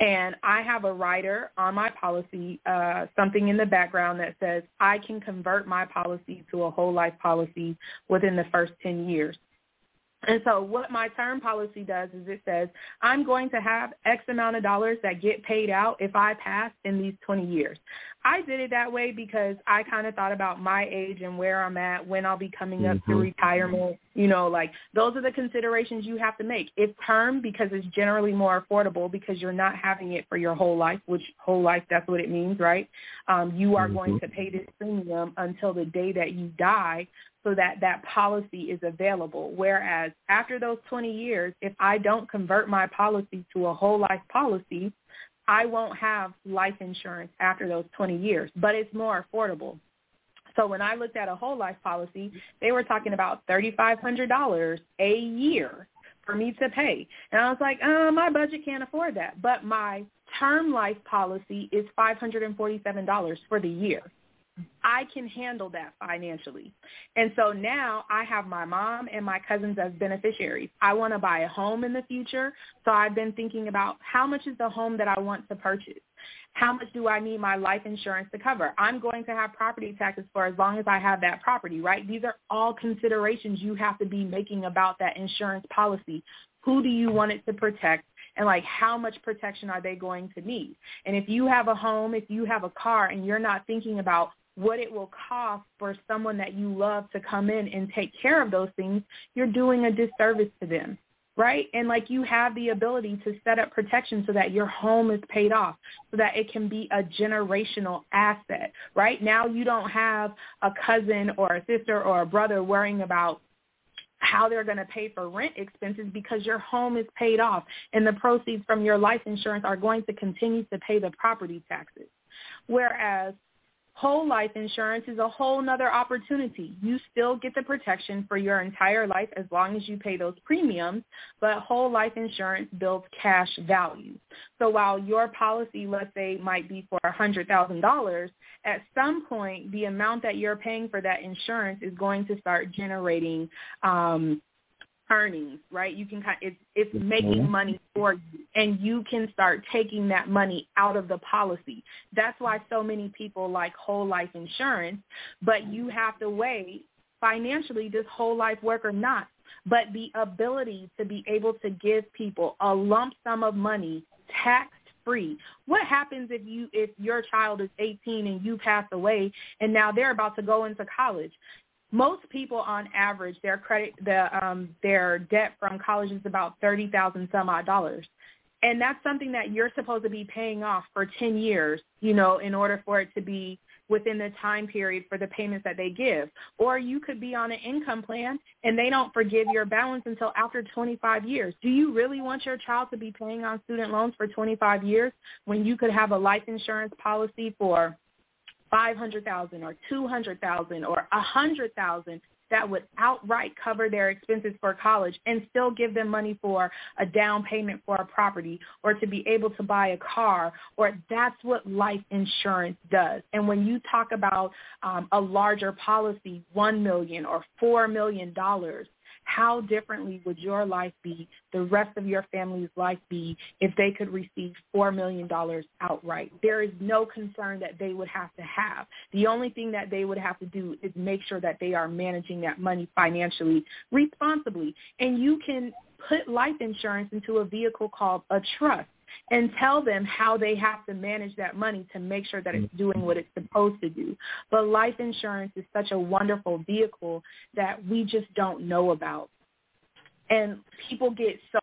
and I have a rider on my policy, uh, something in the background that says I can convert my policy to a whole life policy within the first 10 years. And so what my term policy does is it says I'm going to have X amount of dollars that get paid out if I pass in these 20 years. I did it that way because I kind of thought about my age and where I'm at, when I'll be coming up to Mhm. retirement. You know, like those are the considerations you have to make. It's term because it's generally more affordable because you're not having it for your whole life, which whole life, that's what it means, right? Um, you are going to pay this premium until the day that you die so that that policy is available. Whereas after those 20 years, if I don't convert my policy to a whole life policy, I won't have life insurance after those 20 years, but it's more affordable. So when I looked at a whole life policy, they were talking about $3,500 a year for me to pay. And I was like, uh, my budget can't afford that. But my term life policy is $547 for the year. I can handle that financially. And so now I have my mom and my cousins as beneficiaries. I want to buy a home in the future. So I've been thinking about how much is the home that I want to purchase? How much do I need my life insurance to cover? I'm going to have property taxes for as long as I have that property, right? These are all considerations you have to be making about that insurance policy. Who do you want it to protect? and like how much protection are they going to need? And if you have a home, if you have a car and you're not thinking about what it will cost for someone that you love to come in and take care of those things, you're doing a disservice to them. Right? And like you have the ability to set up protection so that your home is paid off, so that it can be a generational asset. Right? Now you don't have a cousin or a sister or a brother worrying about how they're going to pay for rent expenses because your home is paid off and the proceeds from your life insurance are going to continue to pay the property taxes. Whereas whole life insurance is a whole nother opportunity. You still get the protection for your entire life as long as you pay those premiums, but whole life insurance builds cash value. So while your policy, let's say, might be for $100,000, at some point the amount that you're paying for that insurance is going to start generating um, earnings, right? You can kind it's it's making money for you and you can start taking that money out of the policy. That's why so many people like whole life insurance, but you have to weigh financially does whole life work or not. But the ability to be able to give people a lump sum of money tax free. What happens if you if your child is 18 and you pass away and now they're about to go into college? Most people on average their credit the um their debt from college is about thirty thousand some odd dollars. And that's something that you're supposed to be paying off for ten years you know in order for it to be within the time period for the payments that they give. Or you could be on an income plan and they don't forgive your balance until after 25 years. Do you really want your child to be paying on student loans for 25 years when you could have a life insurance policy for five hundred thousand or two hundred thousand or a hundred thousand that would outright cover their expenses for college and still give them money for a down payment for a property or to be able to buy a car or that's what life insurance does. And when you talk about um, a larger policy one million or four million dollars how differently would your life be, the rest of your family's life be, if they could receive $4 million outright? There is no concern that they would have to have. The only thing that they would have to do is make sure that they are managing that money financially responsibly. And you can put life insurance into a vehicle called a trust and tell them how they have to manage that money to make sure that it's mm-hmm. doing what it's supposed to do. But life insurance is such a wonderful vehicle that we just don't know about. And people get so